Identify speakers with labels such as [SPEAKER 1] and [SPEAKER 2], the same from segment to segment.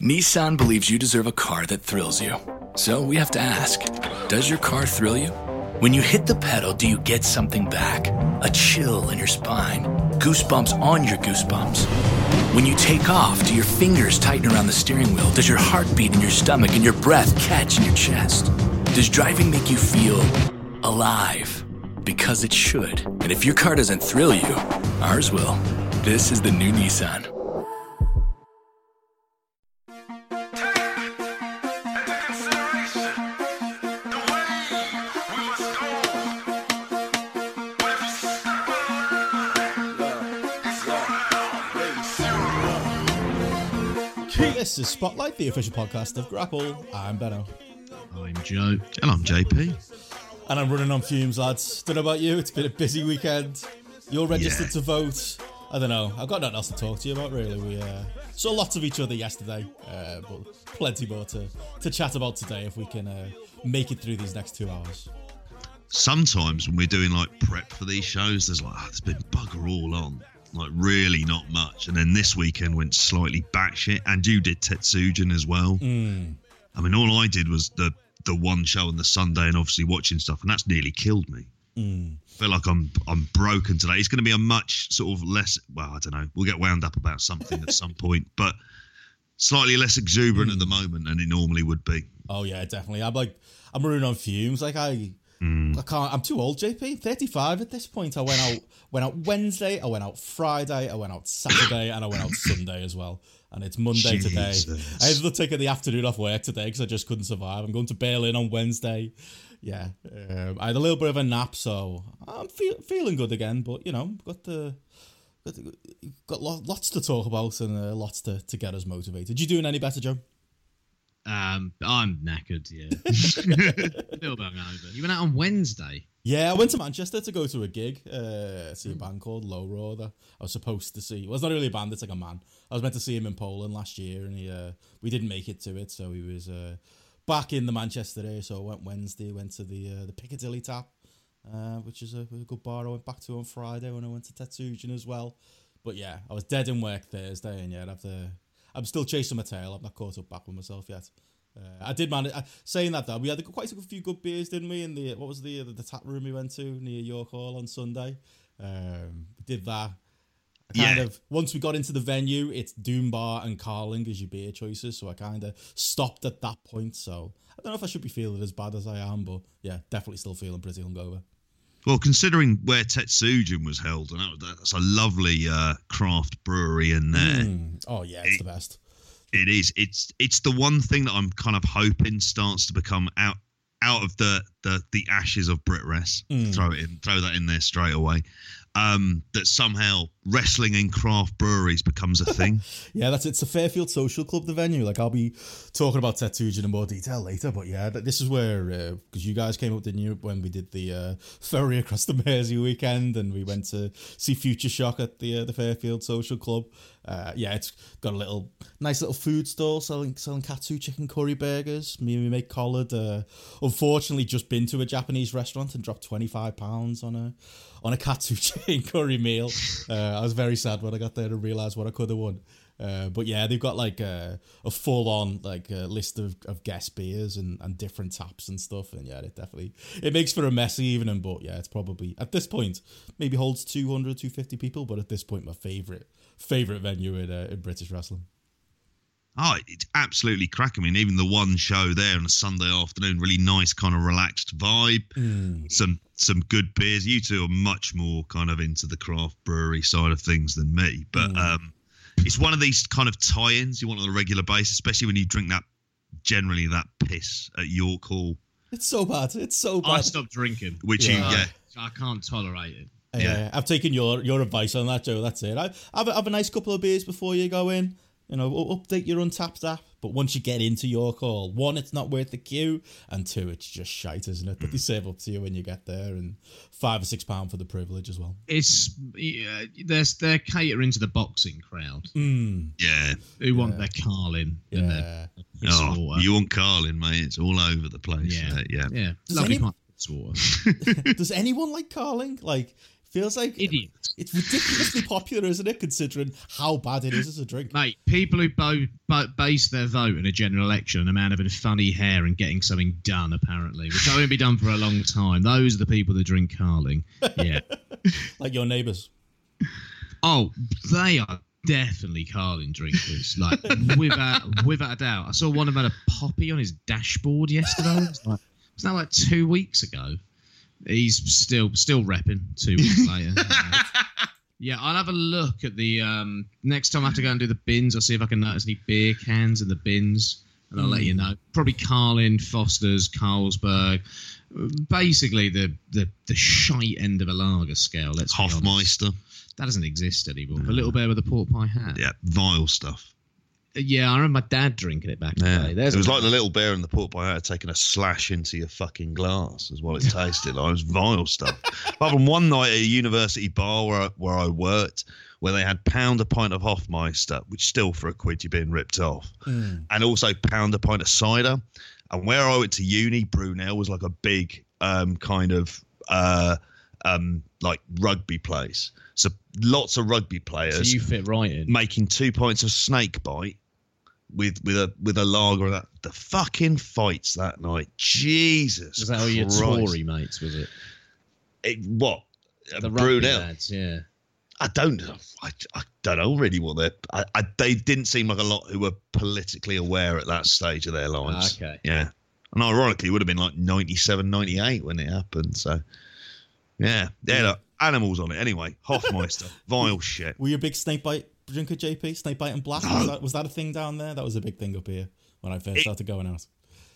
[SPEAKER 1] Nissan believes you deserve a car that thrills you. So we have to ask Does your car thrill you? When you hit the pedal, do you get something back? A chill in your spine, goosebumps on your goosebumps. When you take off, do your fingers tighten around the steering wheel? Does your heart beat in your stomach and your breath catch in your chest? Does driving make you feel alive? Because it should. And if your car doesn't thrill you, ours will. This is the new Nissan.
[SPEAKER 2] This is Spotlight, the official podcast of GRAPPL. I'm Benno.
[SPEAKER 3] I'm Joe. And I'm JP.
[SPEAKER 2] And I'm running on fumes, lads. Don't know about you, it's been a busy weekend. You're registered
[SPEAKER 3] Yeah.
[SPEAKER 2] to vote. I don't know. I've got nothing else to talk to you about, really. We uh, saw lots of each other yesterday, uh, but plenty more to, to chat about today if we can uh, make it through these next two hours.
[SPEAKER 3] Sometimes when we're doing like prep for these shows, there's like, oh, there's been bugger all on. Like, really not much. And then this weekend went slightly batshit. And you did Tetsujin as well. Hmm. I mean, all I did was the the one show on the Sunday and obviously watching stuff, and that's nearly killed me. Hmm. I feel like I'm I'm broken today. It's going to be a much sort of less. Well, I don't know. We'll get wound up about something at some point, but slightly less exuberant at the hmm. moment than it normally would be.
[SPEAKER 2] Oh, yeah, definitely. I'm like, I'm running on fumes. Like, I. I can't. I'm too old, JP. 35 at this point. I went out. Went out Wednesday. I went out Friday. I went out Saturday, and I went out Sunday as well. And it's Monday today. I ended up taking the afternoon off work today because I just couldn't survive. I'm going to Berlin on Wednesday. Yeah, um, I had a little bit of a nap, so I'm feel, feeling good again. But you know, got the got, got lots to talk about and uh, lots to, to get us motivated. You doing any better, Joe?
[SPEAKER 4] Um, I'm knackered. Yeah, still hungover. You went out on Wednesday.
[SPEAKER 2] Yeah, I went to Manchester to go to a gig, uh, see a band called Low Roar I was supposed to see. Well, it's not really a band; it's like a man. I was meant to see him in Poland last year, and he uh, we didn't make it to it, so he was uh, back in the Manchester area. So I went Wednesday, went to the uh, the Piccadilly Tap, uh, which is a, a good bar. I went back to on Friday when I went to Tetsujin as well. But yeah, I was dead in work Thursday, and yeah, I'd have to. I'm still chasing my tail. I'm not caught up back with myself yet. Uh, I did manage. Uh, saying that though, we had quite a few good beers, didn't we? In the what was the the, the tap room we went to near York Hall on Sunday. Um, did that. I kind
[SPEAKER 3] Yeah.
[SPEAKER 2] of once we got into the venue, it's Doom Bar and Carling as your beer choices. So I kind of stopped at that point. So I don't know if I should be feeling as bad as I am, but yeah, definitely still feeling pretty hungover.
[SPEAKER 3] Well, considering where Tetsujin was held, and that that's a lovely uh, craft brewery in there.
[SPEAKER 2] Mm. Oh yeah, it's the best.
[SPEAKER 3] It is. It's it's the one thing that I'm kind of hoping starts to become out out of the the, the ashes of Brit Wres. Throw it in. Throw that in there straight away. Um, that somehow wrestling in craft breweries becomes a thing.
[SPEAKER 2] Yeah, that's it's a Fairfield Social Club, the venue. Like I'll be talking about Tetsujin in more detail later, but yeah, this is where because you guys came up, didn't you, when we did the uh, ferry across the Mersey weekend, and we went to see Future Shock at the uh, the Fairfield Social Club. Uh, yeah, it's got a little nice little food stall selling selling katsu chicken curry burgers. Me and my mate Collard, uh, unfortunately, just been to a Japanese restaurant and dropped twenty five pounds on a on a katsu chicken curry meal. Uh, I was very sad when I got there and realised what I could have won. Uh, but yeah, they've got like a, a full on like uh list of, of guest beers and, and different taps and stuff. And yeah, it definitely it makes for a messy evening. But yeah, it's probably at this point maybe holds 200, 250 people. But at this point, my favorite favorite venue in, uh, in British wrestling.
[SPEAKER 3] Oh, it's absolutely cracking. I mean, even the one show there on a Sunday afternoon, really nice, kind of relaxed vibe. Some some good beers. You two are much more kind of into the craft brewery side of things than me, but um, it's one of these kind of tie-ins you want on a regular basis, especially when you drink that generally that piss at York Hall,
[SPEAKER 2] It's so bad. It's so bad.
[SPEAKER 4] I stopped drinking.
[SPEAKER 3] which
[SPEAKER 2] Yeah.
[SPEAKER 3] you get.
[SPEAKER 4] I can't tolerate it.
[SPEAKER 2] Yeah, I've taken your your advice on that, Joe. That's it. I have a, have a nice couple of beers before you go in. You know, update your Untappd app. But once you get into York Hall, one, it's not worth the queue, and two, it's just shite, isn't it? But they serve up to you when you get there, and five or six pound for the privilege as well.
[SPEAKER 4] It's yeah, they're they're catering to the boxing crowd
[SPEAKER 2] Mm,
[SPEAKER 3] Yeah.
[SPEAKER 4] who want their Carling and their
[SPEAKER 2] yeah.
[SPEAKER 3] Oh, you want Carling, mate? It's all over the place.
[SPEAKER 4] Yeah.
[SPEAKER 3] Uh, yeah.
[SPEAKER 4] yeah,
[SPEAKER 2] Does
[SPEAKER 4] lovely
[SPEAKER 2] any-
[SPEAKER 4] pint of piss water.
[SPEAKER 2] Does anyone like carling? Like, feels like
[SPEAKER 4] Idiot.
[SPEAKER 2] it's ridiculously popular, isn't it? Considering how bad it is as a drink.
[SPEAKER 4] Mate, people who bo- bo- base their vote in a general election on a man having funny hair and getting something done, apparently, which won't be done for a long time. Those are the people that drink Carling. Yeah.
[SPEAKER 2] Like your neighbours.
[SPEAKER 4] oh, they are definitely Carling drinkers. Like, without without a doubt. I saw one of them had a poppy on his dashboard yesterday. It was, like, was that like two weeks ago? He's still still repping two weeks later. Yeah, I'll have a look at the um, next time I have to go and do the bins. I'll see if I can notice any beer cans in the bins, and I'll let you know. Probably Carling, Foster's, Carlsberg, basically the the the shite end of a lager scale. Let's.
[SPEAKER 3] Hoffmeister.
[SPEAKER 4] That doesn't exist anymore. A little bear with a pork pie hat.
[SPEAKER 3] Yeah. Vile stuff.
[SPEAKER 4] Yeah, I remember my dad drinking it back in the day.
[SPEAKER 3] It was like the little bear in the pork pie had taken a slash into your fucking glass, is what it tasted like. It was vile stuff. Apart from one night at a university bar where I, where I worked, where they had pound a pint of Hoffmeister, which still for a quid you're being ripped off, and also pound a pint of cider. And where I went to uni, Brunel was like a big um, kind of uh, um, like rugby place. So lots of rugby players.
[SPEAKER 4] so
[SPEAKER 3] players
[SPEAKER 4] you fit right in.
[SPEAKER 3] making two pints of snake bite with with a with a lager. That the fucking fights that night, Jesus!
[SPEAKER 4] Was that all your
[SPEAKER 3] Christ.
[SPEAKER 4] Tory mates? Was it
[SPEAKER 3] It, what?
[SPEAKER 4] The rugby
[SPEAKER 3] Brunel.
[SPEAKER 4] lads? Yeah.
[SPEAKER 3] I don't. I, I don't know really what they're. I, I, they didn't seem like a lot who were politically aware at that stage of their lives.
[SPEAKER 4] Ah, okay.
[SPEAKER 3] Yeah. And ironically, it would have been like 97, 98 when it happened. So, yeah. Yeah, look, animals on it. Anyway, Hoffmeister, vile shit.
[SPEAKER 2] Were you a big snakebite drinker, JP? Snakebite and black? Was, that, was that a thing down there? That was a big thing up here when I first
[SPEAKER 3] It-
[SPEAKER 2] started going out.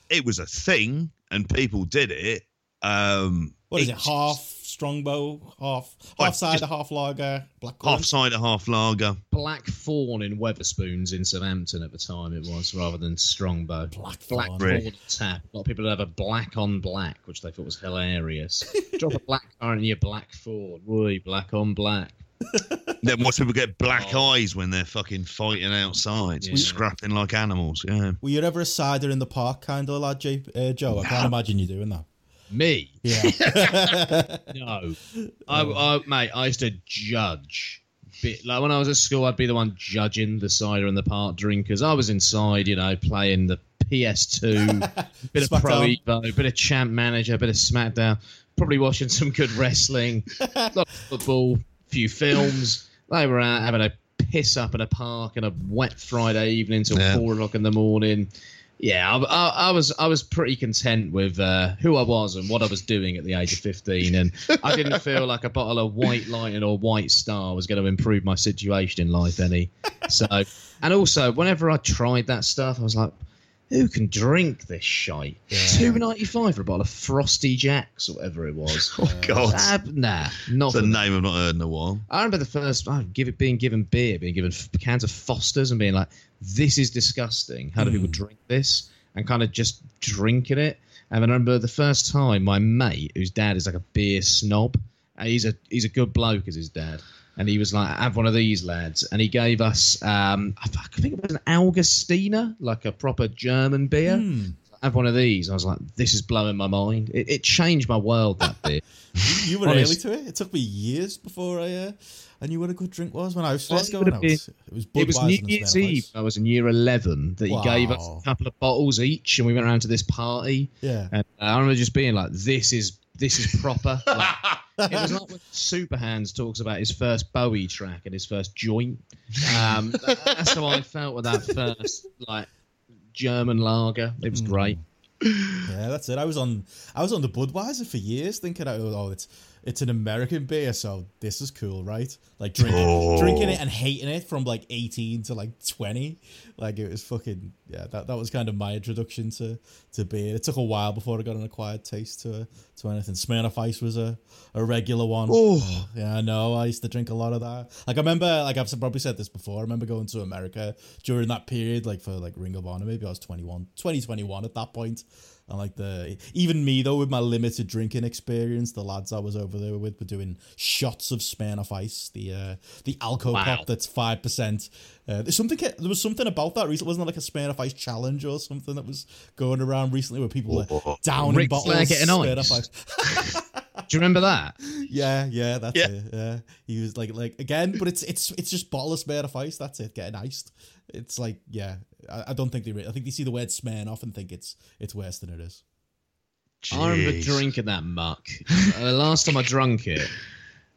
[SPEAKER 3] It was a thing, and people did it. Um,
[SPEAKER 2] What is it?
[SPEAKER 3] it's
[SPEAKER 2] Half strongbow, half half cider,
[SPEAKER 3] just-
[SPEAKER 2] half lager, black
[SPEAKER 3] half
[SPEAKER 2] currant?
[SPEAKER 3] cider, half lager.
[SPEAKER 4] Blackthorn in Wetherspoons in Southampton at the time it was, rather than Strongbow.
[SPEAKER 2] Black Blackthorn.
[SPEAKER 3] Really?
[SPEAKER 4] Tap. A lot of people would have a black on black, which they thought was hilarious. Drop a black car in your black Ford. Woo, black on black.
[SPEAKER 3] Then watch people get black
[SPEAKER 4] Oh.
[SPEAKER 3] eyes when they're fucking fighting outside,
[SPEAKER 4] Yeah.
[SPEAKER 3] scrapping like animals. Yeah.
[SPEAKER 2] Were you ever a cider in the park kind of lad, J- uh, Joe? I can't imagine you doing that.
[SPEAKER 4] Me?
[SPEAKER 2] Yeah.
[SPEAKER 4] No. I, I, mate, I used to judge. Bit, like when I was at school, I'd be the one judging the cider in the park drinkers. I was inside, you know, playing the PS2, bit of Pro
[SPEAKER 2] Smackdown.
[SPEAKER 4] Evo, bit of Champ Manager, bit of SmackDown, probably watching some good wrestling, a lot of football, few films. They were out having a piss up in a park on a wet Friday evening till
[SPEAKER 3] Yeah.
[SPEAKER 4] four o'clock in the morning. Yeah, I, I, I was I was pretty content with uh, who I was and what I was doing at the age of fifteen, and I didn't feel like a bottle of White Lightning or White Star was going to improve my situation in life any. So, and also whenever I tried that stuff, I was like, who can drink this shite? Two ninety five for a bottle of Frosty Jacks or whatever it was.
[SPEAKER 3] Oh God,
[SPEAKER 4] Ah, nah, not the
[SPEAKER 3] name I've not heard in a while.
[SPEAKER 4] I remember the first oh, give it being given beer, being given f- cans of Fosters, and being like, "This is disgusting. How do people drink this?" And kind of just drinking it. And I remember the first time my mate, whose dad is like a beer snob, and he's a he's a good bloke as his dad, and he was like, "Have one of these, lads," and he gave us, um, I think it was an Augustiner, like a proper German beer. Have one of these. I was like, "This is blowing my mind." It, it changed my world. That beer.
[SPEAKER 2] you were early to it. It took me years before I uh, I knew what a good drink was when I was first
[SPEAKER 4] it
[SPEAKER 2] going out. It was
[SPEAKER 4] It was New Year's Eve. I was in year 11 that he gave us a couple of bottles each and we went around to this party.
[SPEAKER 2] Yeah.
[SPEAKER 4] And I remember just being like, this is this is proper. Like, it was like when Super Hans talks about his first Bowie track and his first joint. Um, that- that's how I felt with that first like German lager. It was great.
[SPEAKER 2] Yeah, that's it. I was on I was on the Budweiser for years, thinking, oh, oh it's it's an American beer, so this is cool, right? Like drinking,
[SPEAKER 3] Oh.
[SPEAKER 2] drinking it oh. and hating it from like 18 to like 20. Like it was fucking yeah. That, that was kind of my introduction to to beer. It took a while before I got an acquired taste to to anything. Smirnoff Ice was a, a regular one.
[SPEAKER 3] Oh.
[SPEAKER 2] Yeah, I know. I used to drink a lot of that. Like I remember, like I've probably said this before. I remember going to America during that period, like for like Ring of Honor. Maybe I was 21, 20, 21 at that point. And like the even me though with my limited drinking experience, the lads I was over there with were doing shots of Smirnoff Ice, the uh, the alcohol
[SPEAKER 4] Wow.
[SPEAKER 2] pop that's five percent. Uh, there's something there was something about that recently. Wasn't there like a Smirnoff Ice challenge or something that was going around recently where people were down in bottles.
[SPEAKER 4] Getting
[SPEAKER 2] Smirnoff
[SPEAKER 4] ice.
[SPEAKER 2] Ice.
[SPEAKER 4] Do you remember that?
[SPEAKER 2] Yeah, yeah, that's
[SPEAKER 3] Yeah.
[SPEAKER 2] it. Yeah, he was like, like again, but it's it's it's just bottle of Smirnoff Ice. That's it, getting iced. It's like, yeah, I, I don't think they. Re- I think they see the word Smirnoff and think it's it's worse than it is.
[SPEAKER 4] I remember drinking that muck. uh, the last time I drank it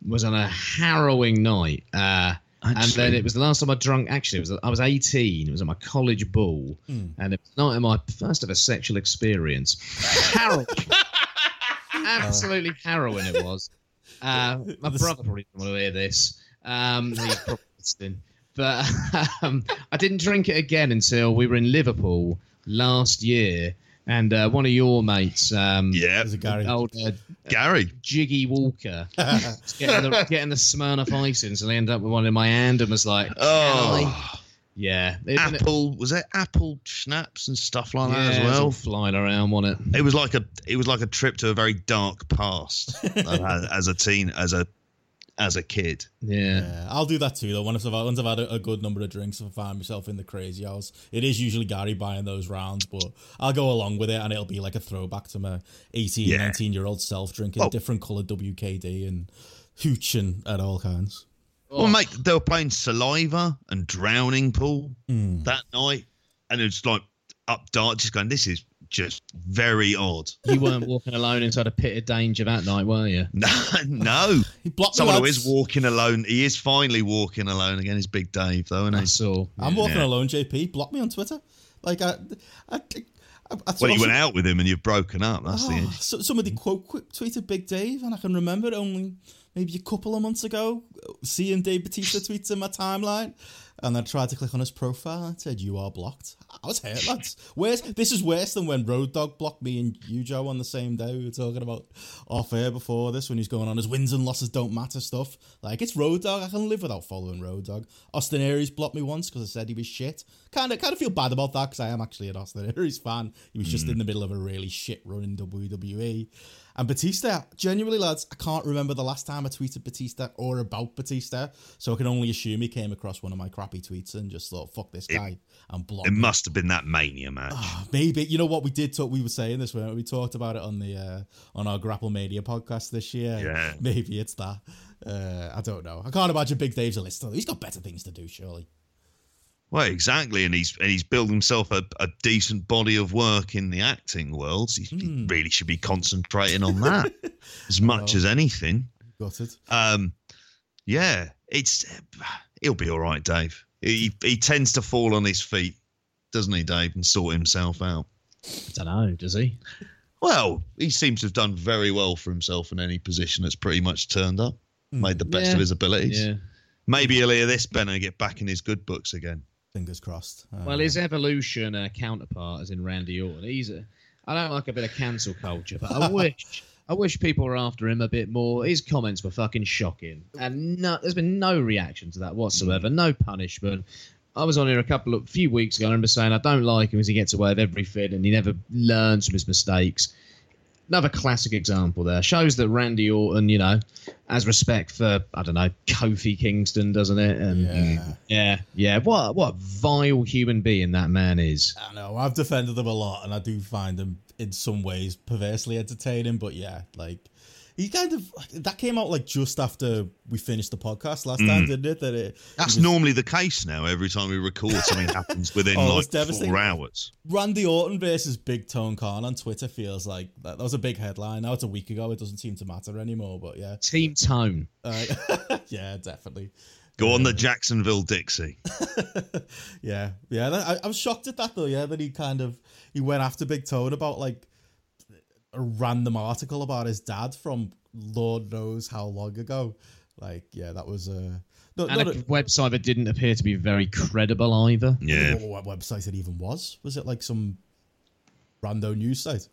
[SPEAKER 4] was on a harrowing night. Uh, and then it was the last time I drunk. Actually, it was I was 18. It was at my college ball, and it was not my first ever sexual experience. Harrowing, absolutely harrowing it was. Uh, my brother probably didn't want to hear this. Um, he's probably listening. But um, I didn't drink it again until we were in Liverpool last year, and uh, one of your mates, um,
[SPEAKER 3] Yeah,
[SPEAKER 2] Gary.
[SPEAKER 4] old uh,
[SPEAKER 3] Gary.
[SPEAKER 4] Jiggy Walker, getting the, getting the Smirnoff Ice in, so I ended up with one in my hand and was like,
[SPEAKER 3] Oh,
[SPEAKER 4] "Can I?" Yeah, Isn't it-
[SPEAKER 3] apple was it apple schnapps and stuff like
[SPEAKER 4] yeah,
[SPEAKER 3] that as
[SPEAKER 4] it all
[SPEAKER 3] well.
[SPEAKER 4] flying around on it.
[SPEAKER 3] It was like a it was like a trip to a very dark past as, uh, as a teen as a as a kid.
[SPEAKER 4] Yeah.
[SPEAKER 2] Yeah, I'll do that too though. Once I've, once I've had a, a good number of drinks and find myself in the crazy house, it is usually Gary buying those rounds, but I'll go along with it and it'll be like a throwback to my 18,
[SPEAKER 3] Yeah.
[SPEAKER 2] 19 year old self drinking oh.
[SPEAKER 3] Well-
[SPEAKER 2] different coloured WKD and hooch and, and all kinds.
[SPEAKER 3] Well, oh. mate, they were playing Saliva and Drowning Pool hmm. that night, and it was like up dark, just going. This is just very odd.
[SPEAKER 4] You weren't walking alone inside a pit of danger that night, were you?
[SPEAKER 3] No, no.
[SPEAKER 2] He blocked
[SPEAKER 3] Someone
[SPEAKER 2] me,
[SPEAKER 3] who
[SPEAKER 2] lads.
[SPEAKER 3] is walking alone. He is finally walking alone again. Is Big Dave though, and
[SPEAKER 4] I
[SPEAKER 3] he's
[SPEAKER 4] saw.
[SPEAKER 2] I'm walking
[SPEAKER 3] Yeah.
[SPEAKER 2] alone, JP. Block me on Twitter. Like, I. I, I, I, I
[SPEAKER 3] well, you went out with him and you've broken up. That's the
[SPEAKER 2] Oh,
[SPEAKER 3] issue.
[SPEAKER 2] so, somebody quote quick tweeted Big Dave, and I can remember it only maybe a couple of months ago, seeing Dave Batista tweets in my timeline, and I tried to click on his profile and it said you are blocked. I was hurt, lads. Worse, this is worse than when Road Dog blocked me and you, Joe, on the same day. We were talking about off air before this when he's going on his wins and losses don't matter stuff. Like it's Road Dog. I can live without following Road Dog. Austin Aries blocked me once because I said he was shit. Kind of, kind of feel bad about that because I am actually an Austin Aries fan. He was just hmm. in the middle of a really shit run in WWE. And Batista, genuinely, lads, I can't remember the last time I tweeted Batista or about Batista, so I can only assume he came across one of my crappy tweets and just thought, "Fuck this guy," and blocked.
[SPEAKER 3] It
[SPEAKER 2] me.
[SPEAKER 3] must have been that Mania match.
[SPEAKER 2] Ah, Maybe you know what we did talk. We were saying this when we talked about it on the uh, on our GRAPPL Media podcast this year.
[SPEAKER 3] Yeah.
[SPEAKER 2] maybe it's that. Uh, I don't know. I can't imagine Big Dave's a listener. He's got better things to do, surely.
[SPEAKER 3] Well, exactly, and he's and he's built himself a, a decent body of work in the acting world. So he, he really should be concentrating on that as much as anything.
[SPEAKER 2] Got it.
[SPEAKER 3] Um, yeah, it's he'll be all right, Dave. He he tends to fall on his feet, doesn't he, Dave, and sort himself out.
[SPEAKER 4] I don't know, does he?
[SPEAKER 3] Well, he seems to have done very well for himself in any position that's pretty much turned up, made the best
[SPEAKER 4] Yeah.
[SPEAKER 3] of his abilities.
[SPEAKER 4] Yeah.
[SPEAKER 3] Maybe he'll hear this, Ben, and get back in his good books again.
[SPEAKER 2] Fingers crossed. Uh,
[SPEAKER 4] Well, his evolution uh, counterpart is in Randy Orton. He's a. I don't like a bit of cancel culture, but I wish. I wish people were after him a bit more. His comments were fucking shocking, and no, there's been no reaction to that whatsoever. No punishment. I was on here a couple of few weeks ago. I remember saying I don't like him as he gets away with everything, and he never learns from his mistakes. Another classic example there shows that Randy Orton, you know, has respect for I don't know Kofi Kingston, doesn't it? And
[SPEAKER 2] Yeah.
[SPEAKER 4] yeah, yeah. What what a vile human being that man is.
[SPEAKER 2] I know I've defended them a lot, and I do find them in some ways perversely entertaining. But yeah, like he kind of that came out like just after we finished the podcast last time, didn't it? That it
[SPEAKER 3] That's
[SPEAKER 2] he was-
[SPEAKER 3] normally the case now. Every time we record, something happens within
[SPEAKER 2] Oh,
[SPEAKER 3] like four hours.
[SPEAKER 2] Randy Orton versus Big Tone Khan on Twitter feels like that, that was a big headline. Now it's a week ago; it doesn't seem to matter anymore. But yeah,
[SPEAKER 4] Team Tone.
[SPEAKER 2] uh, yeah, definitely.
[SPEAKER 3] Go on the Jacksonville Dixie.
[SPEAKER 2] yeah, yeah. I, I was shocked at that though. Yeah, that he kind of he went after Big Tone about like a random article about his dad from Lord knows how long ago. Like, yeah, that was uh, no,
[SPEAKER 4] and a
[SPEAKER 2] a,
[SPEAKER 4] website that didn't appear to be very credible either.
[SPEAKER 3] Yeah.
[SPEAKER 2] what, what website it even was. Was it like some rando news site?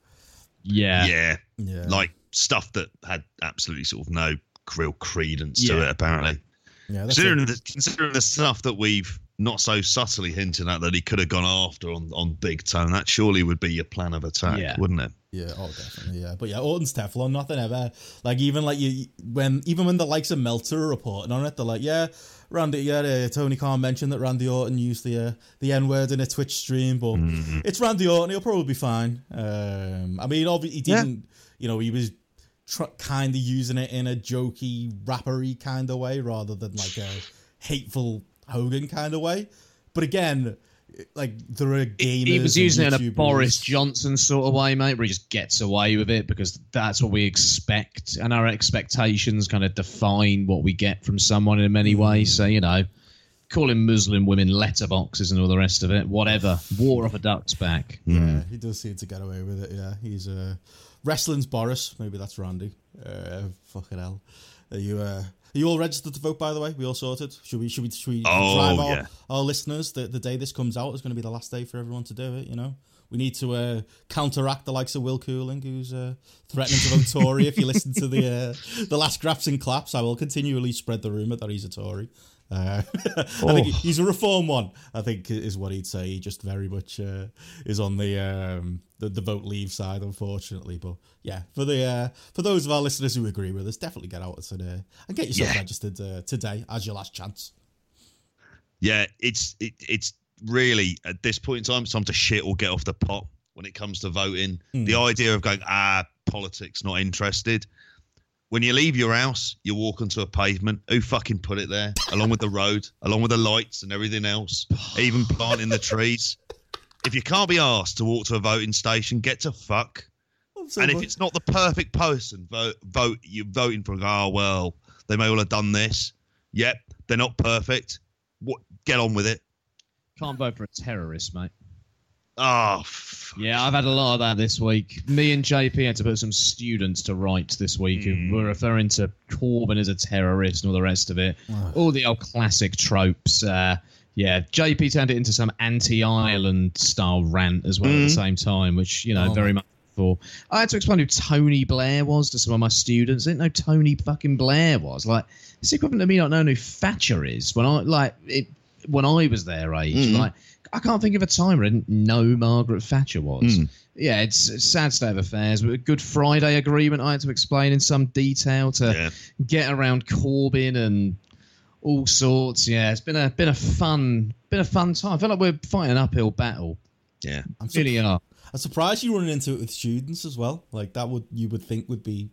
[SPEAKER 4] Yeah.
[SPEAKER 3] Yeah.
[SPEAKER 2] Yeah,
[SPEAKER 3] Like stuff that had absolutely sort of no real credence to it, apparently.
[SPEAKER 2] yeah. That's
[SPEAKER 3] Considering
[SPEAKER 2] it.
[SPEAKER 3] the, considering the stuff that we've not so subtly hinting at that he could have gone after on, on Big Tone, that surely would be your plan of attack,
[SPEAKER 4] Yeah.
[SPEAKER 3] wouldn't it?
[SPEAKER 2] Yeah, oh definitely, yeah. But yeah, Orton's Teflon, nothing ever. Like even like you when even when the likes of Meltzer are reporting on it, they're like, yeah, Randy, yeah, uh, Tony Khan mentioned that Randy Orton used the uh, the N word in a Twitch stream, but it's Randy Orton, he'll probably be fine. Um, I mean, obviously he didn't, you know, he was tr- kind of using it in a jokey, rappery kind of way rather than like a hateful Hogan kind of way. But again. Like there are gamers.
[SPEAKER 4] He was using it in a Boris Johnson sort of way, mate, where he just gets away with it because that's what we expect, and our expectations kind of define what we get from someone in many ways. So you know, calling Muslim women letterboxes and all the rest of it, whatever. War off a duck's back.
[SPEAKER 2] Yeah, he does seem to get away with it. Yeah, he's uh, wrestling's Boris. Maybe that's Randy. Uh, fucking hell. Are you uh, are you all registered to vote? By the way, we all sorted. Should we should we should we
[SPEAKER 3] Oh,
[SPEAKER 2] drive our,
[SPEAKER 3] yeah.
[SPEAKER 2] our listeners that the day this comes out is going to be the last day for everyone to do it? You know. We need to uh, counteract the likes of Will Cooling, who's uh, threatening to vote Tory. if you listen to the uh, the last graphs and claps, I will continually spread the rumor that he's a Tory. Uh, I think he's a reform one. I think is what he'd say. He just very much uh, is on the, um, the the vote leave side, unfortunately. But yeah, for the uh, for those of our listeners who agree with us, definitely get out uh, and get yourself
[SPEAKER 3] Yeah.
[SPEAKER 2] registered uh, today as your last chance.
[SPEAKER 3] Yeah, it's it, it's really at this point in time, it's time to shit or get off the pot when it comes to voting. The idea of going ah politics, not interested. When you leave your house, you walk onto a pavement. Who fucking put it there? along with the road, along with the lights and everything else, even planting the trees. If you can't be asked to walk to a voting station, get to fuck. and if it's not the perfect person, vote, vote you're voting for. Oh well, they may all have done this. Yep, they're not perfect. What? Get on with it.
[SPEAKER 4] Can't vote for a terrorist, mate.
[SPEAKER 3] Oh, f-
[SPEAKER 4] Yeah, I've had a lot of that this week. Me and JP had to put some students to rights this week who hmm. were referring to Corbyn as a terrorist and all the rest of it. All the old classic tropes. Uh, yeah, JP turned it into some anti-Ireland style rant as well at the hmm. same time, which you know
[SPEAKER 2] Oh,
[SPEAKER 4] very much for. I had to explain who Tony Blair was to some of my students. I didn't know Tony fucking Blair was. Like it's equivalent to me not knowing who Thatcher is when I like it when I was their age. Hmm. Like I can't think of a time where I didn't know Margaret Thatcher was. Hmm. Yeah, it's a sad state of affairs. But a Good Friday agreement I had to explain in some detail to
[SPEAKER 3] Yeah.
[SPEAKER 4] get around Corbyn and all sorts. Yeah, it's been a been a fun been a fun time. I feel like we're fighting an uphill battle.
[SPEAKER 3] yeah.
[SPEAKER 2] I'm,
[SPEAKER 4] Really are.
[SPEAKER 2] I'm surprised you running into it with students as well. Like that would you would think would be,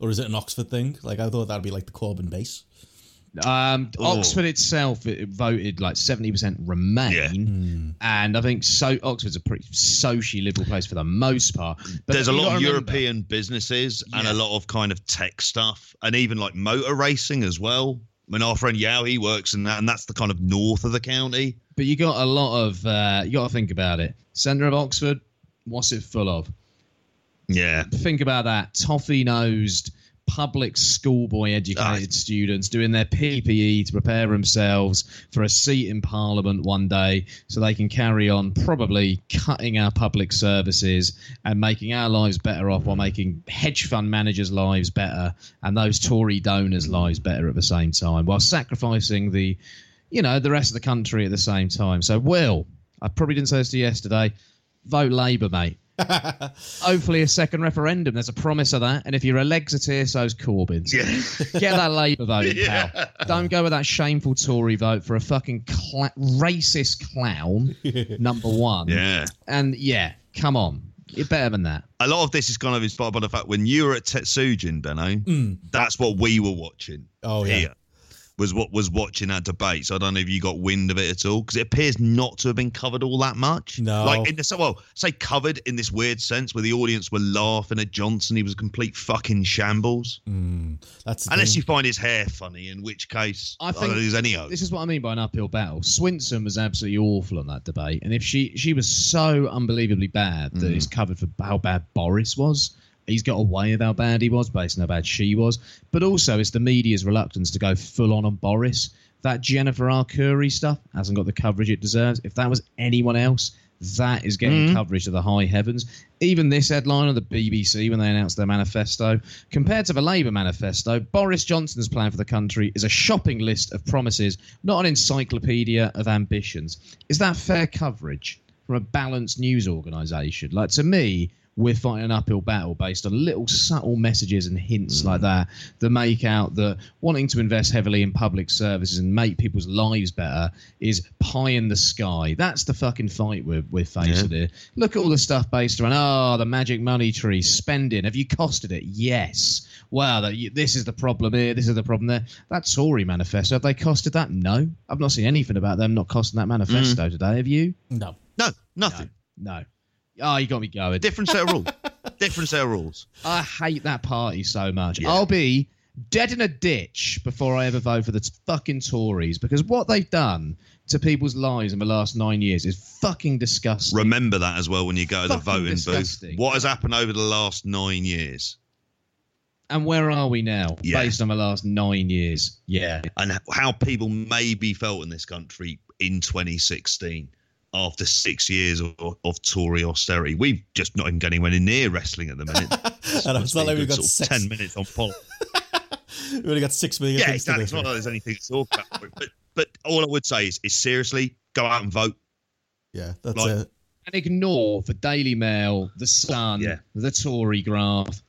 [SPEAKER 2] or is it an Oxford thing? Like I thought that'd be like the Corbyn base.
[SPEAKER 4] Um,
[SPEAKER 3] Oh.
[SPEAKER 4] Oxford itself it voted like seventy percent Remain,
[SPEAKER 3] Yeah.
[SPEAKER 4] and I think so. Oxford's a pretty socially liberal place for the most part. But
[SPEAKER 3] There's a lot
[SPEAKER 4] gotta
[SPEAKER 3] of
[SPEAKER 4] remember-
[SPEAKER 3] European businesses and
[SPEAKER 4] Yeah.
[SPEAKER 3] a lot of kind of tech stuff, and even like motor racing as well. I mean, our friend Yao, he works in that, and that's the kind of north of the county.
[SPEAKER 4] But you got a lot of uh, you got to think about it. Centre of Oxford, what's it full of?
[SPEAKER 3] Yeah.
[SPEAKER 4] Think about that. Toffee nosed public schoolboy educated students doing their PPE to prepare themselves for a seat in Parliament one day so they can carry on probably cutting our public services and making our lives better off while making hedge fund managers' lives better and those Tory donors' lives better at the same time while sacrificing the you know, the rest of the country at the same time. So, Will, I probably didn't say this to you yesterday. Vote Labour, mate. Hopefully, a second referendum. There's a promise of that. And if you're a tear, so's Corbyn's.
[SPEAKER 3] Yeah.
[SPEAKER 4] Get that Labour vote, pal. Don't go with that shameful Tory vote for a fucking cla- racist clown, number one.
[SPEAKER 3] Yeah.
[SPEAKER 4] And yeah, come on. You're better than that.
[SPEAKER 3] A lot of this is kind of inspired by the fact when you were at Tetsujin, Benno, mm. that's what we were watching.
[SPEAKER 2] Oh, yeah.
[SPEAKER 3] Here was what was watching that debate. So I don't know if you got wind of it at all because it appears not to have been covered all that much.
[SPEAKER 2] No.
[SPEAKER 3] like in the well, say covered in this weird sense where the audience were laughing at Johnson. He was a complete fucking shambles.
[SPEAKER 2] Hmm, that's
[SPEAKER 3] Unless
[SPEAKER 2] thing.
[SPEAKER 3] you find his hair funny, in which case
[SPEAKER 4] I
[SPEAKER 3] I,
[SPEAKER 4] think
[SPEAKER 3] think there's any hope.
[SPEAKER 4] This is what I mean by an uphill battle. Swinson was absolutely awful on that debate, and if she she was so unbelievably bad that hmm. it's covered for how bad Boris was, he's got away with how bad he was based on how bad she was. But also, it's the media's reluctance to go full on on Boris. That Jennifer Arcuri stuff hasn't got the coverage it deserves. If that was anyone else, that is getting mm-hmm. coverage to the high heavens. Even this headline of the BBC when they announced their manifesto, compared to the Labour manifesto, Boris Johnson's plan for the country is a shopping list of promises, not an encyclopedia of ambitions. Is that fair coverage from a balanced news organisation? Like to me, we're fighting an uphill battle based on little subtle messages and hints like mm. that that make out that wanting to invest heavily in public services and make people's lives better is pie in the sky. That's the fucking fight we're, we're facing here. Look at all the stuff based around, oh, the magic money tree, spending. Have you costed it? Yes. Wow, that, this is the problem here, this is the problem there. That Tory manifesto, have they costed that? No. I've not seen anything about them not costing that manifesto mm. today, have you?
[SPEAKER 2] No.
[SPEAKER 3] No, nothing.
[SPEAKER 4] No. Oh, you got me going.
[SPEAKER 3] Different set of rules. Different set of rules.
[SPEAKER 4] I hate that party so much.
[SPEAKER 3] Yeah.
[SPEAKER 4] I'll be dead in a ditch before I ever vote for the fucking Tories because what they've done to people's lives in the last nine years is fucking disgusting.
[SPEAKER 3] Remember that as well when you go to the voting
[SPEAKER 4] disgusting.
[SPEAKER 3] booth. What has happened over the last nine years?
[SPEAKER 4] and where are we now
[SPEAKER 3] Yeah.
[SPEAKER 4] based on the last nine years? Yeah.
[SPEAKER 3] and how people maybe felt in this country in 2016 after six years of, of Tory austerity. We've just not even got anywhere near wrestling at the minute.
[SPEAKER 2] And it's not like we've got six,
[SPEAKER 3] 10 minutes on pol.
[SPEAKER 2] we've only got six million
[SPEAKER 3] Yeah, exactly. It's not like there's anything to talk about. But, but all I would say is, is seriously, go out and vote.
[SPEAKER 2] Yeah, that's
[SPEAKER 3] Like-
[SPEAKER 2] it.
[SPEAKER 4] And ignore the Daily Mail, the Sun,
[SPEAKER 3] Yeah.
[SPEAKER 4] the Tory graph,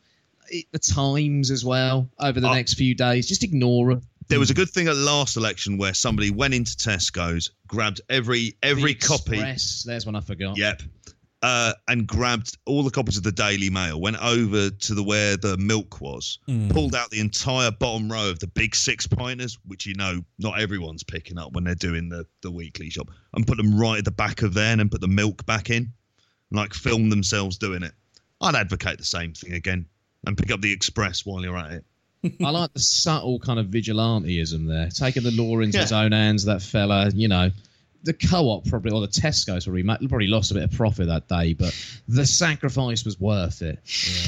[SPEAKER 4] the Times as well over the
[SPEAKER 3] Uh,
[SPEAKER 4] next few days. Just ignore them.
[SPEAKER 3] There was a good thing at last election where somebody went into Tesco's, grabbed every every
[SPEAKER 4] The
[SPEAKER 3] copy.
[SPEAKER 4] Express, there's one I forgot.
[SPEAKER 3] Yep. Uh, and grabbed all the copies of the Daily Mail, went over to the where the milk was, pulled out the entire bottom row of the big six pointers, which you know not everyone's picking up when they're doing the, the weekly shop, and put them right at the back of there and then put the milk back in, like film themselves doing it. I'd advocate the same thing again and pick up the Express while you're at it.
[SPEAKER 4] I like the subtle kind of vigilanteism there, taking the law into
[SPEAKER 3] Yeah.
[SPEAKER 4] his own hands. That fella, you know, the co-op probably or the Tesco's probably probably lost a bit of profit that day, but the sacrifice was worth it.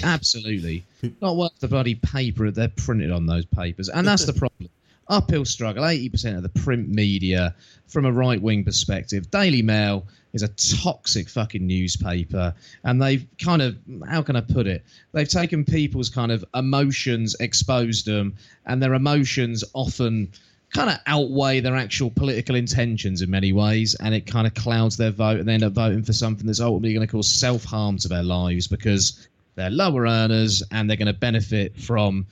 [SPEAKER 4] Absolutely, not worth the bloody paper they're printed on those papers, and that's the problem. Uphill struggle. Eighty percent of the print media, from a right-wing perspective, Daily Mail is a toxic fucking newspaper, and they've kind of how can I put it? They've taken people's kind of emotions, exposed them, and their emotions often kind of outweigh their actual political intentions in many ways, and it kind of clouds their vote, and they end up voting for something that's ultimately going to cause self harm to their lives because they're lower earners and they're going to benefit from.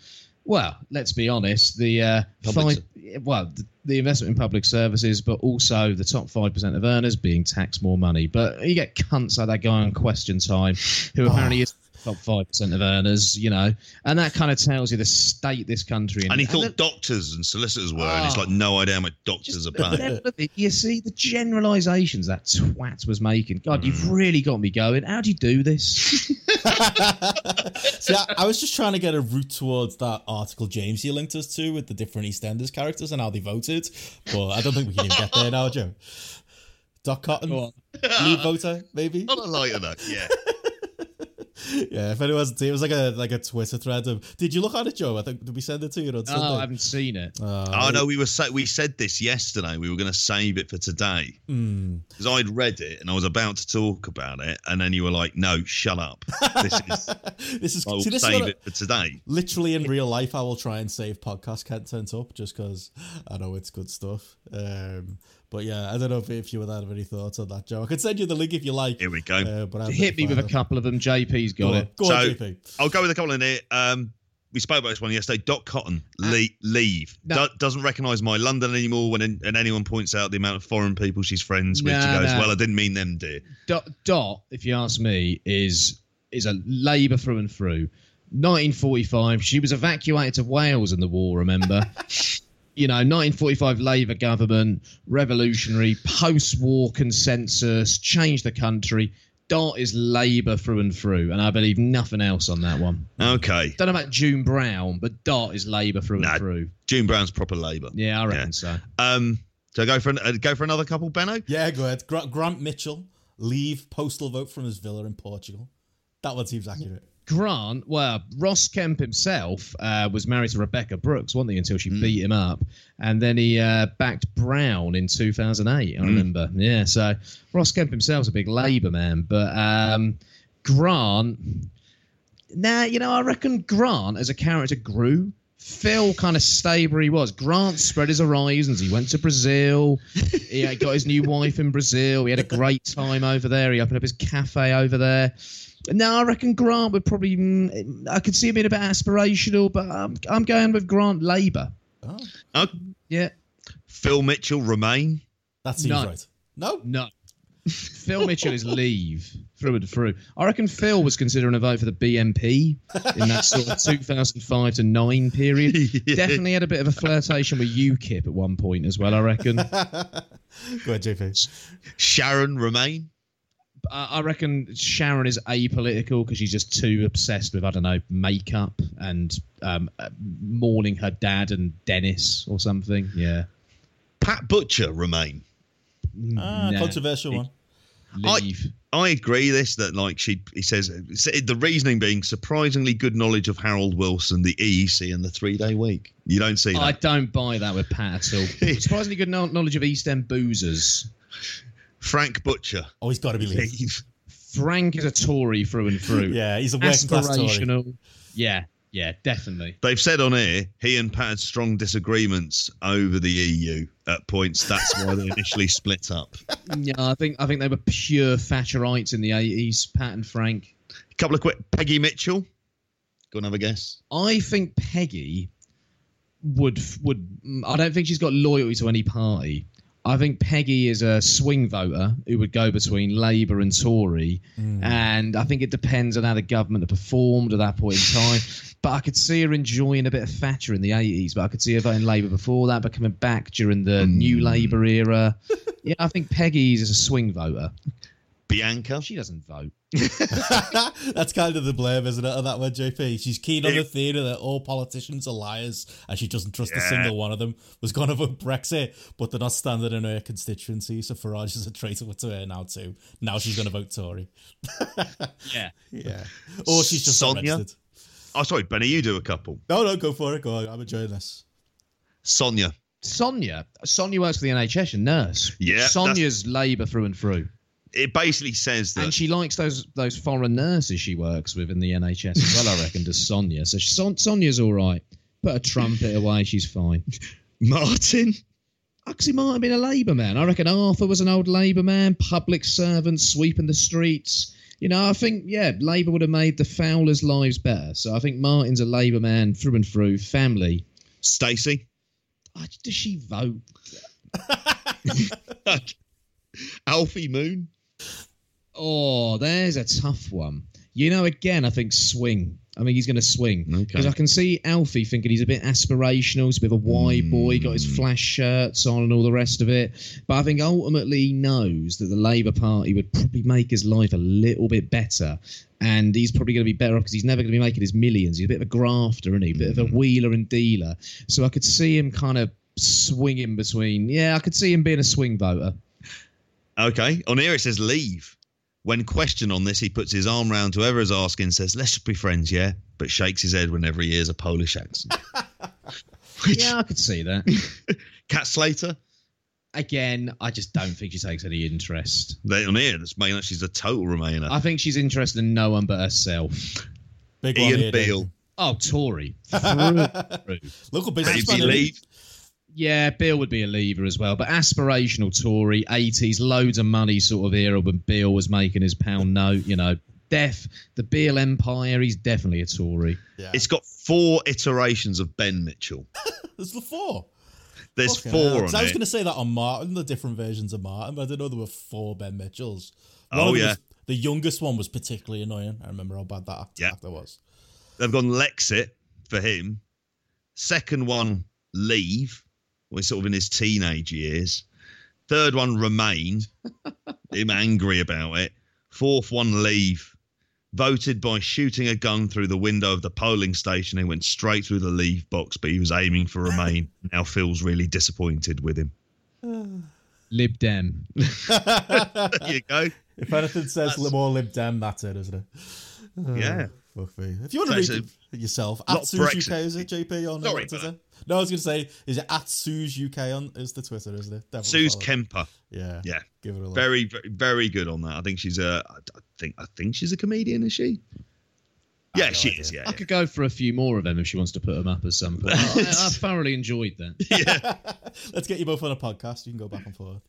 [SPEAKER 4] Well, let's be honest. The uh,
[SPEAKER 3] Public
[SPEAKER 4] five, well, the, the investment in public services, but also the top five percent of earners being taxed more money. But you get cunts like that guy on Question Time, who apparently is top five percent of earners. You know, and that kind of tells you the state this country. in.
[SPEAKER 3] And he thought
[SPEAKER 4] the-
[SPEAKER 3] doctors and solicitors were, and he's
[SPEAKER 4] Oh.
[SPEAKER 3] like, no idea how much doctors are
[SPEAKER 4] the
[SPEAKER 3] paid.
[SPEAKER 4] it- you see the generalizations that twat was making. God,
[SPEAKER 3] Mm.
[SPEAKER 4] you've really got me going. How do you do this?
[SPEAKER 2] See, I, I was just trying to get a route towards that article James you linked us to with the different EastEnders characters and how they voted, but I don't think we can even get there now, Joe. Dot Cotton,
[SPEAKER 4] Go on.
[SPEAKER 2] lead voter, maybe.
[SPEAKER 3] On a lighter note, yeah.
[SPEAKER 2] Yeah, if anyone's it was like a like a Twitter thread of. Did you look at it, Joe? I think did we send it to you on Sunday?
[SPEAKER 4] oh, I haven't seen it.
[SPEAKER 3] Oh no, we were sa- we said this yesterday. We were going to save it for today
[SPEAKER 2] Hmm.
[SPEAKER 3] because I'd read it and I was about to talk about it, and then you were like, "No, shut up. This is
[SPEAKER 2] this is
[SPEAKER 3] I will
[SPEAKER 2] see, this
[SPEAKER 3] save
[SPEAKER 2] what I-
[SPEAKER 3] it for today."
[SPEAKER 2] literally in real life. I will try and save podcast Can't content up just because I know it's good stuff. Um, but yeah, I don't know if, if you would have any thoughts on that, Joe. I could send you the link if you like.
[SPEAKER 3] Here we go.
[SPEAKER 2] Uh, but I
[SPEAKER 4] Hit me with a couple of them. JP's got
[SPEAKER 2] Go on,
[SPEAKER 4] it.
[SPEAKER 2] go on, JP.
[SPEAKER 3] I'll go with a couple in here. Um, we spoke about this one yesterday. Dot Cotton, le- leave.
[SPEAKER 4] No.
[SPEAKER 3] Do- doesn't recognise my London anymore. When and anyone points out the amount of foreign people she's friends with,
[SPEAKER 4] No,
[SPEAKER 3] she goes,
[SPEAKER 4] no.
[SPEAKER 3] "Well, I didn't mean them, dear."
[SPEAKER 4] Dot, Dot, if you ask me, is is a Labour through and through. 1945, she was evacuated to Wales in the war. Remember, you know, 1945 Labour government, revolutionary, post-war consensus, changed the country. Dot is Labour through and through, and I believe nothing else on that one.
[SPEAKER 3] Okay,
[SPEAKER 4] Don't know about June Brown, but Dot is Labour through
[SPEAKER 3] Nah.
[SPEAKER 4] and through.
[SPEAKER 3] June Brown's proper Labour.
[SPEAKER 4] Yeah, I reckon so.
[SPEAKER 3] Um, so go for an, uh, go for another couple, Benno.
[SPEAKER 2] Yeah, go ahead. Grant Mitchell leave postal vote from his villa in Portugal. That one seems accurate.
[SPEAKER 4] Grant, well, Ross Kemp himself uh, was married to Rebekah Brooks, wasn't he, until she beat him up. And then he uh, backed Brown in 2008, I remember. Yeah, so Ross Kemp himself's a big Labour man. But um, Grant, nah, you know, I reckon Grant as a character grew. Phil kind of stayed where he was. Grant spread his horizons. He went to Brazil. he uh, got his new wife in Brazil. He had a great time over there. He opened up his cafe over there. No, I reckon Grant would probably. mm, I could see him being a bit aspirational, but I'm, I'm going with Grant Labour.
[SPEAKER 3] Oh,
[SPEAKER 4] Yeah,
[SPEAKER 3] Phil Mitchell remain.
[SPEAKER 2] That seems
[SPEAKER 4] No.
[SPEAKER 2] right. No?
[SPEAKER 4] no. Phil Mitchell is leave through and through. I reckon Phil was considering a vote for the BNP in that sort of 2005 to 9 period.
[SPEAKER 3] Yeah.
[SPEAKER 4] Definitely had a bit of a flirtation with UKIP at one point as well, I reckon.
[SPEAKER 2] Go ahead, JP.
[SPEAKER 3] Sharon remain.
[SPEAKER 4] I I reckon Sharon is apolitical because she's just too obsessed with I don't know makeup and um, uh, mourning her dad and Dennis or something. Yeah,
[SPEAKER 3] Pat Butcher remain.
[SPEAKER 2] Ah,
[SPEAKER 4] Nah.
[SPEAKER 2] controversial one.
[SPEAKER 4] leave.
[SPEAKER 3] I agree this that like she he says the reasoning being surprisingly good knowledge of Harold Wilson, the EEC, and the three day week. You don't see that.
[SPEAKER 4] I don't buy that with Pat at all. Surprisingly good knowledge of East End boozers.
[SPEAKER 3] Frank Butcher.
[SPEAKER 2] Oh, he's got to be leave.
[SPEAKER 3] Leave.
[SPEAKER 4] Frank is a Tory through and through.
[SPEAKER 2] Yeah, he's a working class Tory.
[SPEAKER 4] aspirational. Yeah, yeah, definitely.
[SPEAKER 3] They've said on air he and Pat had strong disagreements over the EU at points. That's why they initially split up.
[SPEAKER 4] Yeah, I think I think they were pure Thatcherites in the eighties. Pat and Frank.
[SPEAKER 3] A couple of quick. Peggy Mitchell. Go and have a guess.
[SPEAKER 4] I think Peggy would would. I don't think she's got loyalty to any party. I think Peggy is a swing voter who would go between Labour and Tory, mm. and I think it depends on how the government had performed at that point in time. but I could see her enjoying a bit of Thatcher in the eighties, but I could see her voting Labour before that, but coming back during the New mm. Labour era. yeah, I think Peggy is a swing voter.
[SPEAKER 3] Bianca.
[SPEAKER 4] She doesn't vote.
[SPEAKER 2] That's kind of the blame, isn't it, of that one, JP? She's keen on the theory that all politicians are liars and she doesn't trust a single one of them. Was going to vote Brexit, but they're not standing in her constituency, so Farage is a traitor to her now, too. Now she's going to vote Tory.
[SPEAKER 4] Yeah.
[SPEAKER 2] Yeah. Or she's just
[SPEAKER 3] Sonia?
[SPEAKER 2] registered.
[SPEAKER 3] Oh, sorry, Benny. You do a couple.
[SPEAKER 2] No, no, go for it. Go on. I'm enjoying this.
[SPEAKER 3] Sonia.
[SPEAKER 4] Sonia. Sonia works for the NHS, a nurse.
[SPEAKER 3] Yeah,
[SPEAKER 4] Sonia's Labour through and through.
[SPEAKER 3] It basically says that
[SPEAKER 4] And she likes those those foreign nurses she works with in the NHS as well, I reckon, does Sonia. So Son- Sonia's all right. Put a trumpet away, she's fine.
[SPEAKER 3] Martin.
[SPEAKER 4] Actually, might have been a Labour man. I reckon Arthur was an old Labour man, public servant, sweeping the streets. You know, I think, yeah, Labour would have made the Fowlers' lives better. So I think Martin's a Labour man through and through, family.
[SPEAKER 3] Stacey.
[SPEAKER 4] Oh, does she vote?
[SPEAKER 3] Alfie Moon.
[SPEAKER 4] Oh, there's a tough one. You know, again, I think swing. I think he's going to swing
[SPEAKER 3] Okay.
[SPEAKER 4] because I can see Alfie thinking he's a bit aspirational. He's a bit of a wide hmm. boy, got his flash shirts on and all the rest of it. But I think ultimately he knows that the Labour Party would probably make his life a little bit better, and he's probably going to be better off because he's never going to be making his millions. He's a bit of a grafter, isn't he? A bit of a hmm. wheeler and dealer. So I could see him kind of swinging between. Yeah, I could see him being a swing voter.
[SPEAKER 3] Okay. On here it says leave. When questioned on this, he puts his arm round whoever is asking, says, "Let's just be friends, yeah," but shakes his head whenever he hears a Polish accent. Which,
[SPEAKER 4] Yeah, I could see that.
[SPEAKER 3] Cat Slater.
[SPEAKER 4] again, I just don't think she takes any interest.
[SPEAKER 3] They on here, that's making she's a total Remainer.
[SPEAKER 4] I think she's interested in no one but herself.
[SPEAKER 2] Big one
[SPEAKER 3] Ian
[SPEAKER 2] here, Dave.
[SPEAKER 4] Oh, Tory. Through and through.
[SPEAKER 2] Local
[SPEAKER 3] Baby
[SPEAKER 2] businessman. isn't
[SPEAKER 3] leave.
[SPEAKER 4] Yeah, Bill would be a lever as well, but aspirational Tory, 80s, loads of money sort of era when Bill was making his pound note, you know. Def, the Beale Empire, he's definitely a Tory.
[SPEAKER 2] Yeah.
[SPEAKER 3] It's got four iterations of Ben Mitchell.
[SPEAKER 2] There's the four.
[SPEAKER 3] There's
[SPEAKER 2] Fucking
[SPEAKER 3] four
[SPEAKER 2] hell. I was going to say that on Martin, the different versions of Martin, but I didn't know there were four Ben Mitchells. One
[SPEAKER 3] Oh, yeah.
[SPEAKER 2] was- the youngest one was particularly annoying. I remember how bad that act-
[SPEAKER 3] Yeah.
[SPEAKER 2] actor was.
[SPEAKER 3] They've gone Lexit for him. Second one, Leave, was sort of in his teenage years. Third one, Remain, him angry about it. Fourth one, Leave, voted by shooting a gun through the window of the polling station. He went straight through the Leave box, but he was aiming for Remain. now feels really disappointed with him.
[SPEAKER 4] Lib Dem.
[SPEAKER 3] There you go.
[SPEAKER 2] If anything says more Lib Dem, that's it, isn't it?
[SPEAKER 3] Yeah.
[SPEAKER 2] Fuck me. If you want to
[SPEAKER 3] No,
[SPEAKER 2] read it yourself,
[SPEAKER 3] Not
[SPEAKER 2] at Suze
[SPEAKER 3] Brexit.
[SPEAKER 2] UK, is it JP on uh,
[SPEAKER 3] Sorry,
[SPEAKER 2] Twitter?
[SPEAKER 3] Fella.
[SPEAKER 2] No, I was going to say, is it at Suze UK on is the Twitter, isn't it? Definitely
[SPEAKER 3] Suze
[SPEAKER 2] follow.
[SPEAKER 3] Kemper.
[SPEAKER 2] Yeah.
[SPEAKER 3] Yeah.
[SPEAKER 2] Give it a look.
[SPEAKER 3] Very, very, very good on that. I think she's a. I think. I think she's a comedian. Is she? Yeah,
[SPEAKER 2] no
[SPEAKER 3] she
[SPEAKER 2] idea.
[SPEAKER 3] is. Yeah.
[SPEAKER 4] I could go for a few more of them if she wants to put them up at some point. I, I thoroughly enjoyed that.
[SPEAKER 2] Yeah, let's get you both on a podcast. You can go back and forth.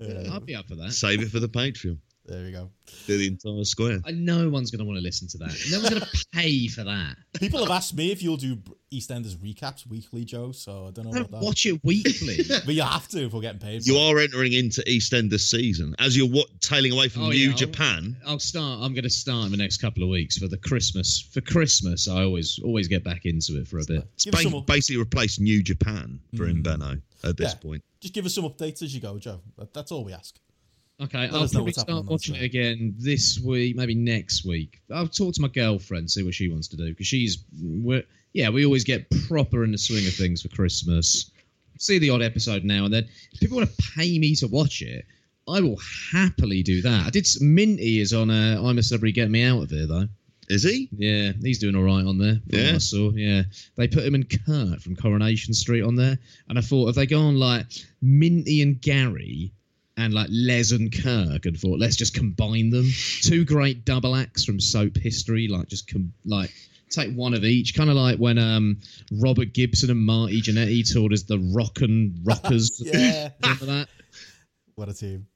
[SPEAKER 2] Uh,
[SPEAKER 4] I'd be up for that.
[SPEAKER 3] Save it for the Patreon.
[SPEAKER 2] There we go.
[SPEAKER 3] Do the entire square.
[SPEAKER 4] I no one's going to want to listen to that. No one's going to pay for that.
[SPEAKER 2] People have asked me if you'll do EastEnders recaps weekly, Joe. So I don't know
[SPEAKER 4] I
[SPEAKER 2] about
[SPEAKER 4] don't
[SPEAKER 2] that.
[SPEAKER 4] watch it weekly.
[SPEAKER 2] But you have to if we're getting paid. For
[SPEAKER 3] You
[SPEAKER 2] it.
[SPEAKER 3] are entering into EastEnders season as you're what tailing away from
[SPEAKER 4] Oh,
[SPEAKER 3] New
[SPEAKER 4] yeah, I'll-
[SPEAKER 3] Japan.
[SPEAKER 4] I'll start. I'm going to start in the next couple of weeks for the Christmas. For Christmas, I always always get back into it for a bit.
[SPEAKER 2] Give
[SPEAKER 3] Ba- basically replace New Japan for
[SPEAKER 4] Hmm.
[SPEAKER 3] Mbeno at this
[SPEAKER 2] Yeah.
[SPEAKER 3] point.
[SPEAKER 2] just give us some updates as you go, Joe. That's all we ask.
[SPEAKER 4] Okay,
[SPEAKER 2] Let
[SPEAKER 4] I'll probably
[SPEAKER 2] what's happening on
[SPEAKER 4] start watching it again this week, maybe next week. I'll talk to my girlfriend, see what she wants to do because she's, we're, yeah, we always get proper in the swing of things for Christmas. See the odd episode now and then. If people want to pay me to watch it, I will happily do that. I did. Minty is on uh, I'm a Celebrity, Get Me Out of Here though.
[SPEAKER 3] Is he?
[SPEAKER 4] Yeah, he's doing all right on there.
[SPEAKER 3] Yeah?
[SPEAKER 4] I saw. Yeah, they put him and Kirk from Coronation Street on there, and I thought if they go on like Minty and Gary and like Les and Kirk, and thought let's just combine them. Two great double acts from soap history, like just com- like take one of each, kind of like when um Robert Gibson and Marty Jannetty toured as the Rock 'n' Rockers.
[SPEAKER 2] Yeah.
[SPEAKER 4] Remember that?
[SPEAKER 2] What a team.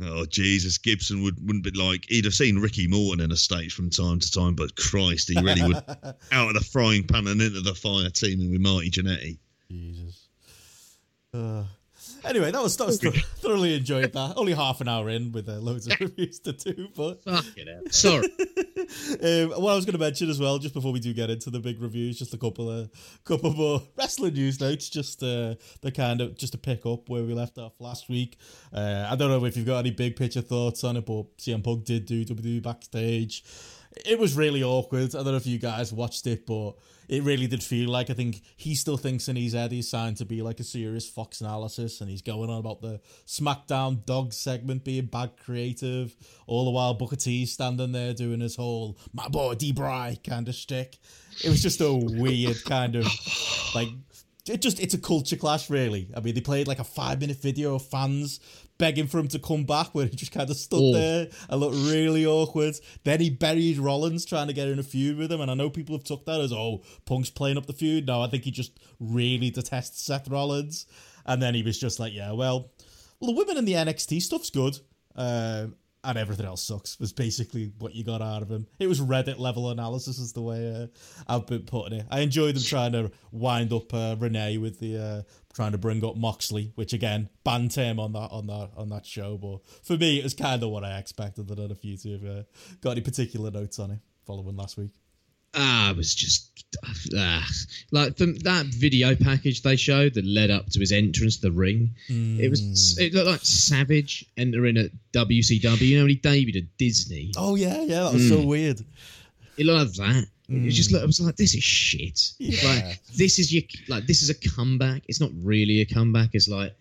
[SPEAKER 3] Oh Jesus, Gibson would wouldn't be like he'd have seen Ricky Morton in a stage from time to time, but Christ, he really would out of the frying pan and into the fire teaming with Marty Jannetty.
[SPEAKER 2] Jesus. Uh, anyway, that was, that was thoroughly enjoyed that. Only half an hour in with uh, loads of reviews to do, but
[SPEAKER 4] Fuck it out. Sorry.
[SPEAKER 2] um, what I was going to mention as well, just before we do get into the big reviews, just a couple of couple more wrestling news notes, just uh, the kind of just to pick up where we left off last week. Uh, I don't know if you've got any big picture thoughts on it, but CM Punk did do WWE backstage. It was really awkward. I don't know if you guys watched it, but it really did feel like I think he still thinks in his head he's signed to be like a serious Fox analysis, and he's going on about the SmackDown dog segment being bad creative. All the while, Booker T's standing there doing his whole "my boy D. Bry" kind of shtick. It was just a weird kind of like it just it's a culture clash really. I mean, they played like a five minute video of fans begging for him to come back, where he just kind of stood
[SPEAKER 4] Oh.
[SPEAKER 2] there and looked really awkward. Then he buried Rollins trying to get in a feud with him, and I know people have took that as oh Punk's playing up the feud. No, I think he just really detests Seth Rollins, and then he was just like, yeah, well, well, the women in the NXT stuff's good. Um, and everything else sucks was basically what you got out of him. It was Reddit level analysis, is the way uh, I've been putting it. I enjoyed them trying to wind up uh, Renee with the uh, trying to bring up Moxley, which again banned him on that on that on that show. But for me, it was kind of what I expected. I don't know if you two have uh, got any particular notes on it following last week.
[SPEAKER 4] Ah, it was just ah, like the, that video package they showed that led up to his entrance to the ring. It was it looked like Savage entering at WCW. You know, when he debuted at Disney.
[SPEAKER 2] Oh yeah, yeah, that was so weird.
[SPEAKER 4] It looked like that. It was just looked, I was like, this is shit.
[SPEAKER 2] Yeah.
[SPEAKER 4] Like this is your like this is a comeback. It's not really a comeback. It's like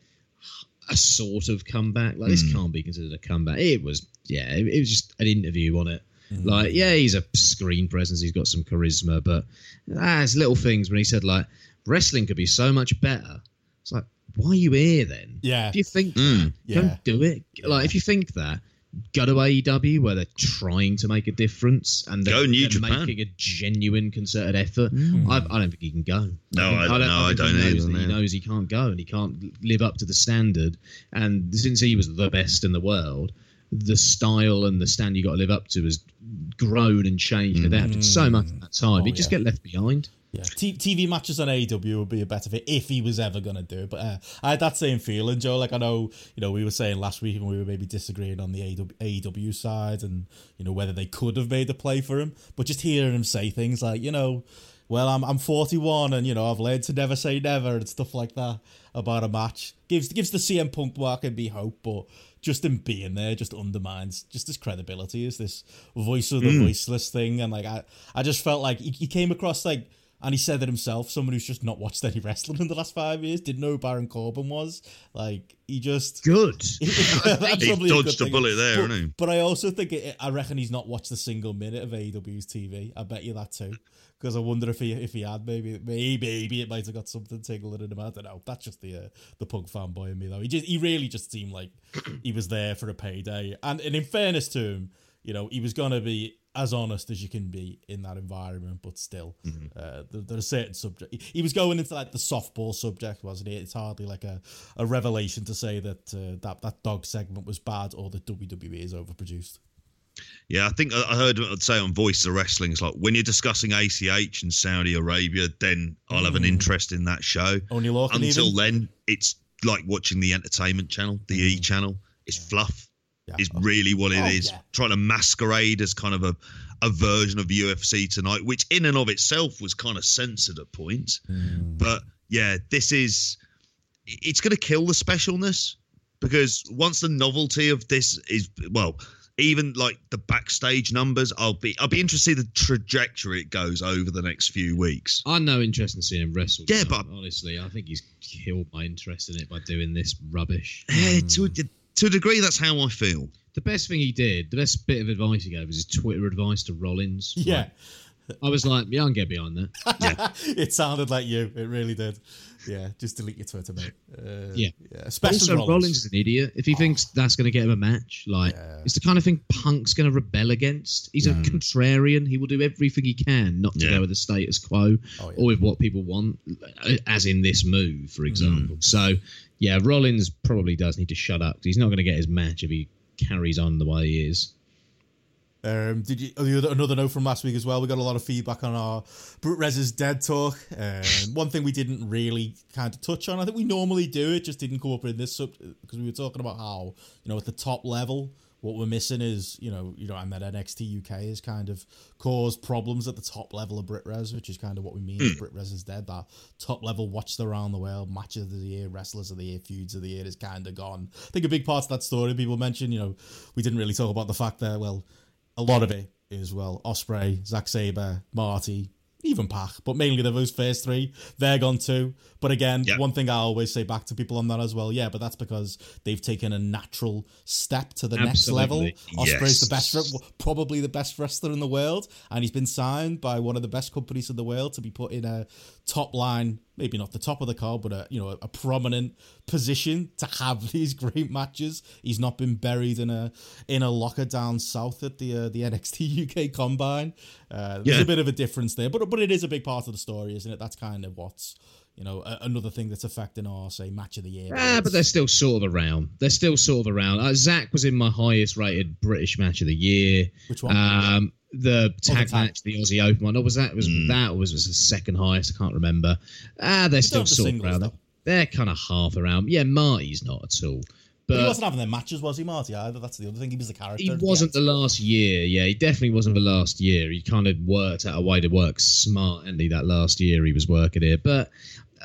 [SPEAKER 4] a sort of comeback. Like this can't be considered a comeback. It was yeah. It, it was just an interview on it. Like yeah, he's a screen presence. He's got some charisma, but ah, it's little things when he said like wrestling could be so much better. It's like why are you here then?
[SPEAKER 2] Yeah.
[SPEAKER 4] If you think
[SPEAKER 3] Mm.
[SPEAKER 4] that,
[SPEAKER 2] Yeah.
[SPEAKER 4] don't do it. Like if you think that, go to AEW where they're trying to make a difference and they're,
[SPEAKER 3] Go New
[SPEAKER 4] they're
[SPEAKER 3] Japan.
[SPEAKER 4] making a genuine concerted effort. I, I don't think he can go.
[SPEAKER 3] No, I- no, I
[SPEAKER 4] think
[SPEAKER 3] don't
[SPEAKER 4] he knows
[SPEAKER 3] either,
[SPEAKER 4] that He knows he can't go and he can't live up to the standard. And since he was the best in the world, the style and the standard you got to live up to has grown and changed and adapted so much in that time.
[SPEAKER 2] Oh,
[SPEAKER 4] He'd just
[SPEAKER 2] yeah.
[SPEAKER 4] get left behind.
[SPEAKER 2] Yeah, T- TV matches on AEW would be a better fit if he was ever going to do it. But uh, I had that same feeling, Joe. Like I know, you know, we were saying last week, and we were maybe disagreeing on the AEW, AEW side, and you know whether they could have made a play for him. But just hearing him say things like, you know, well, I'm I'm 41, and you know I've learned to never say never and stuff like that about a match gives gives the CM Punk work and be hope, but just him being there just undermines just his credibility as this voice of the hmm. voiceless thing, and like I I just felt like he, he came across like And he said it himself. Someone who's just not watched any wrestling in the last five years didn't know who Baron Corbin was. Like he just
[SPEAKER 4] Good.
[SPEAKER 2] That's
[SPEAKER 3] He
[SPEAKER 2] a good
[SPEAKER 3] dodged a
[SPEAKER 2] thing.
[SPEAKER 3] bullet there,
[SPEAKER 2] but,
[SPEAKER 3] didn't he?
[SPEAKER 2] But I also think it, I reckon he's not watched a single minute of AEW's TV. I bet you that too, because I wonder if he if he had maybe maybe maybe it might have got something tingling in him. I don't know. That's just the uh, the punk fanboy in me though. He just he really just seemed like he was there for a payday. And and in fairness to him, you know, he was gonna be as honest as you can be in that environment, but still, uh, there, there are certain subject. He was going into like the softball subject, wasn't he? It's hardly like a, a revelation to say that uh, that that dog segment was bad or that WWE is overproduced.
[SPEAKER 3] Yeah, I think I heard I'd say on Voice of Wrestling, it's like when you're discussing ACH and Saudi Arabia, then I'll have an interest in that show.
[SPEAKER 2] Only
[SPEAKER 3] Until
[SPEAKER 2] even?
[SPEAKER 3] then, it's like watching the entertainment channel, the E channel. It's fluff.
[SPEAKER 2] Yeah.
[SPEAKER 3] Is really what it
[SPEAKER 2] Oh,
[SPEAKER 3] is.
[SPEAKER 2] yeah.
[SPEAKER 3] Trying to masquerade as kind of a, a version of UFC tonight, which in and of itself was kind of censored at points.
[SPEAKER 2] Hmm.
[SPEAKER 3] But yeah, this is it's going to kill the specialness because once the novelty of this is well, even like the backstage numbers, I'll be I'll be interested in the trajectory it goes over the next few weeks.
[SPEAKER 4] I'm no interest in seeing him wrestle.
[SPEAKER 3] Yeah, but-
[SPEAKER 4] honestly, I think he's killed my interest in it by doing this rubbish.
[SPEAKER 3] Eh, to a, to a degree, that's how I feel.
[SPEAKER 4] The best thing he did, the best bit of advice he gave was his Twitter advice to Rollins.
[SPEAKER 2] Yeah,
[SPEAKER 4] Like, I was like, yeah, I can get behind that. Yeah.
[SPEAKER 2] it sounded like you. It really did. Yeah, just delete your Twitter, mate. Uh,
[SPEAKER 4] Yeah.
[SPEAKER 2] yeah. Especially
[SPEAKER 4] also,
[SPEAKER 2] Rollins.
[SPEAKER 4] Rollins. is an idiot. If he thinks that's going to get him a match, like it's the kind of thing Punk's going to rebel against. He's a contrarian. He will do everything he can not to
[SPEAKER 3] Yeah.
[SPEAKER 4] go with the status quo
[SPEAKER 2] Oh, yeah.
[SPEAKER 4] or with what people want, uh, as in this move, for example. So, yeah, Rollins probably does need to shut up. He's not going to get his match if he carries on the way he is.
[SPEAKER 2] Um, did you? oh, Another note from last week as well. We got a lot of feedback on our Brit Wres's dead talk. Um, one thing we didn't really kind of touch on. I think we normally do. It just didn't come up in this sub because we were talking about how you know at the top level. What we're missing is, you know, you know, and that NXT UK has kind of caused problems at the top level of Brit Wres, which is kind of what we mean. if Brit Wres is dead. That top level watched around the world, matches of the year, wrestlers of the year, feuds of the year is kind of gone. I think a big part of that story people mentioned, you know, we didn't really talk about the fact that well, a lot of it is well Ospreay, Zack Sabre, Marty, even Pac, but mainly the those first three. They're gone too. But again, one thing I always say back to people on that as well, yeah, but that's because they've taken a natural step to the next level.
[SPEAKER 4] Absolutely.
[SPEAKER 2] Ospreay's the best, probably the best wrestler in the world, and he's been signed by one of the best companies in the world to be put in a top line, maybe not the top of the card, but a you know a prominent position to have these great matches. He's not been buried in a in a locker down south at the uh, the NXT UK Combine. Uh, there's
[SPEAKER 3] Yeah.
[SPEAKER 2] a bit of a difference there, but but it is a big part of the story, isn't it? That's kind of what's you know a, another thing that's affecting our say match of the year.
[SPEAKER 4] Ah, but they're still sort of around. They're still sort of around. Uh, Zack was in my highest rated British match of the year.
[SPEAKER 2] Which one?
[SPEAKER 4] Um, the tag
[SPEAKER 2] tag.
[SPEAKER 4] match, the Aussie Open one. Or was that was that or was was the second highest? I can't remember. Ah, they're still
[SPEAKER 2] have the
[SPEAKER 4] sort of around. They're kind of half around. Yeah, Marty's not at all.
[SPEAKER 2] But he wasn't having their matches, was he, Marty? Either that's the other thing. He was a character.
[SPEAKER 4] he wasn't
[SPEAKER 2] end.
[SPEAKER 4] the last year. Yeah, he definitely wasn't the last year. He kind of worked out a way to work smart, and he that last year he was working here. But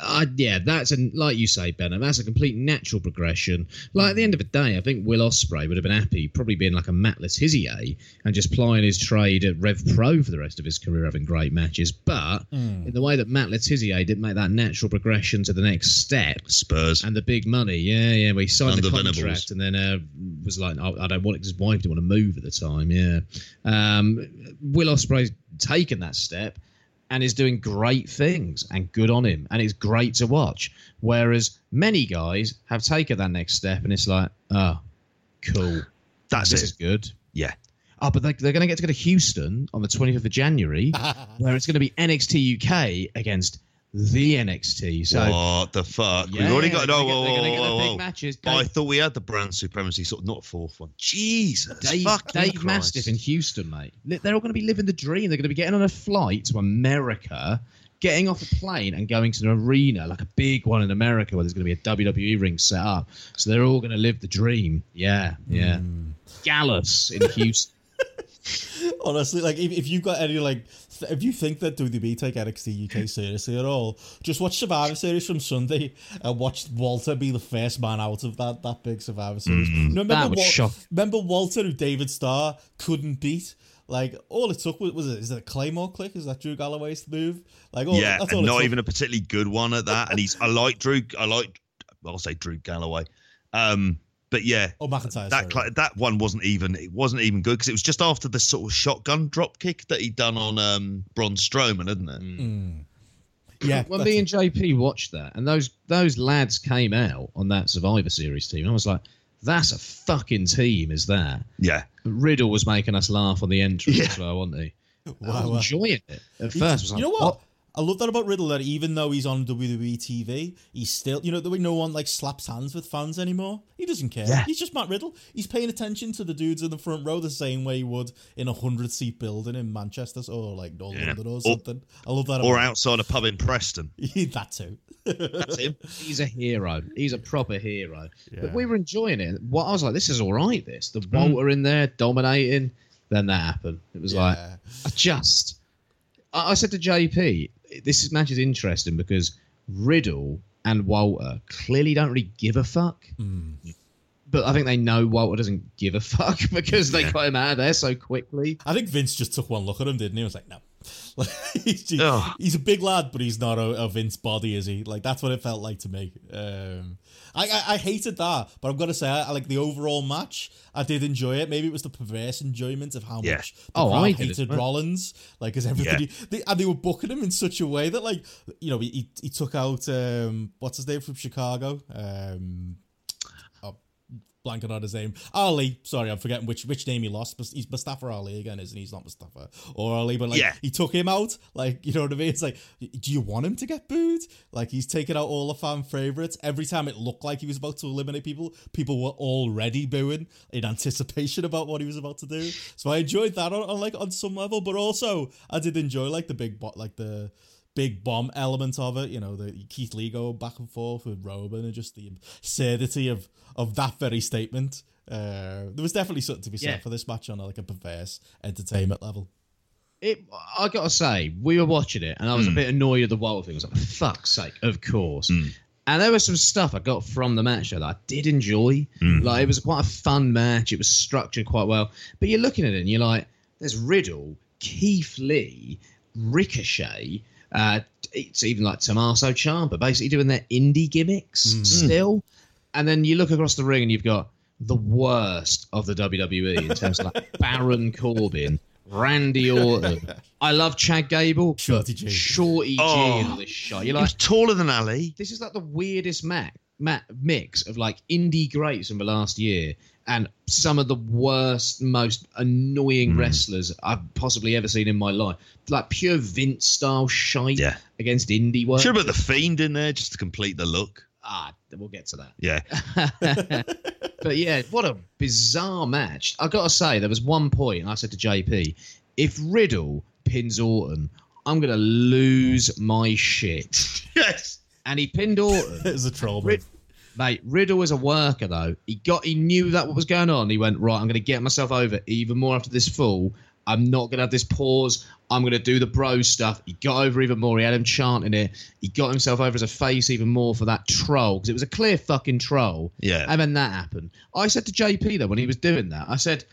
[SPEAKER 4] uh, yeah, that's a like you say, Benno. That's a complete natural progression. Like at the end of the day, I think Will Ospreay would have been happy, probably being like a Matt Le Tissier and just plying his trade at Rev Pro for the rest of his career, having great matches. But in the way that Matt Le Tissier didn't make that natural progression to the next step,
[SPEAKER 3] Spurs.
[SPEAKER 4] and the big money, yeah, yeah. we signed
[SPEAKER 3] And
[SPEAKER 4] the
[SPEAKER 3] the
[SPEAKER 4] contract
[SPEAKER 3] Venables.
[SPEAKER 4] and then uh, was like, I, I don't want it. 'cause His wife didn't want to move at the time. Yeah, um, Will Ospreay's taken that step and is doing great things, and good on him, and it's great to watch. Whereas many guys have taken that next step, and it's like, oh, cool,
[SPEAKER 3] That's
[SPEAKER 4] this
[SPEAKER 3] it.
[SPEAKER 4] is good.
[SPEAKER 3] Yeah.
[SPEAKER 4] Oh, but they, they're going to get to go to Houston on the 25th of January, where it's going to be NXT UK against the NXT. So
[SPEAKER 3] what the fuck?
[SPEAKER 4] yeah,
[SPEAKER 3] We've already
[SPEAKER 4] they're
[SPEAKER 3] got no.
[SPEAKER 4] gonna get-
[SPEAKER 3] Whoa,
[SPEAKER 4] they're
[SPEAKER 3] whoa,
[SPEAKER 4] gonna get the
[SPEAKER 3] whoa,
[SPEAKER 4] big
[SPEAKER 3] whoa.
[SPEAKER 4] matches.
[SPEAKER 3] But I thought we had the brand supremacy, sort of not fourth one. Jesus,
[SPEAKER 4] Dave,
[SPEAKER 3] fucking
[SPEAKER 4] Dave
[SPEAKER 3] Christ.
[SPEAKER 4] Mastiff in Houston, mate. They're all going to be living the dream. They're going to be getting on a flight to America, getting off a plane and going to an arena, like a big one in America, where there's going to be a WWE ring set up. So they're all going to live the dream. Yeah, yeah.
[SPEAKER 3] Hmm.
[SPEAKER 4] Gallus in Houston.
[SPEAKER 2] Honestly, like if, if you've got any like, th- if you think that WWE take NXT UK seriously at all, just watch Survivor Series from Sunday and watch Walter be the first man out of that that big Survivor Series. You know, remember,
[SPEAKER 4] That would
[SPEAKER 2] Wal-
[SPEAKER 4] shock.
[SPEAKER 2] remember Walter, who David Starr couldn't beat Like all it took was, was it is it a Claymore kick? Is that Drew Galloway's move? Like all,
[SPEAKER 3] yeah,
[SPEAKER 2] that's
[SPEAKER 3] and
[SPEAKER 2] all
[SPEAKER 3] not
[SPEAKER 2] took.
[SPEAKER 3] even a particularly good one at that. And he's I like Drew. I like I'll say Drew Galloway. Um, but yeah,
[SPEAKER 2] Oh, McIntyre.
[SPEAKER 3] that
[SPEAKER 2] sorry.
[SPEAKER 3] that one wasn't even it wasn't even good because it was just after the sort of shotgun drop kick that he'd done on um Braun Strowman, isn't it?
[SPEAKER 2] Mm. yeah,
[SPEAKER 4] when
[SPEAKER 2] that's
[SPEAKER 4] me
[SPEAKER 2] it.
[SPEAKER 4] and JP watched that, and those those lads came out on that Survivor Series team, I was like, "That's a fucking team, is that?"
[SPEAKER 3] Yeah,
[SPEAKER 4] Riddle was making us laugh on the entrance
[SPEAKER 3] Yeah.
[SPEAKER 4] as well, wasn't he? I was
[SPEAKER 2] wow.
[SPEAKER 4] enjoying it at
[SPEAKER 2] He-
[SPEAKER 4] first. I was like,
[SPEAKER 2] you know what? I love that about Riddle that even though he's on WWE TV, he's still, you know, the way no one like slaps hands with fans anymore. He doesn't care.
[SPEAKER 3] Yeah.
[SPEAKER 2] He's just Matt Riddle. He's paying attention to the dudes in the front row the same way he would in a hundred seat building in Manchester or like London
[SPEAKER 3] Yeah.
[SPEAKER 2] or
[SPEAKER 3] Or-
[SPEAKER 2] something. I love that.
[SPEAKER 3] or
[SPEAKER 2] about
[SPEAKER 3] outside a pub in Preston.
[SPEAKER 2] that too.
[SPEAKER 3] That's him.
[SPEAKER 4] He's a hero. He's a proper hero.
[SPEAKER 2] Yeah.
[SPEAKER 4] But we were enjoying it. What I was like, this is all right. This the Walter mm. in there dominating. Then that happened. It was like I just. I I said to JP, this is- match is interesting because Riddle and Walter clearly don't really give a fuck.
[SPEAKER 2] Hmm.
[SPEAKER 4] But I think they know Walter doesn't give a fuck because they got him out of there so quickly.
[SPEAKER 2] I think Vince just took one look at him, didn't he? He was like, no. Like, he's, he-
[SPEAKER 3] Ugh.
[SPEAKER 2] he's a big lad, but he's not a, a Vince body, is he? Like that's what it felt like to me. Um, I, I I hated that, but I've got to say, I, I like the overall match. I did enjoy it. Maybe it was the perverse enjoyment of how
[SPEAKER 3] Yeah.
[SPEAKER 2] much the
[SPEAKER 4] Oh,
[SPEAKER 2] crowd
[SPEAKER 4] I
[SPEAKER 2] hated
[SPEAKER 4] well.
[SPEAKER 2] Rollins. Like, because everybody they, and they were booking him in such a way that, like, you know, he he took out um, what's his name from Chicago. Um, blanking on his name. Ali. Sorry, I'm forgetting which which name he lost. But he's Mustafa Ali again, isn't he? He's not Mustafa or Ali, but like
[SPEAKER 3] Yeah.
[SPEAKER 2] he took him out. Like you know what I mean? It's like, do you want him to get booed? Like he's taken out all the fan favorites. Every time it looked like he was about to eliminate people, people were already booing in anticipation about what he was about to do. So I enjoyed that on, on like on some level, but also I did enjoy like the big bot, like the big bomb element of it. You know, the Keith Lee go back and forth with Roman and just the absurdity of of that very statement. Uh, there was definitely something to be said
[SPEAKER 4] Yeah.
[SPEAKER 2] for this match on like a perverse entertainment level.
[SPEAKER 4] It, I gotta say, we were watching it, and I was a hmm. bit annoyed at the Walter thing. I was like, for fuck's sake, of course. Hmm. And there was some stuff I got from the match that I did enjoy. Hmm. Like it was quite a fun match. It was structured quite well. But you're looking at it, and you're like, there's Riddle, Keith Lee, Ricochet. Uh, it's even like Tommaso Ciampa, basically doing their indie gimmicks still. And then you look across the ring, and you've got the worst of the WWE in terms of like Baron Corbin, Randy Orton. I love Chad Gable.
[SPEAKER 2] Shorty
[SPEAKER 4] but
[SPEAKER 2] G.
[SPEAKER 4] Shorty G
[SPEAKER 3] Oh.
[SPEAKER 4] in this shot. You're like,
[SPEAKER 3] was taller than Ali.
[SPEAKER 4] this is like the weirdest ma- ma- mix of like indie greats from the last year and some of the worst, most annoying
[SPEAKER 3] Hmm.
[SPEAKER 4] wrestlers I've possibly ever seen in my life. Like pure Vince style shite
[SPEAKER 3] Yeah.
[SPEAKER 4] against indie work.
[SPEAKER 3] Should have put the fiend in there just to complete the look.
[SPEAKER 4] Ah, we'll get to that.
[SPEAKER 3] Yeah,
[SPEAKER 4] But yeah, what a bizarre match. I got to say, there was one point I said to JP, if Riddle pins Orton, I'm going to lose my shit.
[SPEAKER 3] yes.
[SPEAKER 4] And he pinned Orton.
[SPEAKER 2] It was a troll
[SPEAKER 4] Rid-
[SPEAKER 2] move.
[SPEAKER 4] Mate, Riddle was a worker though. He got, he knew that what was going on. He went right. I'm going to get myself over even more after this fall. I'm not going to have this pause. I'm going to do the bro stuff. He got over even more. He had him chanting it. He got himself over as a face even more for that troll because it was a clear fucking troll.
[SPEAKER 3] Yeah.
[SPEAKER 4] And then that happened. I said to JP though when he was doing that, I said,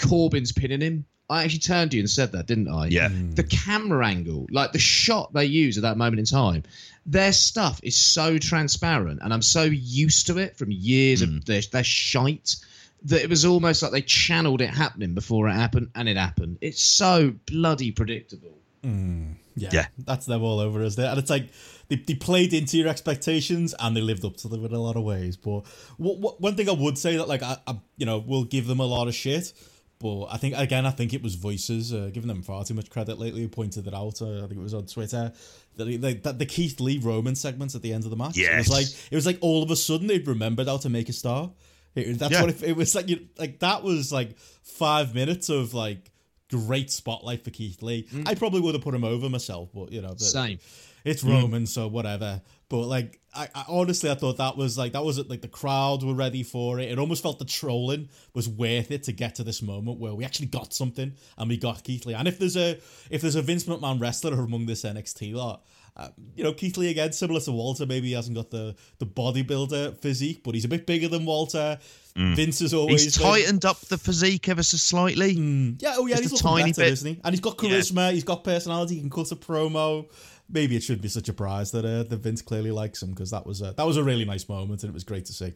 [SPEAKER 4] Corbin's pinning him. I actually turned to you and said that, didn't I?
[SPEAKER 3] Yeah. Hmm.
[SPEAKER 4] The camera angle, like the shot they use at that moment in time, their stuff is so transparent, and I'm so used to it from years of hmm. their, their shite that it was almost like they channeled it happening before it happened, and it happened. It's so bloody predictable. Hmm.
[SPEAKER 2] Yeah,
[SPEAKER 3] Yeah.
[SPEAKER 2] that's them all over, isn't it? And it's like they, they played into your expectations and they lived up to them in a lot of ways. But what, what, one thing I would say that like I, I you know will give them a lot of shit. But I think again, I think it was voices uh, giving them far too much credit lately. Who pointed it out? Uh, I think it was on Twitter that, they- they- the Keith Lee Roman segments at the end of the match. it was like it was like all of a sudden they'd remembered how to make a star. It- that's
[SPEAKER 3] Yeah.
[SPEAKER 2] what it, it was like. You, like that was like five minutes of like great spotlight for Keith Lee. I probably would have put him over myself, but you know, the-
[SPEAKER 4] Same.
[SPEAKER 2] It's mm. Roman, so whatever. But like, I, I honestly, I thought that was like that was like the crowd were ready for it. It almost felt the trolling was worth it to get to this moment where we actually got something and we got Keith Lee. And if there's a if there's a Vince McMahon wrestler among this NXT lot. Uh, you know, Keith Lee again, similar to Walter. Maybe he hasn't got the the bodybuilder physique, but he's a bit bigger than Walter. Mm. Vince is always
[SPEAKER 3] He's
[SPEAKER 2] been-
[SPEAKER 3] tightened up the physique ever so slightly. Mm.
[SPEAKER 2] Yeah, oh yeah,
[SPEAKER 3] Just
[SPEAKER 2] he's
[SPEAKER 3] a tiny
[SPEAKER 2] better,
[SPEAKER 3] bit.
[SPEAKER 2] isn't he? And he's got charisma, he's got personality, he can cut a promo. Maybe it shouldn't be such a prize that uh, that Vince clearly likes him because that was a, that was a really nice moment and it was great to see.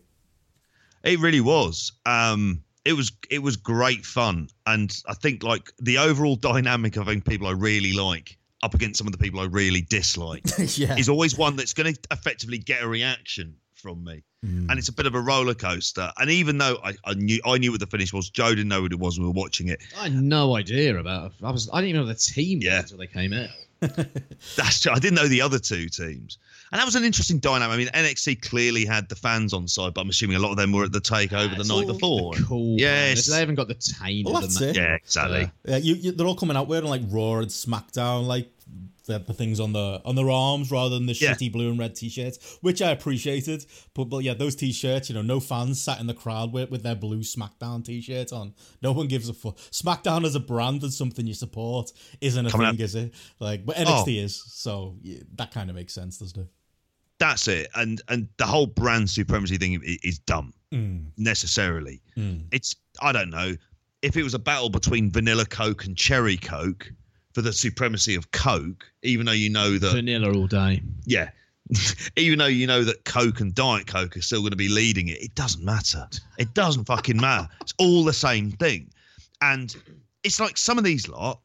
[SPEAKER 3] It really was. Um, it was it was great fun, and I think like the overall dynamic of having people I really like up against some of the people I really dislike
[SPEAKER 2] yeah,
[SPEAKER 3] is always one that's going to effectively get a reaction from me, and it's a bit of a roller coaster. And even though I, I knew I knew what the finish was, Joe didn't know what it was. when We were watching it.
[SPEAKER 4] I had no idea about. I was. I didn't even know the team
[SPEAKER 3] Yeah.
[SPEAKER 4] until they came out.
[SPEAKER 3] That's true. I didn't know the other two teams, and that was an interesting dynamic. I mean, NXT clearly had the fans on side, but I'm assuming a lot of them were at the takeover the night before.
[SPEAKER 4] the Cool.
[SPEAKER 3] Yes.
[SPEAKER 4] They haven't got the taint.
[SPEAKER 2] Well,
[SPEAKER 4] of
[SPEAKER 2] that's it.
[SPEAKER 3] Yeah, exactly.
[SPEAKER 4] Yeah.
[SPEAKER 2] yeah, you, you, they're all coming out wearing like Raw and SmackDown, like the, the things on the on their arms rather than the
[SPEAKER 3] Yeah.
[SPEAKER 2] shitty blue and red t-shirts, which I appreciated. But but yeah, those t-shirts, you know, no fans sat in the crowd with, with their blue SmackDown t-shirts on. No one gives a fuck. SmackDown as a brand and something you support isn't a
[SPEAKER 3] Coming
[SPEAKER 2] thing,
[SPEAKER 3] up-
[SPEAKER 2] is it? Like, but NXT is, so yeah, that kind of makes sense, doesn't it?
[SPEAKER 3] That's it. And and the whole brand supremacy thing is dumb
[SPEAKER 2] Mm.
[SPEAKER 3] necessarily. It's I don't know if it was a battle between vanilla Coke and cherry Coke for the supremacy of Coke, even though you know that
[SPEAKER 4] vanilla all day.
[SPEAKER 3] yeah. Even though you know that Coke and Diet Coke are still going to be leading it, it doesn't matter. It doesn't fucking matter. It's all the same thing. And it's like some of these lot,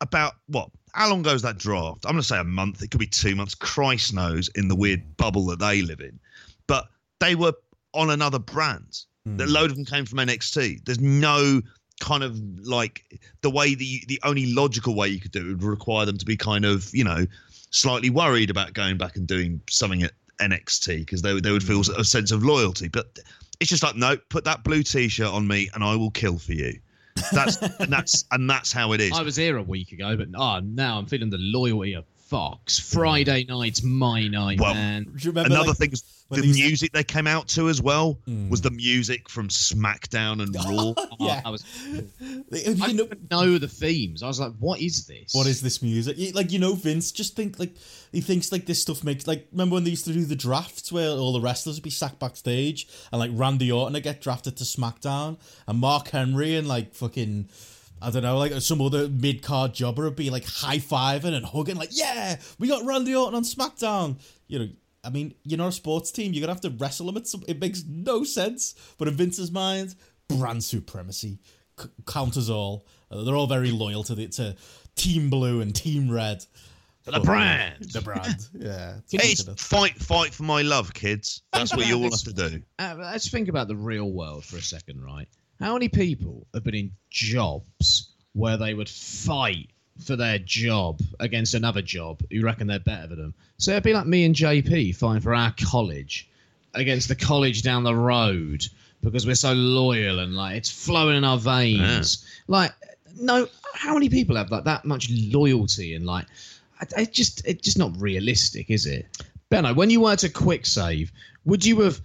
[SPEAKER 3] about what? How long goes that draft? I'm going to say a month. It could be two months. Christ knows in the weird bubble that they live in. But they were on another brand. Hmm. A load of them came from NXT. There's no kind of like the way the the only logical way you could do it would require them to be kind of you know slightly worried about going back and doing something at NXT because they they would feel a sense of loyalty. But it's just like no, put that blue t-shirt on me and I will kill for you. That's and that's and that's how it is.
[SPEAKER 4] I was here a week ago, but oh, now I'm feeling the loyalty of Fox. Friday night's my night,
[SPEAKER 3] Well,
[SPEAKER 4] man.
[SPEAKER 2] Do you remember,
[SPEAKER 3] Another
[SPEAKER 2] like,
[SPEAKER 3] thing is the
[SPEAKER 2] they used
[SPEAKER 3] music they came out to as well hmm. was the music from SmackDown and Raw.
[SPEAKER 4] Oh,
[SPEAKER 2] yeah.
[SPEAKER 4] I was.
[SPEAKER 2] They-
[SPEAKER 4] I
[SPEAKER 2] you know,
[SPEAKER 4] didn't know the themes. I was like, "What is this?
[SPEAKER 2] what is this music? Like you know, Vince just think like he thinks like this stuff makes like remember when they used to do the drafts where all the wrestlers would be sacked backstage and like Randy Orton would get drafted to SmackDown and Mark Henry and like fucking. I don't know, like some other mid card jobber would be like high fiving and hugging, like, yeah, we got Randy Orton on SmackDown. You know, I mean, you're not a sports team. You're going to have to wrestle him. At some, it makes no sense. But in Vince's mind, brand supremacy c- counters all. Uh, they're all very loyal to the to Team Blue and Team Red.
[SPEAKER 4] the brand?
[SPEAKER 2] The brand, yeah.
[SPEAKER 3] It's fight, fight for my love, kids. That's what you all have to do.
[SPEAKER 4] Uh, let's think about the real world for a second, right? How many people have been in jobs where they would fight for their job against another job who reckon they're better than them? So it'd be like me and JP fighting for our college against the college down the road because we're so loyal and like it's flowing in our veins. Like, no, how many people have like that much loyalty and like, it just it's just not realistic, is it? Benno, when you were to Kwik Save, would you have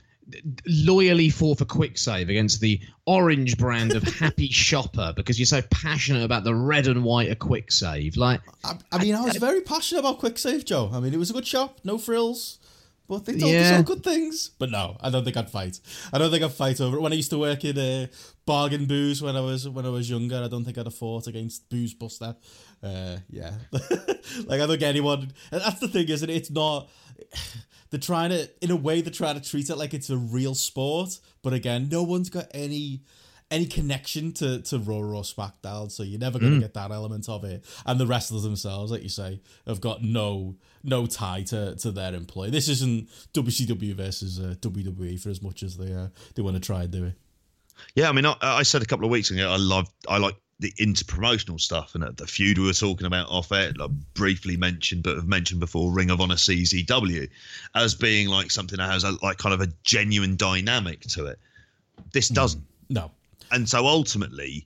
[SPEAKER 4] loyally fought for Kwik Save against the orange brand of Happy Shopper because you're so passionate about the red and white of Kwik Save? Like,
[SPEAKER 2] I, I mean, I was very passionate about Kwik Save, Joe. I mean, it was a good shop, no frills, but they told us
[SPEAKER 4] Yeah.
[SPEAKER 2] all good things. But no, I don't think I'd fight. I don't think I'd fight over it. When I used to work in uh, bargain booze when I was when I was younger, I don't think I'd have fought against Booze Buster. Uh, yeah, like I don't get anyone. and That's the thing, isn't it? It's not. They're trying to, in a way, they're trying to treat it like it's a real sport. But again, no one's got any any connection to to Raw or SmackDown, so you're never going to get that element of it. And the wrestlers themselves, like you say, have got no no tie to, to their employee. This isn't WCW versus uh, WWE for as much as they uh, they want to try and do it.
[SPEAKER 3] Yeah, I mean, I, I said a couple of weeks ago, I love, I like the interpromotional stuff and the feud we were talking about off air, like briefly mentioned, but have mentioned before, Ring of Honor CZW, as being like something that has a like kind of a genuine dynamic to it. This doesn't,
[SPEAKER 2] No,
[SPEAKER 3] and so ultimately,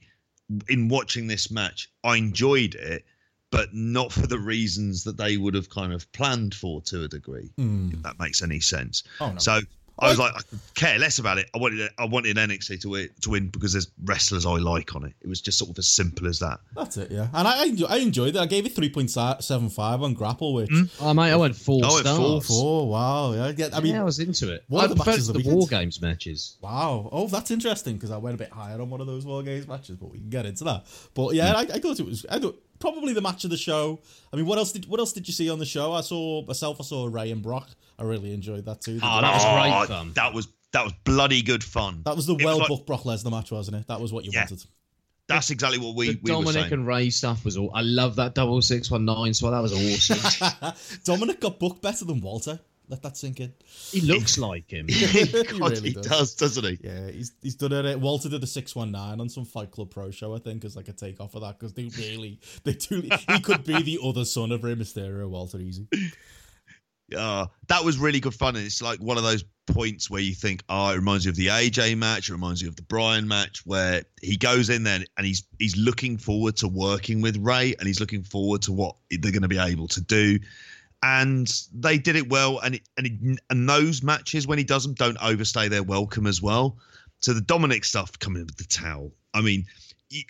[SPEAKER 3] in watching this match, I enjoyed it, but not for the reasons that they would have kind of planned for to a degree. If that makes any sense.
[SPEAKER 2] Hmm. Oh, no.
[SPEAKER 3] So I was like, I care less about it. I wanted I wanted NXT to win, to win because there's wrestlers I like on it. It was just sort of as simple as that.
[SPEAKER 2] That's it, yeah. And I I, enjoyed it. I gave it three point seven five on GRAPPL, which hmm?
[SPEAKER 4] Oh mate, I went four
[SPEAKER 3] I went
[SPEAKER 4] stars.
[SPEAKER 3] four.
[SPEAKER 2] four. Wow, yeah. yeah I mean,
[SPEAKER 4] yeah, I was into it.
[SPEAKER 2] one
[SPEAKER 4] I
[SPEAKER 2] of the
[SPEAKER 4] preferred
[SPEAKER 2] matches
[SPEAKER 4] the
[SPEAKER 2] the
[SPEAKER 4] War. Games matches.
[SPEAKER 2] Wow. Oh, that's interesting because I went a bit higher on one of those War Games matches, but we can get into that. But yeah, hmm. I, I thought it was. I thought probably the match of the show. I mean, what else did what else did you see on the show? I saw myself. I saw Rey and Brock. I really enjoyed that too.
[SPEAKER 4] Oh, that was great
[SPEAKER 3] Oh,
[SPEAKER 4] fun.
[SPEAKER 3] That was that was bloody good fun.
[SPEAKER 2] That was the
[SPEAKER 3] It
[SPEAKER 2] well
[SPEAKER 3] like-
[SPEAKER 2] booked Brock Lesnar match, wasn't it? That was what you
[SPEAKER 3] Yeah.
[SPEAKER 2] wanted.
[SPEAKER 3] that's exactly what we,
[SPEAKER 4] the
[SPEAKER 3] we were
[SPEAKER 4] Dominic
[SPEAKER 3] saying.
[SPEAKER 4] and Rey stuff was all. I love that double six one nine. So that was awesome.
[SPEAKER 2] Dominic got booked better than Walter. Let that sink in.
[SPEAKER 4] he looks like him.
[SPEAKER 2] he
[SPEAKER 3] God,
[SPEAKER 2] really
[SPEAKER 3] he
[SPEAKER 2] does.
[SPEAKER 3] does, doesn't he?
[SPEAKER 2] Yeah, he's he's done it. Walter did a six one nine on some Fight Club Pro show, I think, as like a take off of that because they really they do. He could be the other son of Rey Mysterio, Walter Easy.
[SPEAKER 3] Uh, that was really good fun. And it's like one of those points where you think, oh, it reminds you of the AJ match, it reminds you of the Brian match, where he goes in there and he's he's looking forward to working with Rey and he's looking forward to what they're going to be able to do. And they did it well, and it, and it, and those matches when he does them don't overstay their welcome as well. So the Dominic stuff coming with the towel. I mean,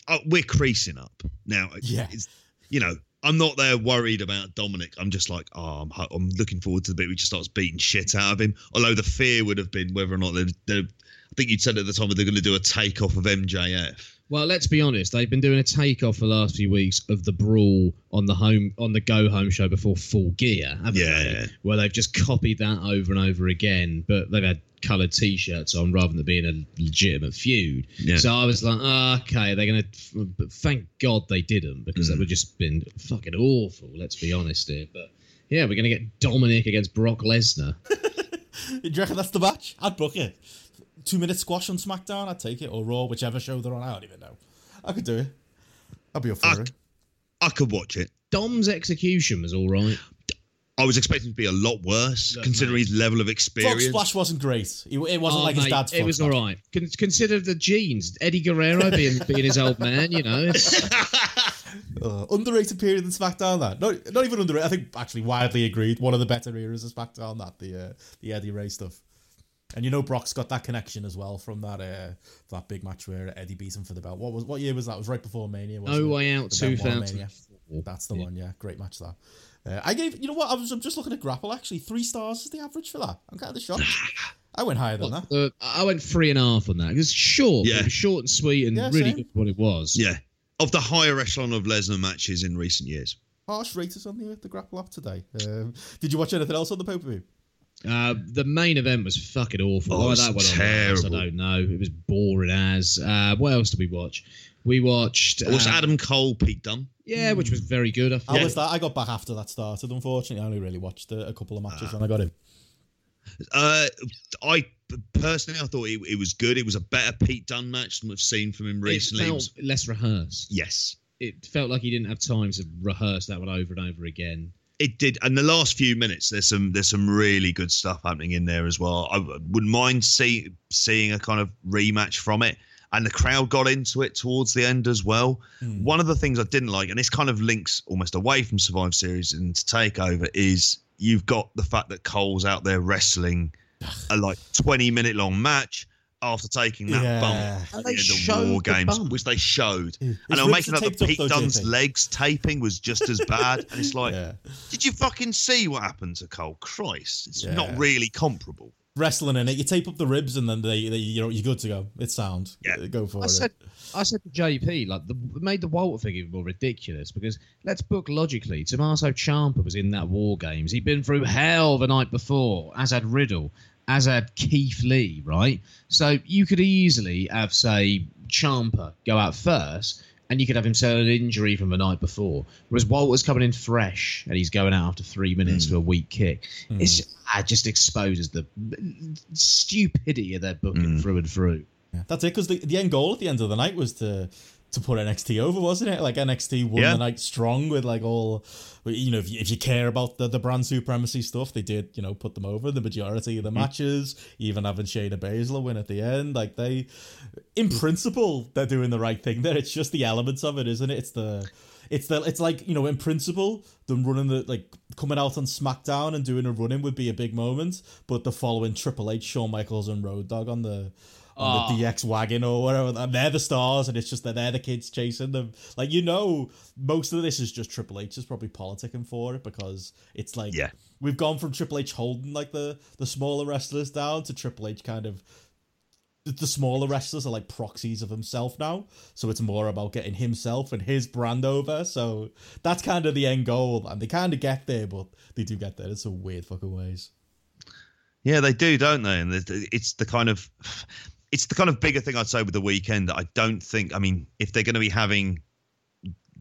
[SPEAKER 3] uh, we're creasing up now.
[SPEAKER 2] Yeah.
[SPEAKER 3] it's, you know, I'm not there worried about Dominic. I'm just like, oh, I'm, I'm looking forward to the bit we just starts beating shit out of him. Although the fear would have been whether or not they're I think you'd said at the time that they're going to do a takeoff of MJF.
[SPEAKER 4] Well, let's be honest. They've been doing a takeoff for the last few weeks of the brawl on the home on the Go Home show before Full Gear, haven't
[SPEAKER 3] Yeah.
[SPEAKER 4] they? Where they've just copied that over and over again, but they've had coloured T-shirts on rather than being a legitimate feud.
[SPEAKER 3] Yeah.
[SPEAKER 4] So I was like, oh, okay, they're gonna. But thank God they didn't because
[SPEAKER 3] Mm.
[SPEAKER 4] that would just been fucking awful. Let's be honest here, but. Yeah, we're gonna get Dominic against Brock Lesnar.
[SPEAKER 2] Do you reckon that's the match? I'd book it. Two minute squash on SmackDown, I'd take it, or Raw, whichever show they're on. I don't even know. I could do it. I'd be up for
[SPEAKER 3] I,
[SPEAKER 2] it.
[SPEAKER 3] I could watch it.
[SPEAKER 4] Dom's execution was all right.
[SPEAKER 3] I was expecting it to be a lot worse,
[SPEAKER 4] Look,
[SPEAKER 3] considering
[SPEAKER 4] mate.
[SPEAKER 3] his level of
[SPEAKER 2] Frog
[SPEAKER 3] experience.
[SPEAKER 2] Splash wasn't great. It, it wasn't
[SPEAKER 4] Oh,
[SPEAKER 2] like his
[SPEAKER 4] mate,
[SPEAKER 2] dad's
[SPEAKER 4] It was
[SPEAKER 2] Splash.
[SPEAKER 4] all right. Con- consider the genes. Eddie Guerrero being being his old man, you know.
[SPEAKER 2] Uh, underrated period in SmackDown. That not not even underrated. I think actually widely agreed. One of the better eras of SmackDown. That the uh, the Eddie Rey stuff. And you know Brock's got that connection as well from that uh, that big match where Eddie beat him for the belt. What was what year was that? It was right before Mania. Wasn't
[SPEAKER 4] No? Way Out
[SPEAKER 2] The Benoit
[SPEAKER 4] 2004.
[SPEAKER 2] Mania. That's the one. Yeah, great match that. Uh, I gave you know what I was I'm just looking at GRAPPL actually three stars is the average for that. I'm kind of shocked. I went higher than that.
[SPEAKER 4] uh, I went three and a half on that. It was short.
[SPEAKER 3] Yeah.
[SPEAKER 4] It was short and sweet and
[SPEAKER 2] Yeah,
[SPEAKER 4] really
[SPEAKER 2] same.
[SPEAKER 4] good for what it was.
[SPEAKER 3] yeah, of the higher echelon of Lesnar matches in recent years.
[SPEAKER 2] Harsh raters on the the GRAPPL app today. Um, did you watch anything else on the pay per view?
[SPEAKER 4] Uh, the main event was fucking awful.
[SPEAKER 3] Oh,
[SPEAKER 4] Why
[SPEAKER 3] it was
[SPEAKER 4] that went on I don't know. It was boring as. Uh, what else did we watch? We watched.
[SPEAKER 3] It was
[SPEAKER 4] uh,
[SPEAKER 3] Adam Cole, Pete Dunne.
[SPEAKER 4] Yeah, which was very good. I
[SPEAKER 2] How
[SPEAKER 4] thought.
[SPEAKER 2] was that? I got back after that started. Unfortunately, I only really watched a, a couple of matches when I got in.
[SPEAKER 3] Uh, I personally, I thought it, it was good. It was a better Pete Dunne match than we've seen from him recently. It
[SPEAKER 4] felt
[SPEAKER 3] was-
[SPEAKER 4] less rehearsed.
[SPEAKER 3] yes,
[SPEAKER 4] It felt like he didn't have time to rehearse that one over and over again.
[SPEAKER 3] It did. And the last few minutes, there's some there's some really good stuff happening in there as well. I wouldn't mind see, seeing a kind of rematch from it. And the crowd got into it towards the end as well. Hmm. One of the things I didn't like, and this kind of links almost away from Survivor Series into Takeover, is you've got the fact that Cole's out there wrestling a like 20 minute long match after taking that
[SPEAKER 2] Yeah.
[SPEAKER 3] bump
[SPEAKER 4] And
[SPEAKER 3] at the
[SPEAKER 4] they
[SPEAKER 3] end
[SPEAKER 4] showed
[SPEAKER 3] of War
[SPEAKER 4] the
[SPEAKER 3] Games,
[SPEAKER 4] bump.
[SPEAKER 3] which they showed.
[SPEAKER 2] His
[SPEAKER 3] and I'm making up that
[SPEAKER 2] taped up
[SPEAKER 3] Pete
[SPEAKER 2] though,
[SPEAKER 3] Dunne's legs taping was just as bad. and it's like,
[SPEAKER 2] Yeah.
[SPEAKER 3] did you fucking see what happened to Cole? Christ, it's
[SPEAKER 2] Yeah.
[SPEAKER 3] not really comparable.
[SPEAKER 2] Wrestling in it, you tape up the ribs and then they, they you know you're good to go. It's sound.
[SPEAKER 3] Yeah.
[SPEAKER 2] go for
[SPEAKER 4] I
[SPEAKER 2] it.
[SPEAKER 4] said, I said to JP, like, the, it made the Walter figure more ridiculous because let's book logically. Tommaso Ciampa was in that War Games. He'd been through hell the night before, as had Riddle, as had Keith Lee, right? So you could easily have, say, Ciampa go out first. And you could have him sell an injury from the night before, whereas Walter's coming in fresh and he's going out after three minutes hmm. for a weak kick. Hmm. It's ah, it just exposes the stupidity of their booking hmm. through and through.
[SPEAKER 2] Yeah, That's it, because the, the end goal at the end of the night was to to put NXT over, wasn't it? Like NXT won
[SPEAKER 3] Yeah.
[SPEAKER 2] the night strong with like all, you know, if you, if you care about the, the brand supremacy stuff, they did, you know, put them over the majority of the mm. matches, even having Shayna Baszler win at the end. Like they, in principle, they're doing the right thing there. It's just the elements of it, isn't it? It's the, it's the, it's like you know, in principle, them running the like coming out on SmackDown and doing a run in would be a big moment, but the following Triple H, Shawn Michaels, and Road Dogg on the on the ah. DX wagon or whatever, and they're the stars, and it's just that they're the kids chasing them. Like you know, most of this is just Triple H is probably politicking for it because it's like
[SPEAKER 3] Yeah.
[SPEAKER 2] we've gone from Triple H holding like the the smaller wrestlers down to Triple H kind of the- the smaller wrestlers are like proxies of himself now. So it's more about getting himself and his brand over. So that's kind of the end goal. And they kind of get there, but they do get there in some weird fucking ways.
[SPEAKER 3] Yeah, they do, don't they? And it's the kind of it's the kind of bigger thing I'd say with the weekend that I don't think. I mean, if they're going to be having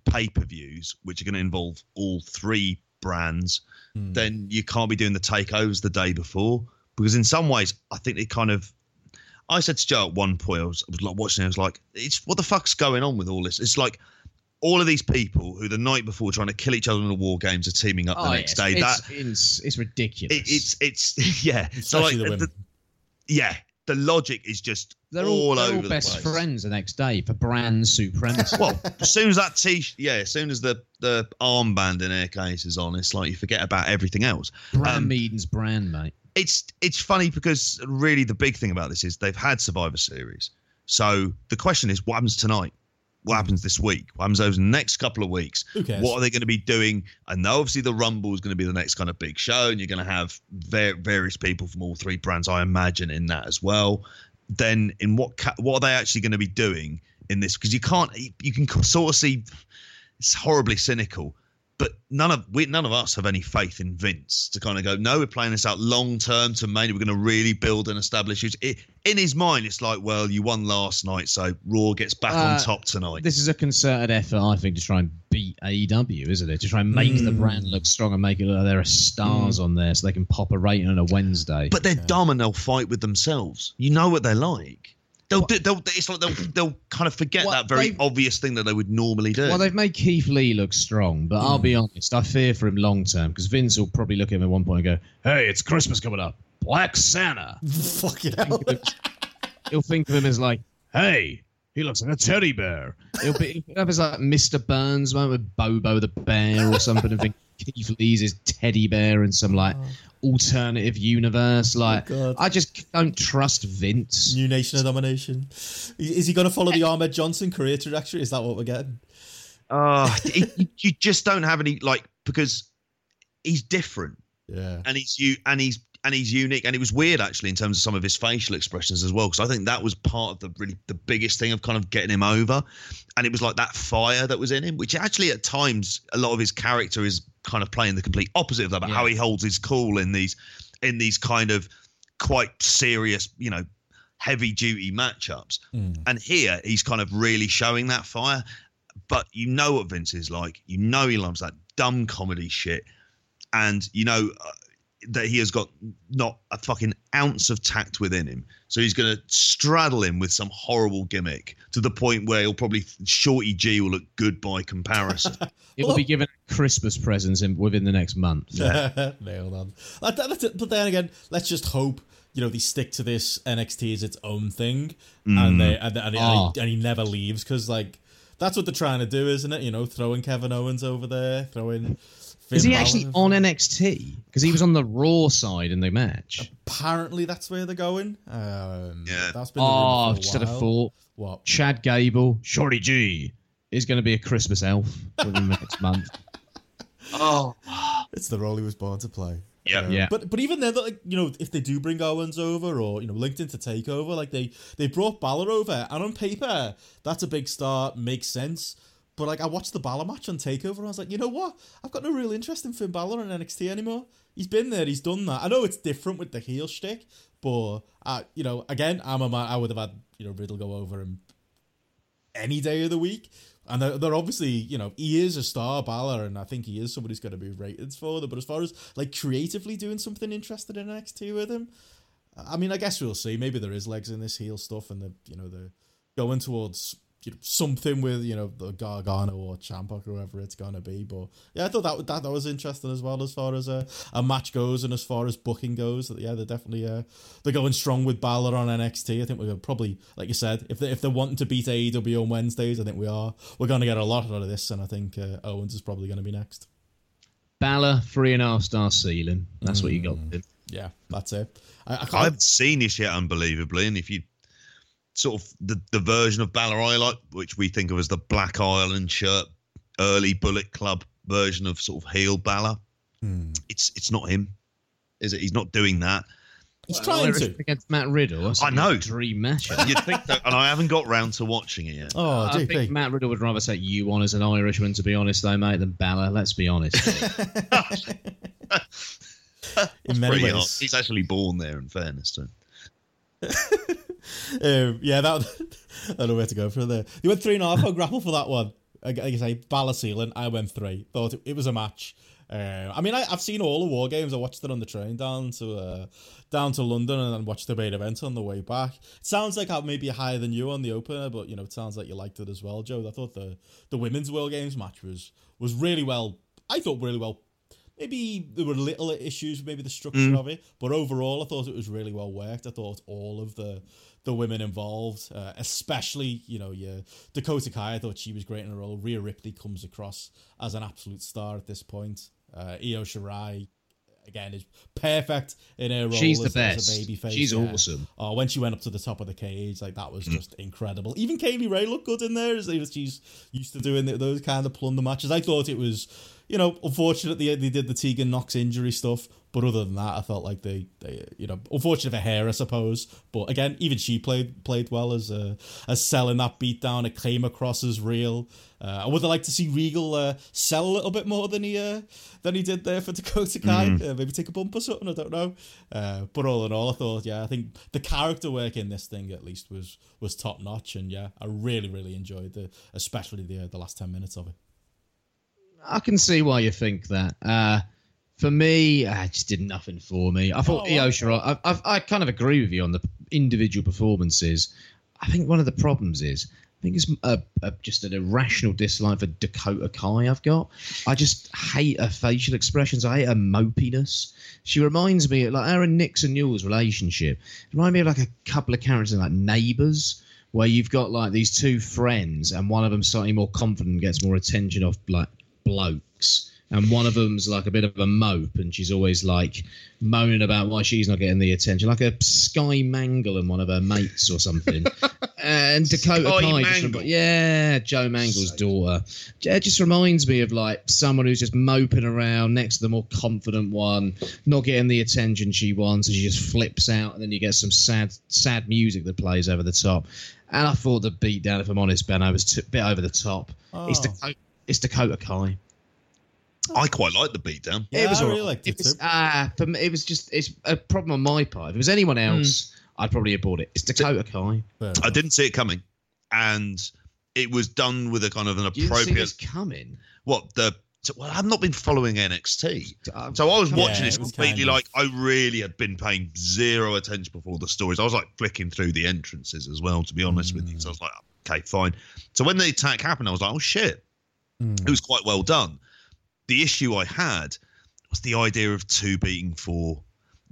[SPEAKER 3] pay per views, which are going to involve all three brands, hmm. then you can't be doing the takeovers the day before because in some ways I think they kind of. I said to Joe at one point, I was, I was like watching, it, I was like, "It's what the fuck's going on with all this?" It's like all of these people who the night before trying to kill each other in the war games are teaming up the
[SPEAKER 4] Oh,
[SPEAKER 3] next
[SPEAKER 4] yes,
[SPEAKER 3] day. That
[SPEAKER 4] it's, it's, it's ridiculous.
[SPEAKER 3] it, it's it's yeah. so like
[SPEAKER 2] the women.
[SPEAKER 3] yeah, the logic is just
[SPEAKER 4] they're all,
[SPEAKER 3] all
[SPEAKER 4] they're
[SPEAKER 3] over
[SPEAKER 4] all
[SPEAKER 3] the
[SPEAKER 4] best
[SPEAKER 3] place.
[SPEAKER 4] friends the next day for brand supremacy.
[SPEAKER 3] Well, as soon as that t yeah, as soon as the the armband in their case is on, it's like you forget about everything else.
[SPEAKER 4] brand
[SPEAKER 3] um,
[SPEAKER 4] meetings brand, mate.
[SPEAKER 3] It's it's funny because really the big thing about this is they've had Survivor Series. So the question is, what happens tonight? What happens this week? What happens over the next couple of weeks? What are they going to be doing? I know obviously the Rumble is going to be the next kind of big show, and you're going to have ver- various people from all three brands, I imagine, in that as well. Then, in what ca- what are they actually going to be doing in this? Because you can't, you can sort of see it's horribly cynical, but none of we none of us have any faith in Vince to kind of go, no, we're playing this out long term to maybe we're going to really build and establish it. it. In his mind, it's like, well, you won last night, so Raw gets back
[SPEAKER 4] Uh,
[SPEAKER 3] on top tonight.
[SPEAKER 4] This is a concerted effort, I think, to try and beat AEW, isn't it? To try and make the brand look strong and make it look like there are stars on there so they can pop a rating on a Wednesday.
[SPEAKER 3] But they're dumb and they'll fight with themselves. You know what they're like. They'll, do they'll it's like they'll, they'll kind of forget
[SPEAKER 4] What
[SPEAKER 3] that very obvious thing that they would normally do.
[SPEAKER 4] Well, they've made Keith Lee look strong, but I'll be honest, I fear for him long term because Vince will probably look at him at one point and go, "Hey, it's Christmas coming up, Black Santa."
[SPEAKER 2] Fucking hell.
[SPEAKER 4] He'll think of him as like, "Hey, he looks like a teddy bear." He'll be he'll have his like Mr. Burns moment with Bobo the bear or something, and think Keith Lee's his teddy bear and some like oh. Alternative universe. Like,
[SPEAKER 2] God.
[SPEAKER 4] I just don't trust Vince.
[SPEAKER 2] New Nation of Domination. Is he going to follow the Ahmed Johnson career trajectory? Is that what we're getting?
[SPEAKER 3] Uh, it- you- you just don't have any like because he's different
[SPEAKER 2] Yeah.
[SPEAKER 3] and he's you and he's and he's unique and it was weird actually in terms of some of his facial expressions as well because I think that was part of the really the biggest thing of kind of getting him over and it was like that fire that was in him which actually at times a lot of his character is kind of playing the complete opposite of that about how he holds his cool in these in these kind of quite serious you know heavy duty matchups. Hmm. And here he's kind of really showing that fire. But you know what Vince is like. You know he loves that dumb comedy shit. And you know that he has got not a fucking ounce of tact within him. So he's going to straddle him with some horrible gimmick to the point where he'll probably Shorty G will look good by comparison.
[SPEAKER 4] It will be given Christmas presents in, within the next month. Yeah.
[SPEAKER 2] Nailed on. That- that- that's- But then again, let's just hope you know they stick to this NXT as its own thing, and they and, and,
[SPEAKER 4] Ah.
[SPEAKER 2] and, he, and he never leaves because like that's what they're trying to do, isn't it? You know, throwing Kevin Owens over there, throwing. Finn
[SPEAKER 4] Is he
[SPEAKER 2] Balor.
[SPEAKER 4] actually on NXT? Because he was on the Raw side in the match.
[SPEAKER 2] Apparently, that's where they're going. Um,
[SPEAKER 3] Yeah.
[SPEAKER 2] that's been the rumor
[SPEAKER 4] Oh,
[SPEAKER 2] for a
[SPEAKER 4] just had a
[SPEAKER 2] while.
[SPEAKER 4] thought.
[SPEAKER 2] What?
[SPEAKER 4] Chad Gable, Shorty G, is going to be a Christmas elf within the next month.
[SPEAKER 2] Oh, It's the role he was born to play.
[SPEAKER 3] Yeah.
[SPEAKER 2] Uh,
[SPEAKER 4] Yeah.
[SPEAKER 2] But but even then, like you know, if they do bring Owens over or you know linked into Takeover, like they they brought Balor over, and on paper that's a big start, makes sense. But like I watched the Balor match on Takeover, and I was like, you know what? I've got no real interest in Finn Balor in NXT anymore. He's been there, he's done that. I know it's different with the heel shtick, but uh, you know, again, I'm a man. I would have had you know Riddle go over him any day of the week. And they're, they're obviously, you know, he is a star Balor, and I think he is somebody who's going to be rated for them. But as far as like creatively doing something interested in NXT with him, I mean, I guess we'll see. Maybe there is legs in this heel stuff, and the you know the going towards you know, something with you know the Gargano or Ciampa or whoever it's gonna be. But yeah, I thought that that, that was interesting as well as far as a, a match goes and as far as booking goes. Yeah, they're definitely uh, they're going strong with Balor on NXT. I think we're probably like you said, if they if they're wanting to beat AEW on Wednesdays, I think we are. We're gonna get a lot out of this, and I think uh, Owens is probably gonna be next.
[SPEAKER 4] Balor, three and a half star ceiling. That's what you got.
[SPEAKER 2] Yeah, that's it. I, I,
[SPEAKER 3] I
[SPEAKER 2] can't,
[SPEAKER 3] haven't seen this yet, unbelievably. And if you sort of the, the version of Balor I like, which we think of as the Black Island shirt, early Bullet Club version of sort of heel Balor, hmm. it's it's not him, is it? He's not doing that.
[SPEAKER 2] he's trying
[SPEAKER 4] Irish
[SPEAKER 2] to.
[SPEAKER 4] against Matt Riddle. I
[SPEAKER 3] I
[SPEAKER 4] a
[SPEAKER 3] know.
[SPEAKER 4] dream matchup.
[SPEAKER 3] You'd think that, and I haven't got round to watching it yet.
[SPEAKER 2] Oh,
[SPEAKER 4] I
[SPEAKER 2] JP.
[SPEAKER 4] think Matt Riddle would rather take you on as an Irishman, to be honest, though, mate, than Balor. Let's be honest.
[SPEAKER 2] in many ways.
[SPEAKER 3] hard. He's actually born there. In fairness to him.
[SPEAKER 2] Um, yeah, that I don't know where to go from there. You went three and a half. I'll grapple for that one. Like I say, Balor ceiling. I went three. Thought it, it was a match. Uh, I mean, I, I've seen all the war games. I watched it on the train down to uh, down to London and then watched the main event on the way back. It sounds like I maybe higher than you on the opener, but you know, it sounds like you liked it as well, Joe. I thought the the women's War Games match was was really well. I thought really well maybe there were little issues maybe the structure of it, but overall, I thought it was really well worked. I thought all of the the women involved, uh, especially you know, yeah, Dakota Kai. I thought she was great in her role. Rhea Ripley comes across as an absolute star at this point. Uh, Io Shirai. Again, is perfect in her role.
[SPEAKER 4] She's the
[SPEAKER 2] as, as
[SPEAKER 4] best.
[SPEAKER 2] a baby face.
[SPEAKER 4] She's awesome.
[SPEAKER 2] Oh, when she went up to the top of the cage, like that was just incredible. Even Kay Lee Ray looked good in there, as she's used to doing those kind of plunder matches. I thought it was, you know, unfortunately they did the Tegan Knox injury stuff, but other than that, I felt like they, they you know, unfortunate for her, I suppose. But again, even she played played well as uh, as selling that beat down. It came across as real. Uh, I would have liked to see Regal uh, sell a little bit more than he uh, than he did there for Dakota Kai. Uh, maybe take a bump or something. I don't know. Uh, but all in all, I thought, yeah, I think the character work in this thing at least was was top notch, and yeah, I really really enjoyed the especially the uh, the last ten minutes of it.
[SPEAKER 4] I can see why you think that. Uh, for me, I just did nothing for me. I thought
[SPEAKER 2] Oh,
[SPEAKER 4] Io. Shirai. I, I, I kind of agree with you on the individual performances. I think one of the problems is I think it's a, a, just an irrational dislike for Dakota Kai. I've got. I just hate her facial expressions. I hate her mopiness. She reminds me like Aaron Nix and Newell's relationship. It reminds me of like a couple of characters in like Neighbours. Where you've got like these two friends, and one of them slightly more confident, gets more attention off like blokes, and one of them's like a bit of a mope, and she's always like moaning about why she's not getting the attention, like a Sky Mangel and one of her mates or something. and Dakota
[SPEAKER 3] Sky
[SPEAKER 4] Kai, Mangel. yeah, Joe Mangel's daughter. It just reminds me of like someone who's just moping around next to the more confident one, not getting the attention she wants, and she just flips out, and then you get some sad, sad music that plays over the top. And I thought the beatdown, if I'm honest, Ben, I was a bit over the top. It's,
[SPEAKER 2] Oh.
[SPEAKER 4] Dakota, it's Dakota Kai.
[SPEAKER 3] I quite like the beatdown.
[SPEAKER 2] Yeah,
[SPEAKER 4] it was
[SPEAKER 2] I really
[SPEAKER 4] right.
[SPEAKER 2] liked it
[SPEAKER 4] was,
[SPEAKER 2] too.
[SPEAKER 4] ah, for me, it was just it's a problem on my part. If it was anyone else, I'd probably have bought it. It's Dakota Kai.
[SPEAKER 3] I didn't see it coming, and it was done with a kind of an
[SPEAKER 4] You see
[SPEAKER 3] appropriate.
[SPEAKER 4] coming.
[SPEAKER 3] What the? so- Well, I've not been following NXT,
[SPEAKER 4] Uh,
[SPEAKER 3] so I was
[SPEAKER 2] Yeah,
[SPEAKER 3] watching this
[SPEAKER 2] was
[SPEAKER 3] completely
[SPEAKER 2] kind of-
[SPEAKER 3] like I really had been paying zero attention before the stories. I was like flicking through the entrances as well, to be honest with you. So I was like, okay, fine. So when the attack happened, I was like, oh shit, Mm. it was quite well done. The issue I had was the idea of two beating four.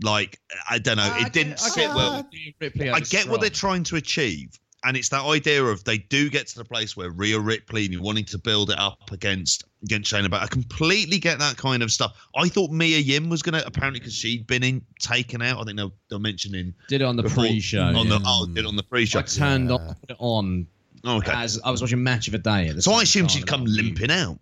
[SPEAKER 3] Like I don't know,
[SPEAKER 4] I
[SPEAKER 3] it didn't
[SPEAKER 4] I
[SPEAKER 3] sit
[SPEAKER 4] get
[SPEAKER 3] well.
[SPEAKER 4] what Ripley
[SPEAKER 3] I
[SPEAKER 4] over
[SPEAKER 3] get what they're trying to achieve, and it's that idea of they do get to the place where Rhea Ripley and you're wanting to build it up against against Shayna, but I completely get that kind of stuff. I thought Mia Yim was gonna apparently because she'd been in taken out. I think they're, they're mentioning
[SPEAKER 4] Did it on the
[SPEAKER 3] before-
[SPEAKER 4] pre-show.
[SPEAKER 3] on
[SPEAKER 4] yeah.
[SPEAKER 3] the oh did on the pre-show.
[SPEAKER 4] I turned
[SPEAKER 2] Yeah.
[SPEAKER 4] on, put it on
[SPEAKER 3] okay,
[SPEAKER 4] as I was watching Match of the Day. At the
[SPEAKER 3] so I
[SPEAKER 4] same
[SPEAKER 3] assumed she'd come
[SPEAKER 4] and I-
[SPEAKER 3] limping out.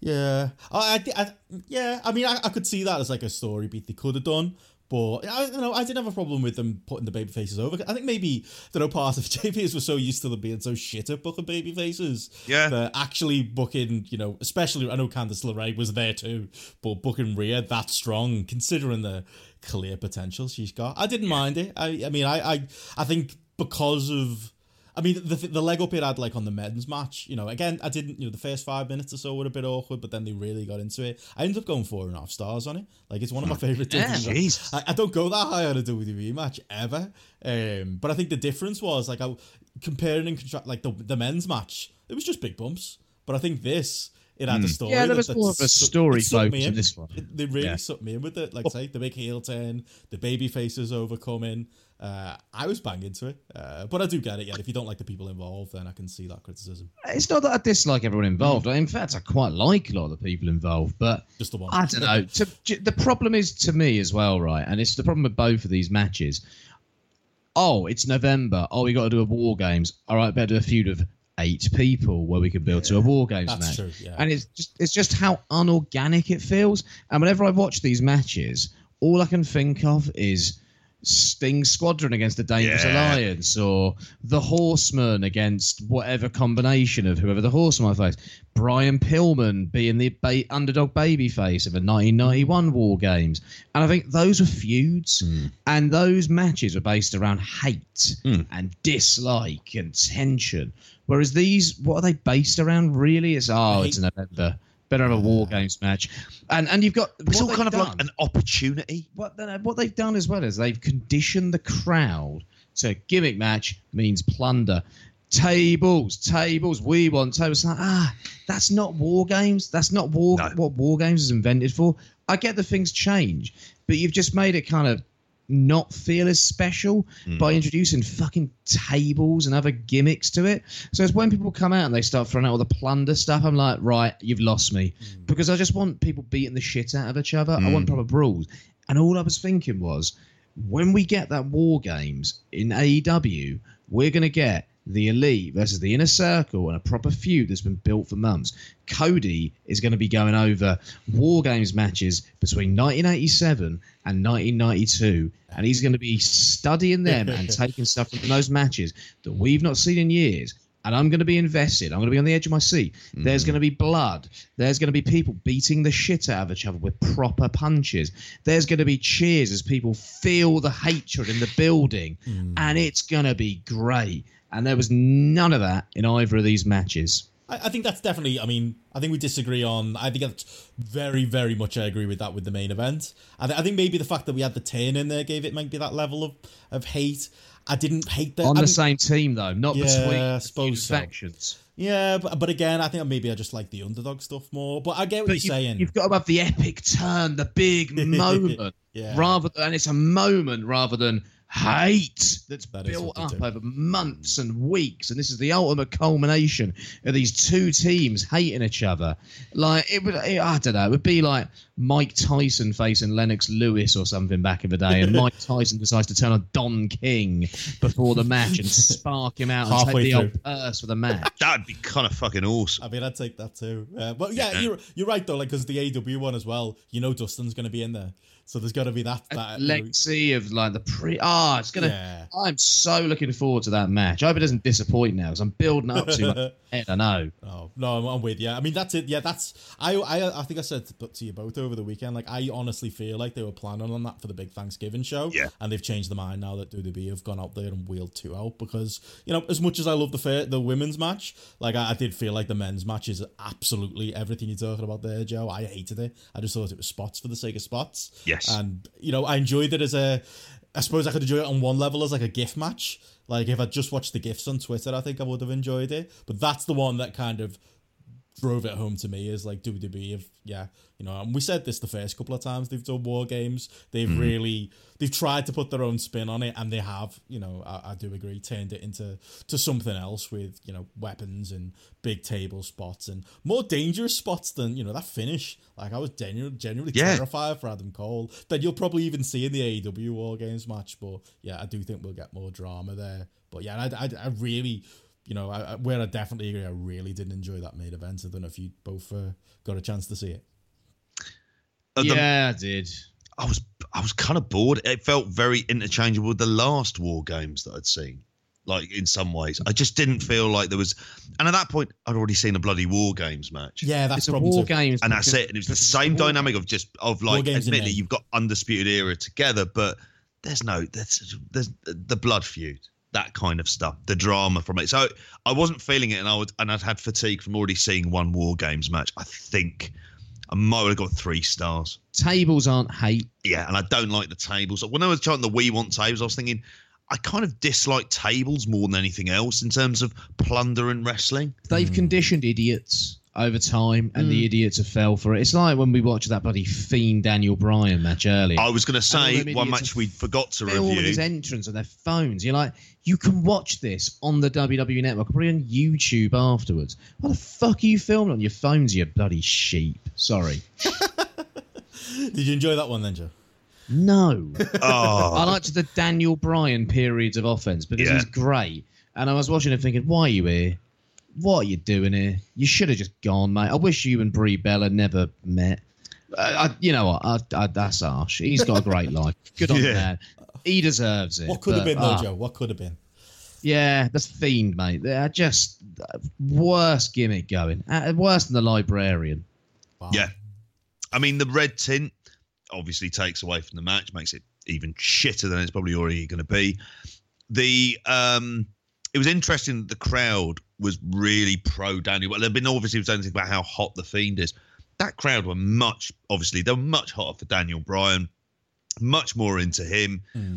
[SPEAKER 2] Yeah, I, I, I yeah. I mean, I, I could see that as like a story beat they could have done, but I you know I didn't have a problem with them putting the baby faces over. I think maybe you know part of JPs were so used to them being so shit at booking baby faces.
[SPEAKER 3] Yeah.
[SPEAKER 2] that actually booking, you know, especially I know Candice LeRae was there too, but booking Rhea that strong, considering the clear potential she's got, I didn't mind it. I, I mean, I, I, I think because of. I mean, the the leg up it had like on the men's match. You know, again, I didn't. You know, the first five minutes or so were a bit awkward, but then they really got into it. I ended up going four and a half stars on it. Like it's one of my favorite
[SPEAKER 4] Yeah,
[SPEAKER 2] things.
[SPEAKER 3] Jesus.
[SPEAKER 2] I, I don't go that high on a WWE match ever. Um, but I think the difference was like I comparing and contrast like the the men's match. It was just big bumps, but I think this. It had a story.
[SPEAKER 4] Yeah, there was
[SPEAKER 2] that
[SPEAKER 4] more of a story
[SPEAKER 2] it sucked
[SPEAKER 4] focus in
[SPEAKER 2] in.
[SPEAKER 4] this one.
[SPEAKER 2] It- they really
[SPEAKER 4] Yeah.
[SPEAKER 2] sucked me in with it. Like I say, the big heel turn, the baby faces overcoming. Uh, I was banging into it, uh, but I do get it. Yeah, if you don't like the people involved, then I can see that criticism.
[SPEAKER 4] It's not that I dislike everyone involved. In fact, I quite like a lot of the people involved, but
[SPEAKER 2] Just the one.
[SPEAKER 4] I don't know. To, the problem is to me as well, right? And it's the problem with both of these matches. Oh, it's November. Oh, we got to do a war games. All right, better do a feud of eight people where we can build to a war games match.
[SPEAKER 2] true, yeah.
[SPEAKER 4] And it's just it's just how unorganic it feels. And whenever I watch these matches, all I can think of is Sting Squadron against the Dangerous
[SPEAKER 3] Yeah.
[SPEAKER 4] Alliance, or the Horseman against whatever combination of whoever the Horseman face. Brian Pillman being the ba- underdog babyface of the 1991 War Games, and I think those were feuds, hmm. and those matches were based around hate hmm. and dislike and tension. Whereas these, what are they based around? Really, it's oh, it's November. Better have a War Games match, and and you've got
[SPEAKER 3] It's all kind of like an opportunity.
[SPEAKER 4] what what they've done as well is they've conditioned the crowd to gimmick match means plunder. Tables, tables, we want tables. Like, ah, that's not war games. That's not war
[SPEAKER 3] No.
[SPEAKER 4] what war games is invented for. I get that things change, but you've just made it kind of not feel as special hmm. by introducing fucking tables and other gimmicks to it. So it's when people come out and they start throwing out all the plunder stuff, I'm like, right, you've lost me. Hmm. Because I just want people beating the shit out of each other. I want hmm. proper brawls. And all I was thinking was, when we get that war games in AEW, we're gonna get the elite versus the inner circle and a proper feud that's been built for months. Cody is going to be going over war games matches between 1987 and 1992, and he's going to be studying them and taking stuff from those matches that we've not seen in years. And I'm going to be invested. I'm going to be on the edge of my seat. There's mm-hmm. going to be blood. There's going to be people beating the shit out of each other with proper punches. There's going to be cheers as people feel the hatred in the building. Mm. And it's going to be great. And there was none of that in either of these matches.
[SPEAKER 2] I, I think that's definitely. I mean, I think we disagree on. I think that's very, very much. I agree with that with the main event. I, th- I think maybe the fact that we had the turn in there gave it maybe that level of, of hate. I didn't hate that
[SPEAKER 4] On
[SPEAKER 2] I
[SPEAKER 4] the
[SPEAKER 2] mean-
[SPEAKER 4] same team, though, not
[SPEAKER 2] Yeah,
[SPEAKER 4] between
[SPEAKER 2] I suppose so.
[SPEAKER 4] factions.
[SPEAKER 2] Yeah, but, but again, I think maybe I just like the underdog stuff more. But I get what
[SPEAKER 4] But
[SPEAKER 2] you're
[SPEAKER 4] you,
[SPEAKER 2] saying.
[SPEAKER 4] you've got to have the epic turn, the big moment,
[SPEAKER 2] Yeah.
[SPEAKER 4] rather than, and it's a moment rather than hate that's
[SPEAKER 2] That is
[SPEAKER 4] built up over months and weeks, and this is the ultimate culmination of these two teams hating each other. Like it would, it, I don't know, it would be like Mike Tyson facing Lennox Lewis or something back in the day, and Mike Tyson decides to turn on Don King before the match and spark him out and
[SPEAKER 2] Halfway
[SPEAKER 4] take the old purse for the match.
[SPEAKER 3] That'd be kind of fucking awesome.
[SPEAKER 2] I mean, I'd take that too. Uh, but yeah, you're you're right though. Like, because the AW one as well. You know, Dustin's going to be in there, so there's got to be that. that you know-
[SPEAKER 4] legacy of like the pre. Ah, it's gonna.
[SPEAKER 2] Yeah.
[SPEAKER 4] I'm so looking forward to that match. I hope it doesn't disappoint now because I'm building up to my head. I know.
[SPEAKER 2] Oh no, I'm, I'm with you. I mean, that's it. Yeah, that's I. I, I think I said to, to you both over the weekend. Like, I honestly feel like they were planning on that for the big Thanksgiving show.
[SPEAKER 3] Yeah.
[SPEAKER 2] and they've changed their mind now that WWE have gone out there and wheeled two out because you know, as much as I love the fair, the women's match, like I, I did feel like the men's match is absolutely everything you're talking about there, Joe. I hated it. I just thought it was spots for the sake of spots.
[SPEAKER 3] Yes.
[SPEAKER 2] and you know, I enjoyed it as a. I suppose I could enjoy it on one level as like a GIF match. Like if I just watched the GIFs on Twitter, I think I would have enjoyed it. But that's the one that kind of drove it home to me is like WWE have yeah you know and we said this the first couple of times they've done war games. They've mm-hmm. really they've tried to put their own spin on it and they have you know I, I do agree turned it into to something else with you know weapons and big table spots and more dangerous spots than you know that finish. Like I was genu- genuinely
[SPEAKER 3] Yeah.
[SPEAKER 2] terrified for Adam Cole that you'll probably even see in the AEW war games match but yeah I do think we'll get more drama there. But yeah I, I, I really you know, I, I, where I definitely agree, I really didn't enjoy that main event. I don't know if you both uh, got a chance to see it.
[SPEAKER 3] Uh, the-
[SPEAKER 4] yeah, I did.
[SPEAKER 3] I was I was kind of bored. It felt very interchangeable with the last war games that I'd seen. Like in some ways, I just didn't feel like there was. And at that point, I'd already seen a bloody war games match.
[SPEAKER 2] Yeah, that's
[SPEAKER 4] It's a war
[SPEAKER 2] too.
[SPEAKER 4] games,
[SPEAKER 3] and that's it. And it was the same dynamic of just of like
[SPEAKER 2] games
[SPEAKER 3] admittedly you've got undisputed era together, but there's no there's there's the blood feud. That kind of stuff, the drama from it. So I wasn't feeling it, and I would, and I'd had fatigue from already seeing one War Games match. I think I might have got three stars.
[SPEAKER 4] Tables aren't hate.
[SPEAKER 3] Yeah, and I don't like the tables. When I was trying the We Want tables, I was thinking I kind of dislike tables more than anything else in terms of plunder and wrestling.
[SPEAKER 4] They've hmm. conditioned idiots over time, and the mm. idiots have fell for it. It's like when we watched that bloody fiend Daniel Bryan match earlier.
[SPEAKER 3] I was going to say
[SPEAKER 4] them
[SPEAKER 3] one match
[SPEAKER 4] have
[SPEAKER 3] we forgot to
[SPEAKER 4] filming
[SPEAKER 3] review.
[SPEAKER 4] his entrance on their phones. You're like, you can watch this on the WWE Network, probably on YouTube afterwards. What the fuck are you filming on your phones, you bloody sheep? Sorry.
[SPEAKER 2] Did you enjoy that one then, Joe?
[SPEAKER 4] No.
[SPEAKER 3] Oh,
[SPEAKER 4] I liked the Daniel Bryan periods of offense because
[SPEAKER 3] Yeah.
[SPEAKER 4] he's great. And I was watching him thinking, why are you here? What are you doing here? You should have just gone, mate. I wish you and Brie Bella never met. Uh, I, you know what? I, I, that's harsh. He's got a great life. Good on
[SPEAKER 3] Yeah.
[SPEAKER 4] him. He deserves it.
[SPEAKER 2] What could have been, though,
[SPEAKER 4] ah,
[SPEAKER 2] Joe? What could have been?
[SPEAKER 4] Yeah, that's fiend, mate. They're just uh, worst gimmick going. Uh, worse than the librarian.
[SPEAKER 2] Wow.
[SPEAKER 3] yeah. I mean, the red tint obviously takes away from the match, makes it even shitter than it's probably already going to be. The um, it was interesting that the crowd was really pro Daniel. Well, there'd been obviously was anything about how hot the fiend is. That crowd were much obviously they were much hotter for Daniel Bryan, much more into him, hmm.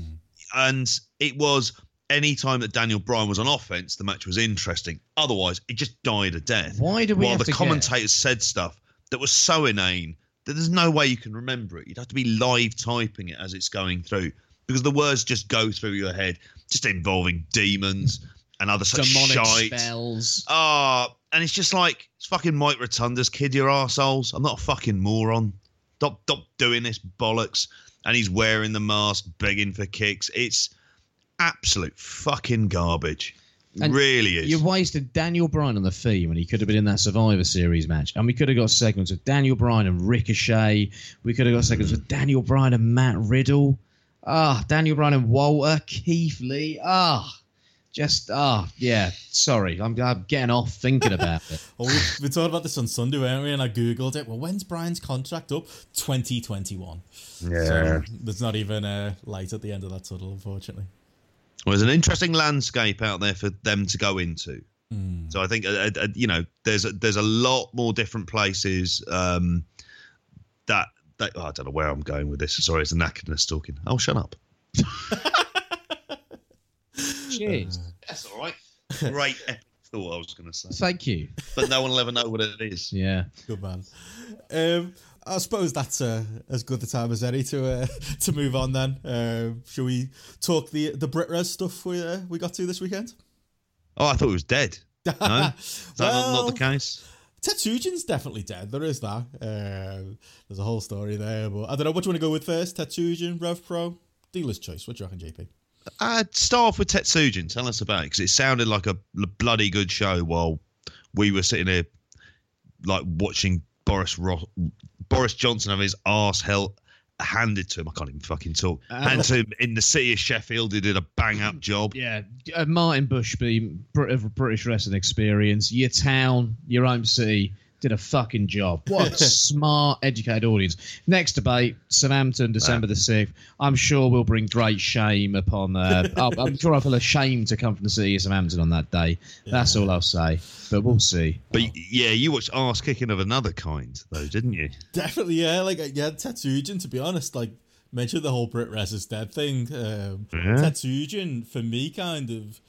[SPEAKER 3] and it was any time that Daniel Bryan was on offense, the match was interesting. Otherwise, it just died a death.
[SPEAKER 4] Why do we
[SPEAKER 3] While the
[SPEAKER 4] to get-
[SPEAKER 3] commentators said stuff that was so inane that there's no way you can remember it. You'd have to be live typing it as it's going through because the words just go through your head, just involving demons and other such
[SPEAKER 4] Demonic
[SPEAKER 3] shite.
[SPEAKER 4] spells.
[SPEAKER 3] Ah, and it's just like it's fucking Mike Rotunda's kid your arseholes. I'm not a fucking moron. Stop stop doing this bollocks. And he's wearing the mask, begging for kicks. It's absolute fucking garbage.
[SPEAKER 4] And
[SPEAKER 3] really is.
[SPEAKER 4] You wasted Daniel Bryan on the theme when he could have been in that Survivor Series match. And we could have got segments with Daniel Bryan and Ricochet. We could have got segments with Daniel Bryan and Matt Riddle. Ah, Daniel Bryan and Walter, Keith Lee. Ah, just, ah, yeah. Sorry, I'm, I'm getting off thinking about it.
[SPEAKER 2] Well, we, we talked about this on Sunday, weren't we? And I googled it. Well, when's Brian's contract up? 2021.
[SPEAKER 3] yeah.
[SPEAKER 2] So there's not even a light at the end of that tunnel, unfortunately.
[SPEAKER 3] Well, there's an interesting landscape out there for them to go into. So I think uh, uh, you know there's a, there's a lot more different places um, that that oh, I don't know where I'm going with this. Sorry, it's a knackeredness talking. Oh, shut up.
[SPEAKER 4] Cheers.
[SPEAKER 3] That's all right. Great epic thought I was going to say,
[SPEAKER 4] Thank you.
[SPEAKER 3] but no one will ever know what it is.
[SPEAKER 4] Yeah.
[SPEAKER 2] Good man. Um, I suppose that's uh, as good a time as any to uh, to move on. Then, uh, shall we talk the the Brit Wres stuff we uh, we got to this weekend?
[SPEAKER 3] Oh, I thought it was dead. No, is that not, not the case?
[SPEAKER 2] Tetsujin's definitely dead. There is that. Uh, there's a whole story there, but I don't know. What do you want to go with first? Tetsujin, Rev Pro, dealer's choice. What do you reckon, JP?
[SPEAKER 3] Uh, start off with Tetsujin. Tell us about it because it sounded like a bloody good show while we were sitting here, like watching Boris Ro- Boris Johnson have his arse held handed to him. I can't even fucking talk. handed to him in the city of Sheffield. He did a bang up job.
[SPEAKER 4] Yeah, uh, Martin Bushby, British wrestling experience. Your town, your own city, did a fucking job. What a smart, educated audience. Next debate, Southampton, December the sixth. I'm sure we'll bring great shame upon. Uh, I'm- I'm sure I'll feel ashamed to come from the city of Southampton on that day. That's all I'll say. But we'll see.
[SPEAKER 3] But yeah, you watched ass kicking of another kind, though, didn't you?
[SPEAKER 2] Definitely, yeah. Like, uh, yeah, Tetsujin. To be honest, like mentioned the whole Brit Wres is dead thing. Um, Tetsujin for me kind of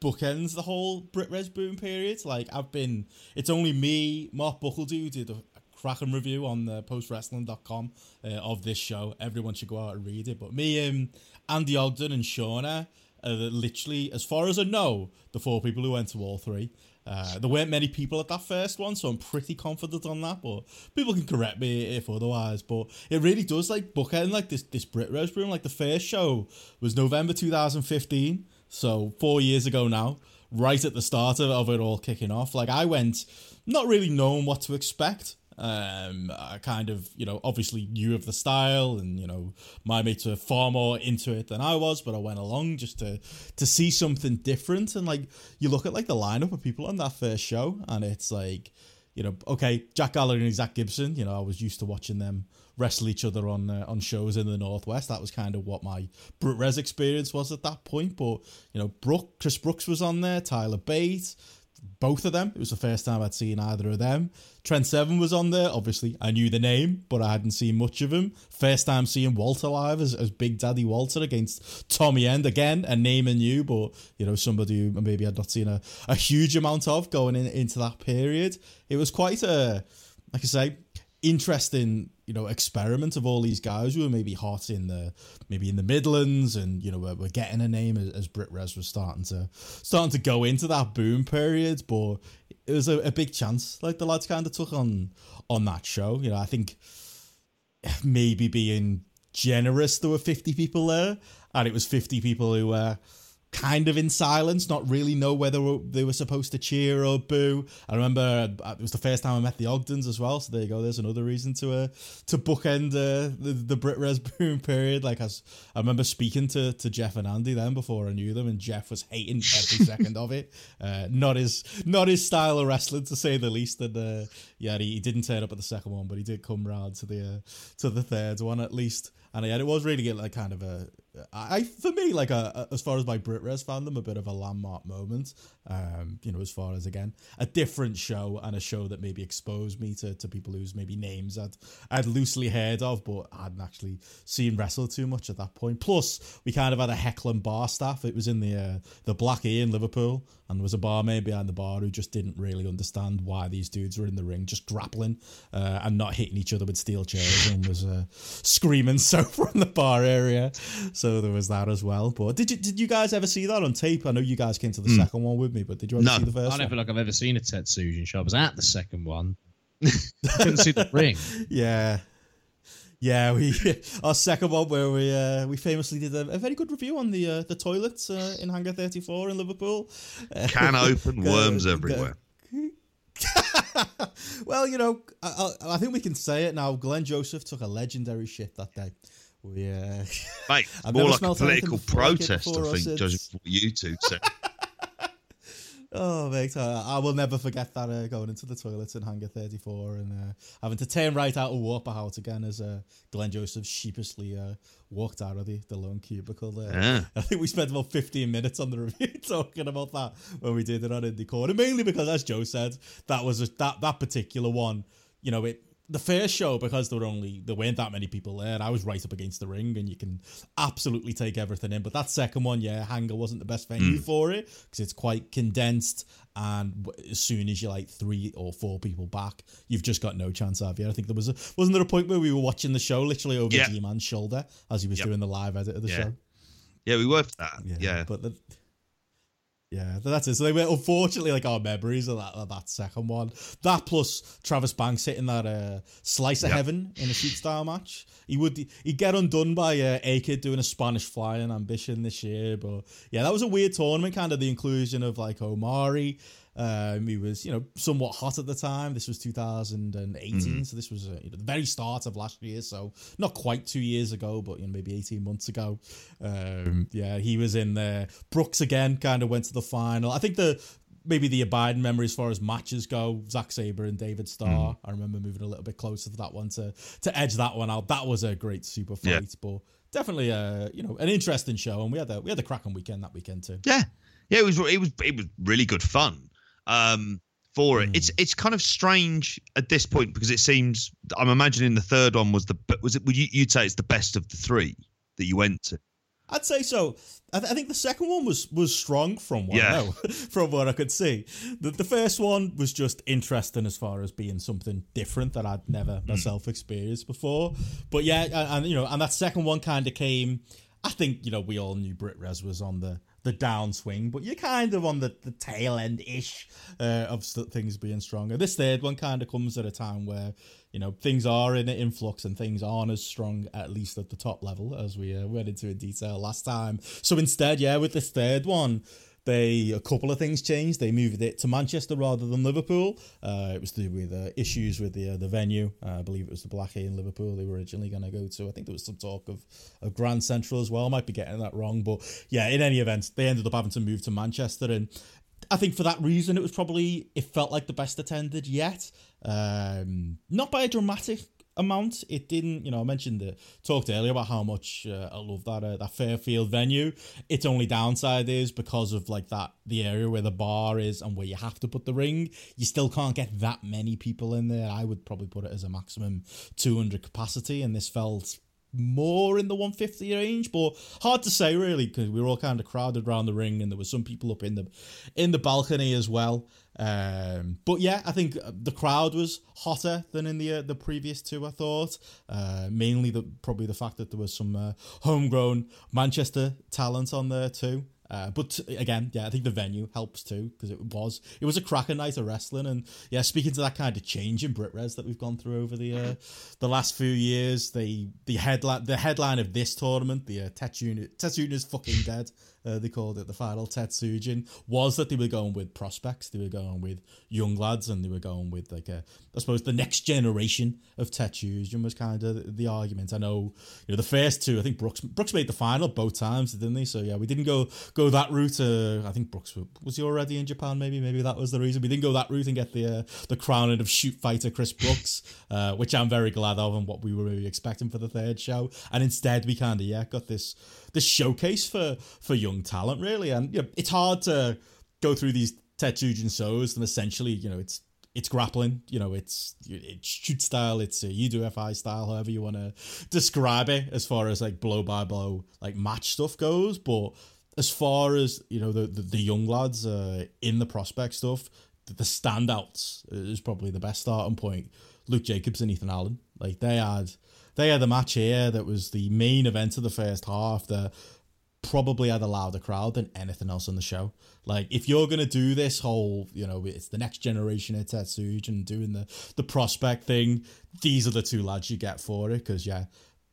[SPEAKER 2] bookends the whole Brit Wres boom period. Like, I've been. It's only me, Mark Buckeldee, did a, a cracking review on the postwrestling.com uh, of this show. Everyone should go out and read it. But me, um, Andy Ogden, and Shauna are literally, as far as I know, the four people who went to all three. Uh, there weren't many people at that first one, so I'm pretty confident on that. But people can correct me if otherwise. But it really does like bookend like this this Brit Wres Room. Like the first show was November 2015, so four years ago now, right at the start of, of it all kicking off. Like I went, not really knowing what to expect. Um, I kind of, you know, obviously knew of the style, and you know, my mates were far more into it than I was. But I went along just to to see something different, and like you look at like the lineup of people on that first show, and it's like you know, okay, Jack Gallagher and Zack Gibson. You know, I was used to watching them wrestle each other on uh, on shows in the northwest. That was kind of what my Brit Wres experience was at that point. But you know, Brook, Chris Brooks was on there, Tyler Bate, both of them. It was the first time I'd seen either of them. Trent Seven was on there. Obviously, I knew the name, but I hadn't seen much of him. First time seeing Walter live as, as Big Daddy Walter against Tommy End. Again, a name I knew, but you know, somebody who maybe I'd not seen a, a huge amount of going in, into that period. It was quite a, like I say, interesting you know experiment of all these guys who were maybe hot in the maybe in the Midlands and you know we're, getting a name as, as Brit Wres was starting to starting to go into that boom period but it was a, a big chance. Like the lads kind of took on on that show. You know I think maybe being generous there were 50 people there and it was 50 people who were kind of in silence, not really know whether they were supposed to cheer or boo. I remember uh, it was the first time I met the Ogdens as well, so there you go. There's another reason to uh, to bookend uh, the the Brit Wres boom period. Like I, I remember speaking to to Jeff and Andy then before I knew them, and Jeff was hating every second of it. Uh, not his not his style of wrestling to say the least. And uh, yeah, he, he, didn't turn up at the second one, but he did come round to the uh, to the third one at least. And yeah, it was really like kind of a I for me like a, a, as far as my Brit Wres fandom, a bit of a landmark moment. Um, you know, as far as again a different show and a show that maybe exposed me to, to people whose maybe names I'd I'd loosely heard of, but hadn't actually seen wrestle too much at that point. Plus, we kind of had a heckling bar staff. It was in the uh, the Black E in Liverpool, and there was a barmaid behind the bar who just didn't really understand why these dudes were in the ring, just grappling uh, and not hitting each other with steel chairs, and was uh, screaming so from the bar area. So there was that as well. But did you did you guys ever see that on tape? I know you guys came to the mm. second one with me, but did you ever no. see the first? I
[SPEAKER 4] don't one? feel like I've ever seen a Tetsujin show. I was at the second one. couldn't see the ring.
[SPEAKER 2] Yeah. Yeah, we our second one where we uh, we famously did a, a, very good review on the uh, the toilets uh, in Hangar 34 in Liverpool.
[SPEAKER 3] Can open, worms everywhere.
[SPEAKER 2] well, you know, I, I, think we can say it now. Glenn Joseph took a legendary shit that day. We, uh,
[SPEAKER 3] Mate, more like a political protest, I think, judging from what you two said.
[SPEAKER 2] Oh, mate, uh, I will never forget that uh, going into the toilets in Hangar 34 and uh, having to turn right out of walk House again as uh, Glenn Joseph sheepishly uh, walked out of the, the lone cubicle there. Yeah. I think we spent about 15 minutes on the review talking about that when we did it on Indie Corner, mainly because, as Joe said, that was a, that, that particular one, you know, it the first show because there were only there weren't that many people there. I was right up against the ring, and you can absolutely take everything in. But that second one, yeah, Hangar wasn't the best venue mm. for it because it's quite condensed, and as soon as you're like three or four people back, you've just got no chance of you. I think there was a wasn't there a point where we were watching the show literally over yeah. G Man's shoulder as he was yep. doing the live edit of the
[SPEAKER 3] yeah.
[SPEAKER 2] show.
[SPEAKER 3] Yeah, we were that. Yeah, yeah.
[SPEAKER 2] but. The, yeah, that's it. So they were unfortunately like our memories of that of that second one. That plus Travis Banks hitting that uh, slice of yep. heaven in a shoot style match. He would he'd get undone by uh, A Kid doing a Spanish flying ambition this year, but yeah, that was a weird tournament. Kind of the inclusion of like Omari um, he was, you know, somewhat hot at the time. This was 2018, mm-hmm. so this was uh, you know, the very start of last year. So not quite two years ago, but you know, maybe 18 months ago. Um, yeah, he was in there. Brooks again kind of went to the final. I think the maybe the abiding memory as far as matches go, Zack Sabre and David Starr. Mm. I remember moving a little bit closer to that one to to edge that one out. That was a great super fight, yeah. but definitely a you know an interesting show, and we had a we had a cracking weekend that weekend too.
[SPEAKER 3] Yeah, yeah, it was it was it was really good fun um, for it. Mm. It's hmm. it's kind of strange at this point because it seems I'm imagining the third one was the was it would you you'd say it's the best of the three that you went to.
[SPEAKER 2] I'd say so. I, th- I think the second one was was strong from what yeah. I know, from what I could see. The, the first one was just interesting as far as being something different that I'd never mm. myself experienced before. But yeah, and, and you know, and that second one kind of came. I think you know we all knew Brit Wres was on the the downswing, but you're kind of on the, the tail end ish uh, of things being stronger. This third one kind of comes at a time where you know things are in an influx and things aren't as strong, at least at the top level, as we uh, went into in detail last time. So instead, yeah, with this third one they a couple of things changed. They moved it to Manchester rather than Liverpool. Uh, it was to do with uh, issues with the uh, the venue. Uh, I believe it was the Black A in Liverpool they were originally going to go to. I think there was some talk of, of Grand Central as well. I might be getting that wrong, but yeah. In any event, they ended up having to move to Manchester, and I think for that reason, it was probably it felt like the best attended yet. Um, not by a dramatic amount. It didn't, you know. I mentioned the talked earlier about how much uh, I love that uh, that Fairfield venue. Its only downside is because of like that the area where the bar is and where you have to put the ring. You still can't get that many people in there. I would probably put it as a maximum two hundred capacity, and this felt more in the 150 range, but hard to say really because we were all kind of crowded around the ring, and there were some people up in the in the balcony as well. Um, but yeah, I think the crowd was hotter than in the uh, the previous two. I thought uh, mainly the probably the fact that there was some uh, homegrown Manchester talent on there too. Uh, but again, yeah, I think the venue helps too because it was it was a cracker night of wrestling, and yeah, speaking to that kind of change in Brit Wres that we've gone through over the uh, the last few years, the the headline the headline of this tournament, the uh, Tetsujin's fucking dead, uh, they called it the final Tetsujin, was that they were going with prospects, they were going with young lads, and they were going with like a, I suppose the next generation of Tetsujin was kind of the argument. I know, you know, the first two, I think Brooks Brooks made the final both times, didn't they? So yeah, we didn't go go that route. Uh, I think Brooks was he already in Japan? Maybe maybe that was the reason we didn't go that route and get the uh, the crowning of shoot fighter Chris Brooks, uh, which I'm very glad of and what we were really expecting for the third show. And instead, we kind of yeah got this this showcase for for young talent really. And you know, it's hard to go through these Tetsujin shows and essentially you know it's it's grappling, you know, it's it's shoot style, it's a UWFI style, however you want to describe it, as far as like blow by blow like match stuff goes. But as far as you know, the the, the young lads uh, in the prospect stuff, the, the standouts is probably the best starting point. Luke Jacobs and Ethan Allen, like they had they had a match here that was the main event of the first half. That probably had a louder crowd than anything else on the show. Like, if you're gonna do this whole, you know, it's the next generation of Tetsujin doing the the prospect thing, these are the two lads you get for it. Because yeah,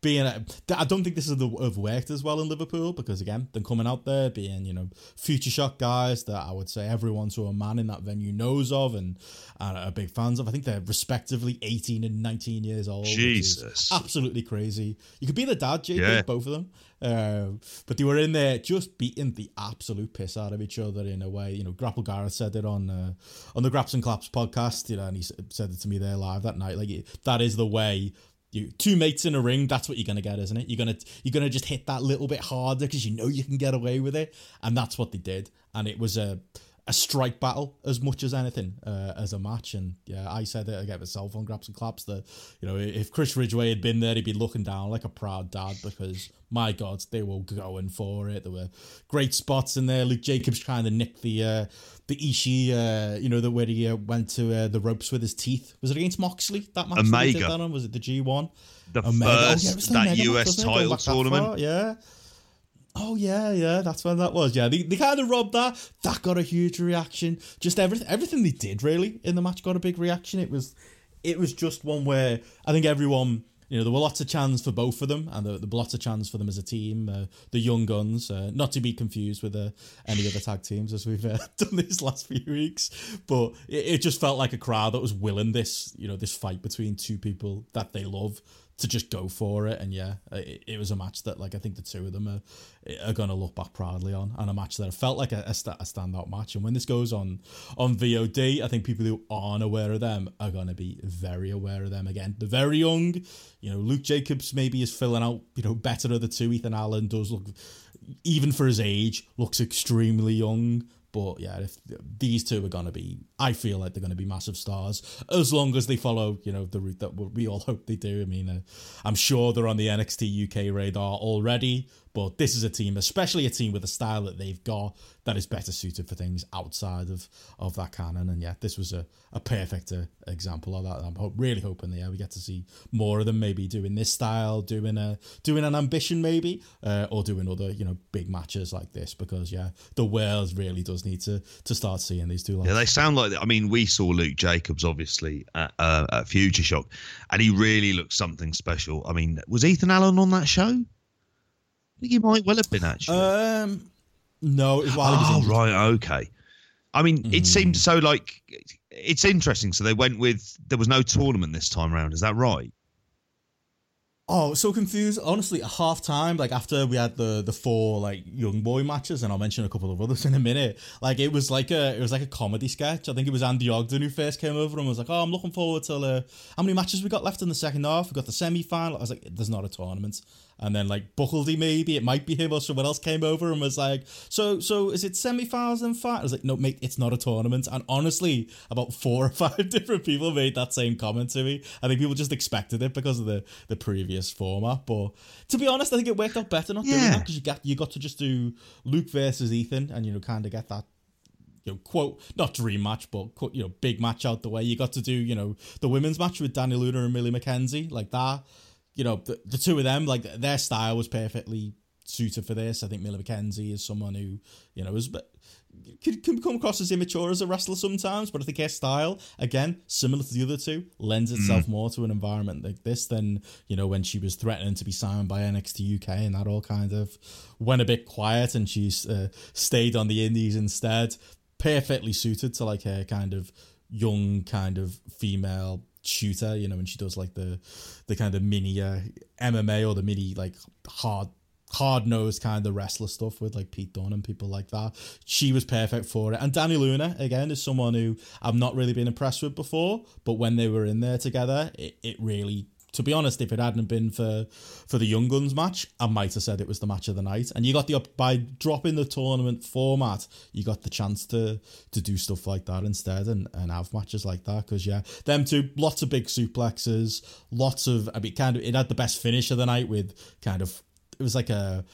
[SPEAKER 2] being a, I don't think this is the have worked as well in Liverpool because again, them coming out there being you know future shock guys that I would say everyone to a man in that venue knows of and, and are big fans of. I think they're respectively eighteen and nineteen years old.
[SPEAKER 3] Jesus,
[SPEAKER 2] absolutely crazy. You could be the dad, Jake, yeah. both of them. Uh, but they were in there just beating the absolute piss out of each other in a way. You know, Grapple Gareth said it on uh, on the Graps and Claps podcast. You know, and he said it to me there live that night. Like that is the way you two mates in a ring that's what you're gonna get isn't it? You're gonna you're gonna just hit that little bit harder because you know you can get away with it. And that's what they did. And it was a a strike battle as much as anything uh, as a match. And yeah, I said it again myself on Graps and Claps that you know if Chris Ridgeway had been there, he'd be looking down like a proud dad because my God, they were going for it. There were great spots in there. Luke Jacobs trying to nick the uh, the Ishii, uh, you know, the where he uh, went to uh, the ropes with his teeth. Was it against Moxley that match?
[SPEAKER 3] Omega.
[SPEAKER 2] That? Was it the G one?
[SPEAKER 3] The Omega. first oh, yeah, that US title tournament.
[SPEAKER 2] yeah. Oh yeah, yeah, that's when that was. Yeah, they, they kind of robbed that. That got a huge reaction. Just everything, everything they did really in the match got a big reaction. It was, it was just one where I think everyone, you know, there were lots of chants for both of them, and there, were lots of chants for them as a team. Uh, the Young Guns, uh, not to be confused with uh, any other tag teams as we've uh, done these last few weeks, but it, it just felt like a crowd that was willing this, you know, this fight between two people that they love to just go for it. And yeah, it, it, was a match that like I think the two of them are are going to look back proudly on, and a match that felt like a, a, st- a, standout match. And when this goes on on VOD, I think people who aren't aware of them are going to be very aware of them again. They're very young. You know, Luke Jacobs maybe is filling out you know better of the two. Ethan Allen does look even for his age looks extremely young. But yeah, if these two are going to be, I feel like they're going to be massive stars as long as they follow, you know, the route that we all hope they do. I mean, uh, I'm sure they're on the NXT UK radar already, but this is a team, especially a team with the style that they've got, that is better suited for things outside of, of that canon. And yeah, this was a, a perfect uh, example of that. I'm really hoping that yeah, we get to see more of them maybe doing this style, doing a doing an ambition maybe, uh, or doing other you know big matches like this because yeah, the world really does need to to start seeing these two.
[SPEAKER 3] Yeah, they sound like. I mean, we saw Luke Jacobs obviously at, uh, at Future Shock, and he really looked something special. I mean, was Ethan Allen on that show? I think he might well have been actually.
[SPEAKER 2] Um, no, it
[SPEAKER 3] oh, right, okay. I mean, mm. it seemed so like it's interesting. So they went with there was no tournament this time around. Is that right?
[SPEAKER 2] Oh, so confused. Honestly, at half time, like after we had the the four like young boy matches, and I'll mention a couple of others in a minute. Like it was like a it was like a comedy sketch. I think it was Andy Ogden who first came over and was like, "Oh, I'm looking forward to uh, how many matches we got left in the second half. We got the semi final." I was like, "There's not a tournament." And then like Buckeldee, maybe it might be him or someone else came over and was like, "So, so is it semi-finals and final?" I was like, "No, mate, it's not a tournament." And honestly, about four or five different people made that same comment to me. I think people just expected it because of the the previous format. But to be honest, I think it worked out better not doing that because you got you got to just do Luke versus Ethan, and you know, kind of get that you know, quote not dream match, but quote, you know, big match out the way. You got to do, you know, the women's match with Dani Luna and Millie McKenzie, like that. You know, the, the two of them, like their style was perfectly suited for this. I think Millie McKenzie is someone who, you know, is can, can come across as immature as a wrestler sometimes, but I think her style, again, similar to the other two, lends itself more to an environment like this than, you know, when she was threatening to be signed by NXT UK and that all kind of went a bit quiet and she's uh, stayed on the indies instead. Perfectly suited to like her kind of young kind of female shooter, you know, when she does like the the kind of mini uh, MMA or the mini like hard hard nosed kind of wrestler stuff with like Pete Dunne and people like that. She was perfect for it. And Dani Luna, again, is someone who I've not really been impressed with before, but when they were in there together, it, it really to be honest, if it hadn't been for for the Young Guns match, I might have said it was the match of the night. And you got the up by dropping the tournament format, you got the chance to to do stuff like that instead and, and have matches like that. Because yeah, them two, lots of big suplexes, lots of I mean, kind of it had the best finish of the night with kind of it was like a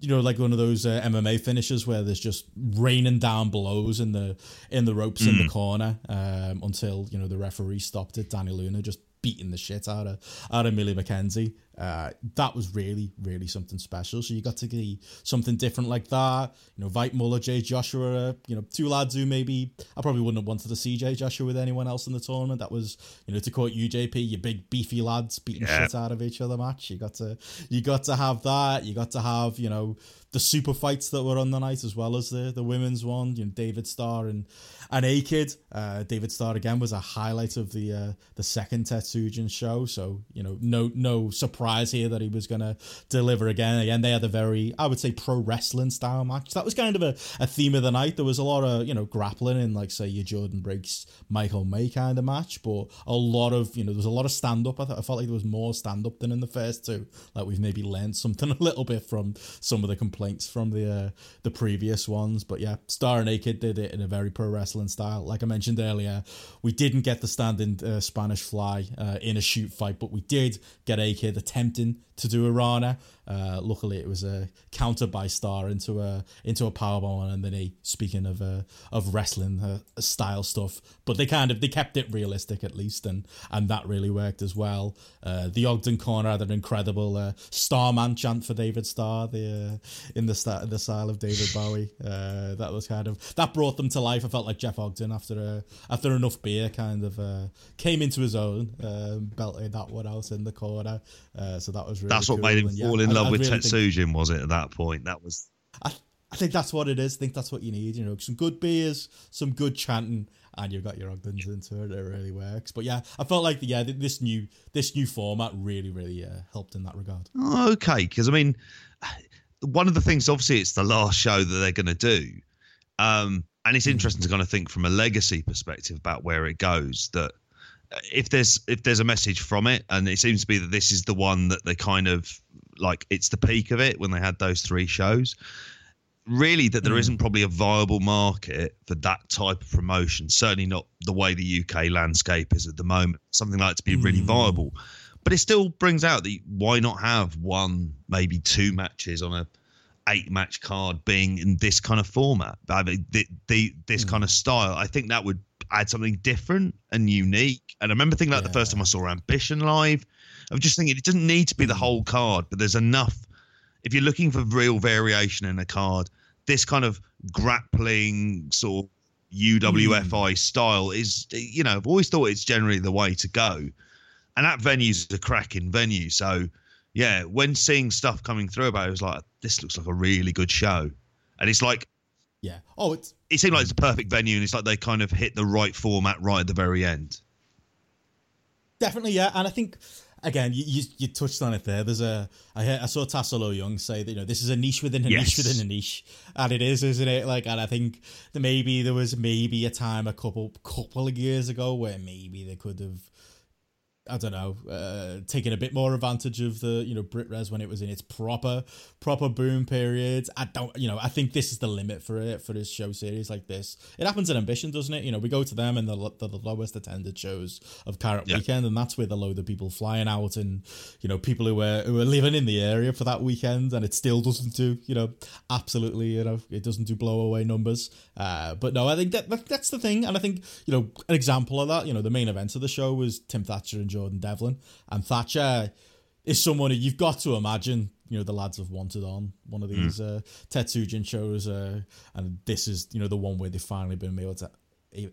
[SPEAKER 2] you know like one of those uh, MMA finishes where there's just raining down blows in the in the ropes in the corner um, until you know the referee stopped it. Dani Luna just beating the shit out of out of Millie McKenzie. Uh, that was really really something special. So you got to see something different like that. You know, Vite Muller, Jay Joshua, you know, two lads who maybe I probably wouldn't have wanted to see Jay Joshua with anyone else in the tournament. That was you know to quote UJP, you big beefy lads beating
[SPEAKER 3] Yeah.
[SPEAKER 2] shit out of each other match. You got to you got to have that. You got to have you know the super fights that were on the night as well as the the women's one. You know, David Starr and and A Kid. Uh, David Starr again was a highlight of the uh, the second Tetsujin show. So you know, no no surprise here that he was gonna deliver again. Again, they had a very I would say pro wrestling style match. That was kind of a, a theme of the night. There was a lot of you know grappling in like say your Jordan Breaks Michael May kind of match, but a lot of you know there was a lot of stand up. I, th- I felt like there was more stand up than in the first two. Like we've maybe learned something a little bit from some of the complaints from the uh, the previous ones. But yeah, Star Naked did it in a very pro wrestling style. Like I mentioned earlier, we didn't get the standing uh, Spanish fly uh, in a shoot fight, but we did get A Kid attempting to do a Rana. Uh, luckily, it was a counter by Starr into a into a powerbomb and then he. speaking of uh, of wrestling uh, style stuff. But they kind of they kept it realistic at least, and and that really worked as well. Uh, the Ogden corner had an incredible uh, Starman chant for David Starr, the uh, in the sta- the style of David Bowie. Uh, that was kind of that brought them to life. I felt like Jeff Ogden after after enough beer, kind of uh, came into his own, belted that one out in the corner. Uh, so that was really
[SPEAKER 3] That's what
[SPEAKER 2] cool.
[SPEAKER 3] made him
[SPEAKER 2] And yeah,
[SPEAKER 3] fall in
[SPEAKER 2] I-
[SPEAKER 3] love
[SPEAKER 2] I
[SPEAKER 3] with
[SPEAKER 2] really think-
[SPEAKER 3] Tetsujin, was it? At that point, that was
[SPEAKER 2] I, I think that's what it is. I think that's what you need. You know, some good beers, some good chanting, and you've got your Ogdens into it. It really works. But yeah, I felt like yeah, this new this new format really really uh, helped in that regard.
[SPEAKER 3] Oh, okay. Because I mean, one of the things, obviously, it's the last show that they're going to do, um, and it's interesting to kind of think from a legacy perspective about where it goes. That if there's if there's a message from it, and it seems to be that this is the one that they kind of like, it's the peak of it when they had those three shows. Really, that there hmm. isn't probably a viable market for that type of promotion. Certainly not the way the UK landscape is at the moment. Something like to be really hmm. viable but it still brings out the why not have one maybe two matches on a eight match card being in this kind of format I mean, the, the, this hmm. kind of style i think that would add something different and unique. And i remember thinking like the first time i saw ambition live. I'm just thinking it doesn't need to be the mm. whole card but there's enough. If you're looking for real variation in a card this kind of grappling sort of uwfi mm. style is you know i've always thought it's generally the way to go. And that venue's a cracking venue. So, yeah, when seeing stuff coming through about it, it was like, this looks like a really good show. And it's like,
[SPEAKER 2] Yeah. Oh, it's
[SPEAKER 3] it seemed like it's a perfect venue, and it's like they kind of hit the right format right at the very end.
[SPEAKER 2] Definitely, yeah. And I think again, you, you, you touched on it there. There's a I heard, I saw Tassilo Jung say that you know this is a niche within a
[SPEAKER 3] Yes.
[SPEAKER 2] niche within a niche, and it is, isn't it? Like, and I think that maybe there was maybe a time a couple couple of years ago where maybe they could have. I don't know, uh, taking a bit more advantage of the, you know, Brit Wres when it was in its proper, proper boom period. I don't, you know, I think this is the limit for it, for this show series like this. It happens in Ambition, doesn't it? You know, we go to them and the, the, the lowest attended shows of Carat
[SPEAKER 3] Yeah.
[SPEAKER 2] Weekend, and that's with a load of people flying out and, you know, people who were who are living in the area for that weekend, and it still doesn't do, you know, absolutely, you know, it doesn't do blow away numbers. Uh, but no, I think that, that that's the thing, and I think, you know, an example of that, you know, the main event of the show was Tim Thatcher and Jordan Devlin, and Thatcher is someone who you've got to imagine. You know the lads have wanted on one of these uh, Tetsujin shows, uh, and this is you know the one where they've finally been able to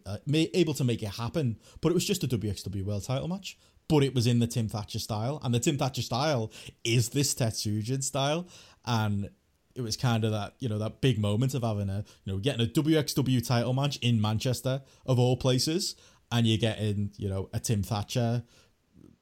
[SPEAKER 2] uh, able to make it happen. But it was just a WXW World Title match, but it was in the Tim Thatcher style, and the Tim Thatcher style is this Tetsujin style, and it was kind of that you know that big moment of having a you know getting a WXW title match in Manchester of all places, and you're getting you know a Tim Thatcher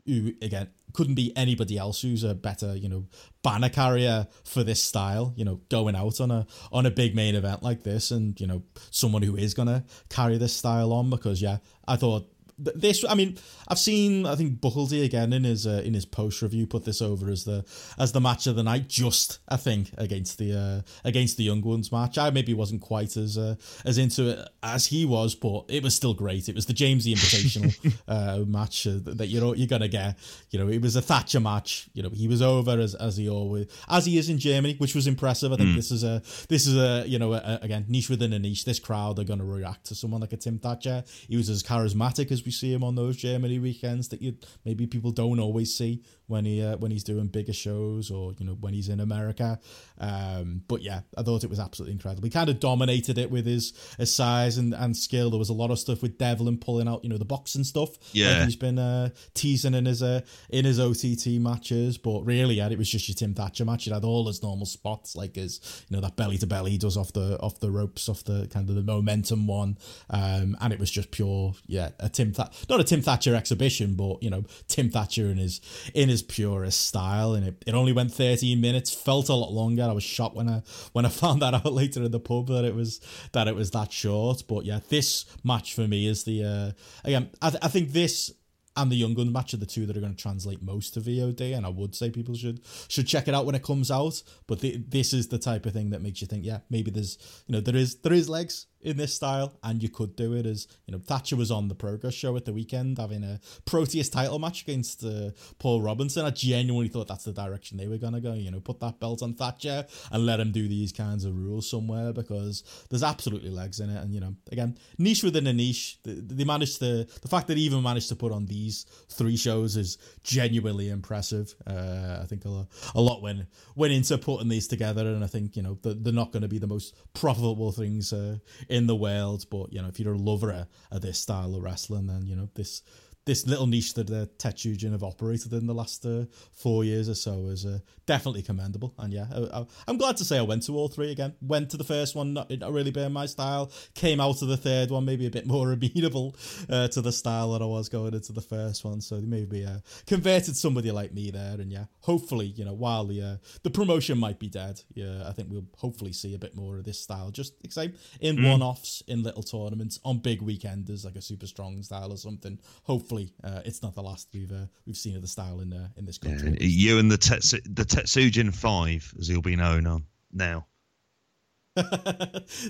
[SPEAKER 2] who again couldn't be anybody else who's a better you know banner carrier for this style you know going out on a on a big main event like this and you know someone who is gonna carry this style on because yeah i thought th- this i mean i've seen i think Buckeldee again in his uh, in his post review put this over as the as the match of the night just i think against the uh against the young ones match. I maybe wasn't quite as uh, as into it as he was but it was still great. It was the jamesy invitational uh match uh, that you're you're gonna get. You know it was a thatcher match. You know he was over as as he always as he is in germany which was impressive. I think this is a this is a you know a, a- again niche within a niche. This crowd are gonna react to someone like a tim thatcher. He was as charismatic as we see him on those germany weekends that you maybe people don't always see when he uh, when he's doing bigger shows or you know when he's in America. Um, but yeah, I thought it was absolutely incredible. He kind of dominated it with his, his size and, and skill. There was a lot of stuff with Devlin pulling out you know the boxing stuff.
[SPEAKER 3] Yeah.
[SPEAKER 2] he's been uh, teasing in his uh, in his OTT matches. But really, yeah, it was just your Tim Thatcher match. It had all his normal spots like his you know that belly to belly he does off the off the ropes off the kind of the momentum one, um, and it was just pure yeah a Tim Tha- not a Tim Thatcher exhibition, but you know Tim Thatcher in his in his purest style, and it, it only went 13 minutes. Felt a lot longer. I was shocked when I when I found that out later in the pub that it was that it was that short. But yeah, this match for me is the uh, again. I, th- I think this and the Young Guns match are the two that are going to translate most to VOD, and I would say people should should check it out when it comes out. But the, this is the type of thing that makes you think, yeah, maybe there's you know there is there is legs in this style, and you could do it as you know Thatcher was on the Progress show at the weekend having a Proteus title match against uh, Paul Robinson. I genuinely thought that's the direction they were to go. You know, put that belt on Thatcher and let him do these kinds of rules somewhere because there's absolutely legs in it. And you know, again, niche within a niche. They, they managed to the fact that they even managed to put on these three shows is genuinely impressive. Uh, I think a lot, a lot went went into putting these together, and I think you know they're, they're not going to be the most profitable things uh, in the world. But you know, if you're a lover of, this style of wrestling, then you know this this little niche that uh, Tetsujin have operated in the last uh, four years or so is uh, definitely commendable. And yeah, I, I'm glad to say I went to all three again. Went to the first one, not, not really being my style. Came out of the third one, maybe a bit more amenable uh, to the style that I was going into the first one. So maybe uh, converted somebody like me there. And yeah, hopefully, you know, while the uh, the promotion might be dead, yeah, I think we'll hopefully see a bit more of this style. Just say in one offs, in little tournaments, on big weekenders like a super strong style or something. Hopefully, uh, it's not the last we've uh, we've seen of the style in uh, in this country.
[SPEAKER 3] Yeah, you and the Tetsu, the Tetsujin Five, as he'll be known on now.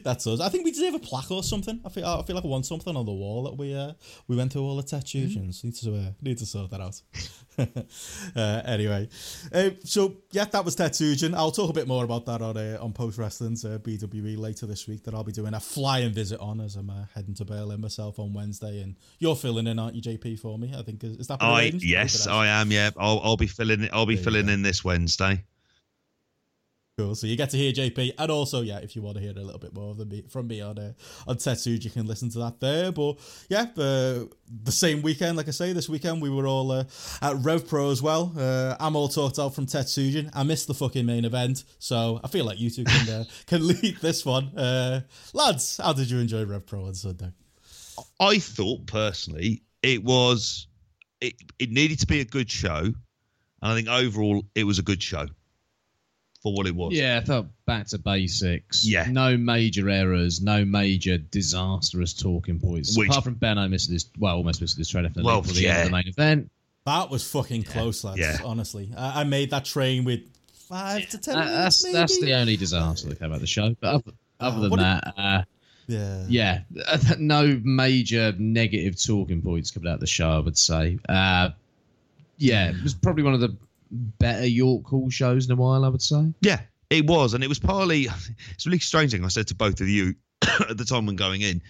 [SPEAKER 2] That's us. I think we deserve a plaque or something. I feel I feel like I want something on the wall that we uh, we went through all the Tetsujins. Need to uh, need to sort that out. uh, anyway, uh, so yeah, that was Tetsujin. I'll talk a bit more about that on uh, on post wrestling's uh, BWE later this week. That I'll be doing a flying visit on as I'm uh, heading to Berlin myself on Wednesday. And you're filling in, aren't you, JP? For me, I think is, is that
[SPEAKER 3] I yes, I am. Yeah, I'll, I'll be filling. I'll be
[SPEAKER 2] you
[SPEAKER 3] filling
[SPEAKER 2] go.
[SPEAKER 3] in this Wednesday.
[SPEAKER 2] Cool. So you get to hear JP, and also, yeah, if you want to hear a little bit more of the me, from me on uh, on Tetsujin, you can listen to that there. But yeah, the the same weekend, like I say, this weekend we were all uh, at Rev Pro as well. Uh, I'm all talked out from Tetsujin. I missed the fucking main event, so I feel like you two can uh, can lead this one. Uh, lads, how did you enjoy Rev Pro on Sunday?
[SPEAKER 3] I thought personally it was it, it needed to be a good show. And I think overall it was a good show for what it was.
[SPEAKER 4] Yeah, I felt back to basics.
[SPEAKER 3] Yeah.
[SPEAKER 4] No major errors, no major disastrous talking points.
[SPEAKER 3] Which-
[SPEAKER 4] Apart from Ben, I missed this. Well, almost missed this trailer for the,
[SPEAKER 3] Well,
[SPEAKER 4] the
[SPEAKER 3] yeah.
[SPEAKER 4] end of the main event.
[SPEAKER 2] That was fucking close, lads.
[SPEAKER 3] yeah.
[SPEAKER 2] Honestly, I, I made that train with five to ten
[SPEAKER 4] Uh,
[SPEAKER 2] minutes.
[SPEAKER 4] that's that's the only disaster that came out of the show. But other, other than
[SPEAKER 2] what did-
[SPEAKER 4] that, uh,
[SPEAKER 2] yeah.
[SPEAKER 4] yeah, no major negative talking points coming out of the show. I would say. Uh, yeah, it was probably one of the better York Hall shows in a while. I would say.
[SPEAKER 3] Yeah, it was, and it was partly. It's really strange thing I said to both of you at the time when going in.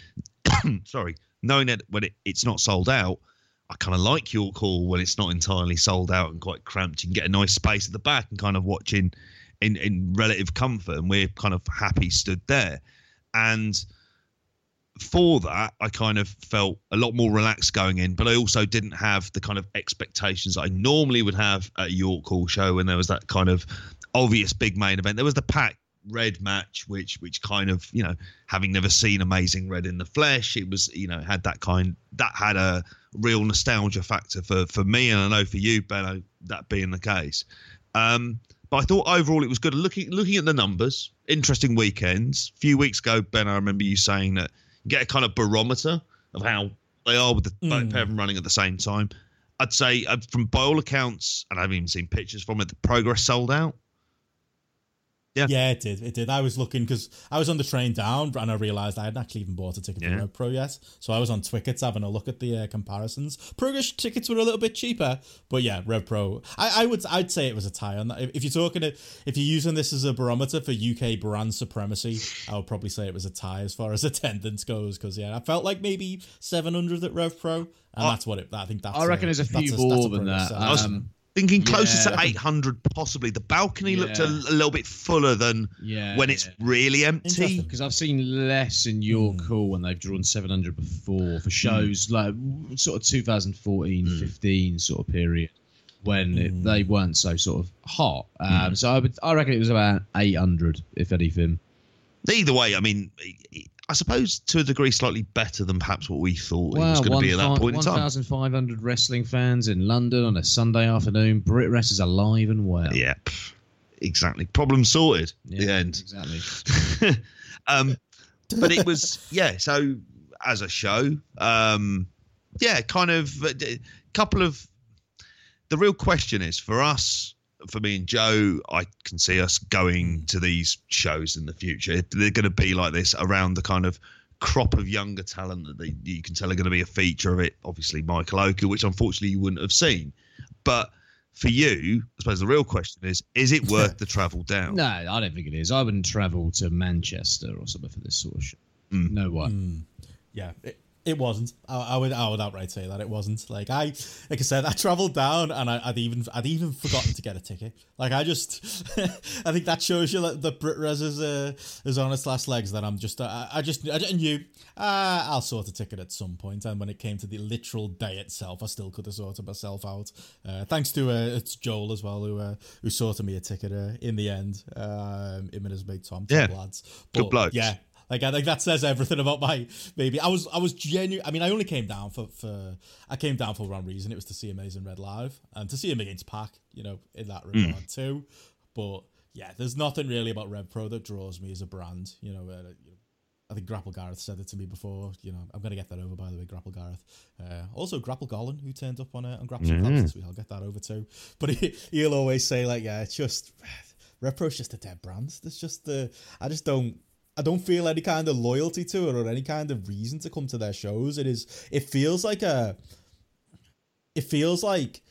[SPEAKER 3] sorry, knowing that when it, it's not sold out, I kind of like York Hall when it's not entirely sold out and quite cramped. You can get a nice space at the back and kind of watching in in relative comfort, and we're kind of happy stood there, and. For that, I kind of felt a lot more relaxed going in, but I also didn't have the kind of expectations I normally would have at a York Hall show when there was that kind of obvious big main event. There was the Pac Red match, which which kind of you know, having never seen Amazing Red in the flesh, it was you know had that kind that had a real nostalgia factor for for me, and I know for you, Benno, that being the case. Um, but I thought overall it was good. Looking looking at the numbers, interesting weekends. A few weeks ago, Ben, I remember you saying that get a kind of barometer of how they are with the both pair of them running at the same time. I'd say, uh, from by all accounts, and I haven't even seen pictures from it, the progress sold out. Yeah.
[SPEAKER 2] Yeah, it did. It did. I was looking because I was on the train down and I realised I hadn't actually even bought a ticket
[SPEAKER 3] Yeah.
[SPEAKER 2] for Rev Pro yet. So I was on Twickets having a look at the uh, comparisons. Progress tickets were a little bit cheaper, but yeah, Rev Pro. I, I would I'd say it was a tie on that. If, if you're talking, if you're using this as a barometer for UK brand supremacy, I would probably say it was a tie as far as attendance goes. Because yeah, I felt like maybe 700 at Rev Pro, and
[SPEAKER 3] I-
[SPEAKER 2] that's what it. I think that's.
[SPEAKER 4] I reckon
[SPEAKER 2] uh,
[SPEAKER 4] there's a few
[SPEAKER 2] that's
[SPEAKER 4] more than
[SPEAKER 2] progress
[SPEAKER 4] that.
[SPEAKER 2] sell.
[SPEAKER 3] I
[SPEAKER 4] Um,
[SPEAKER 3] thinking closer
[SPEAKER 4] yeah.
[SPEAKER 3] to 800, possibly. The balcony looked a, a little bit fuller than
[SPEAKER 4] Yeah,
[SPEAKER 3] when it's
[SPEAKER 4] yeah.
[SPEAKER 3] really empty.
[SPEAKER 4] Because I've seen less in York hmm. call when they've drawn 700 before for hmm. shows like sort of 2014 hmm. 15 sort of period when it, they weren't so sort of hot. Um, So I would I reckon it was about 800 if anything.
[SPEAKER 3] Either way, I mean, I suppose to a degree slightly better than perhaps what we thought it was going to be at that point in time.
[SPEAKER 4] 1,500 wrestling fans in London on a Sunday afternoon. Brit Wres is alive and well.
[SPEAKER 3] Yep, exactly. Problem sorted.
[SPEAKER 4] Yeah,
[SPEAKER 3] the end.
[SPEAKER 4] Exactly.
[SPEAKER 3] um, but it was yeah. So as a show, um, yeah, kind of a couple of. The real question is for us, for me and Joe. I can see us going to these shows in the future. They're going to be like this around the kind of crop of younger talent that they, you can tell are going to be a feature of it. Obviously, Michael Oku, which unfortunately you wouldn't have seen, but. For you, I suppose the real question is: Is it worth the travel down?
[SPEAKER 4] no, I don't think it is. I wouldn't travel to Manchester or something for this sort of show.
[SPEAKER 3] Mm.
[SPEAKER 4] No way.
[SPEAKER 2] yeah it, it wasn't. I, I would i would outright say that it wasn't. Like i like i said i traveled down and I, i'd even i'd even forgotten to get a ticket. Like i just i think that shows you that the brit wres is uh is on its last legs that i'm just uh, i just i just knew uh, i'll sort a ticket at some point. And when it came to the literal day itself i still could have sorted myself out. Uh, thanks to uh, it's joel as well who uh, who sorted me a ticket uh, in the end. Um him and his mate tom,
[SPEAKER 3] Yeah.
[SPEAKER 2] lads.
[SPEAKER 3] Good
[SPEAKER 2] But,
[SPEAKER 3] blokes.
[SPEAKER 2] yeah like I think that says everything about my maybe. I was I was genuine. I mean, I only came down for for I came down for one reason. It was to see Amazing Red live and to see him against Pac. You know, in that regard too. But yeah, there's nothing really about Rev Pro that draws me as a brand. You know, uh, you know I think Grapple Gareth said it to me before. You know, I'm gonna get that over by the way, Grapple Gareth. Uh, also, Grapple Golan, who turned up on uh, on GRAPPL mm this week. I'll get that over too. But he, he'll always say like, yeah, it's just Rev Pro's just a dead brand. There's just the I just don't. I don't feel any kind of loyalty to it or any kind of reason to come to their shows. It is. It feels like a. It feels like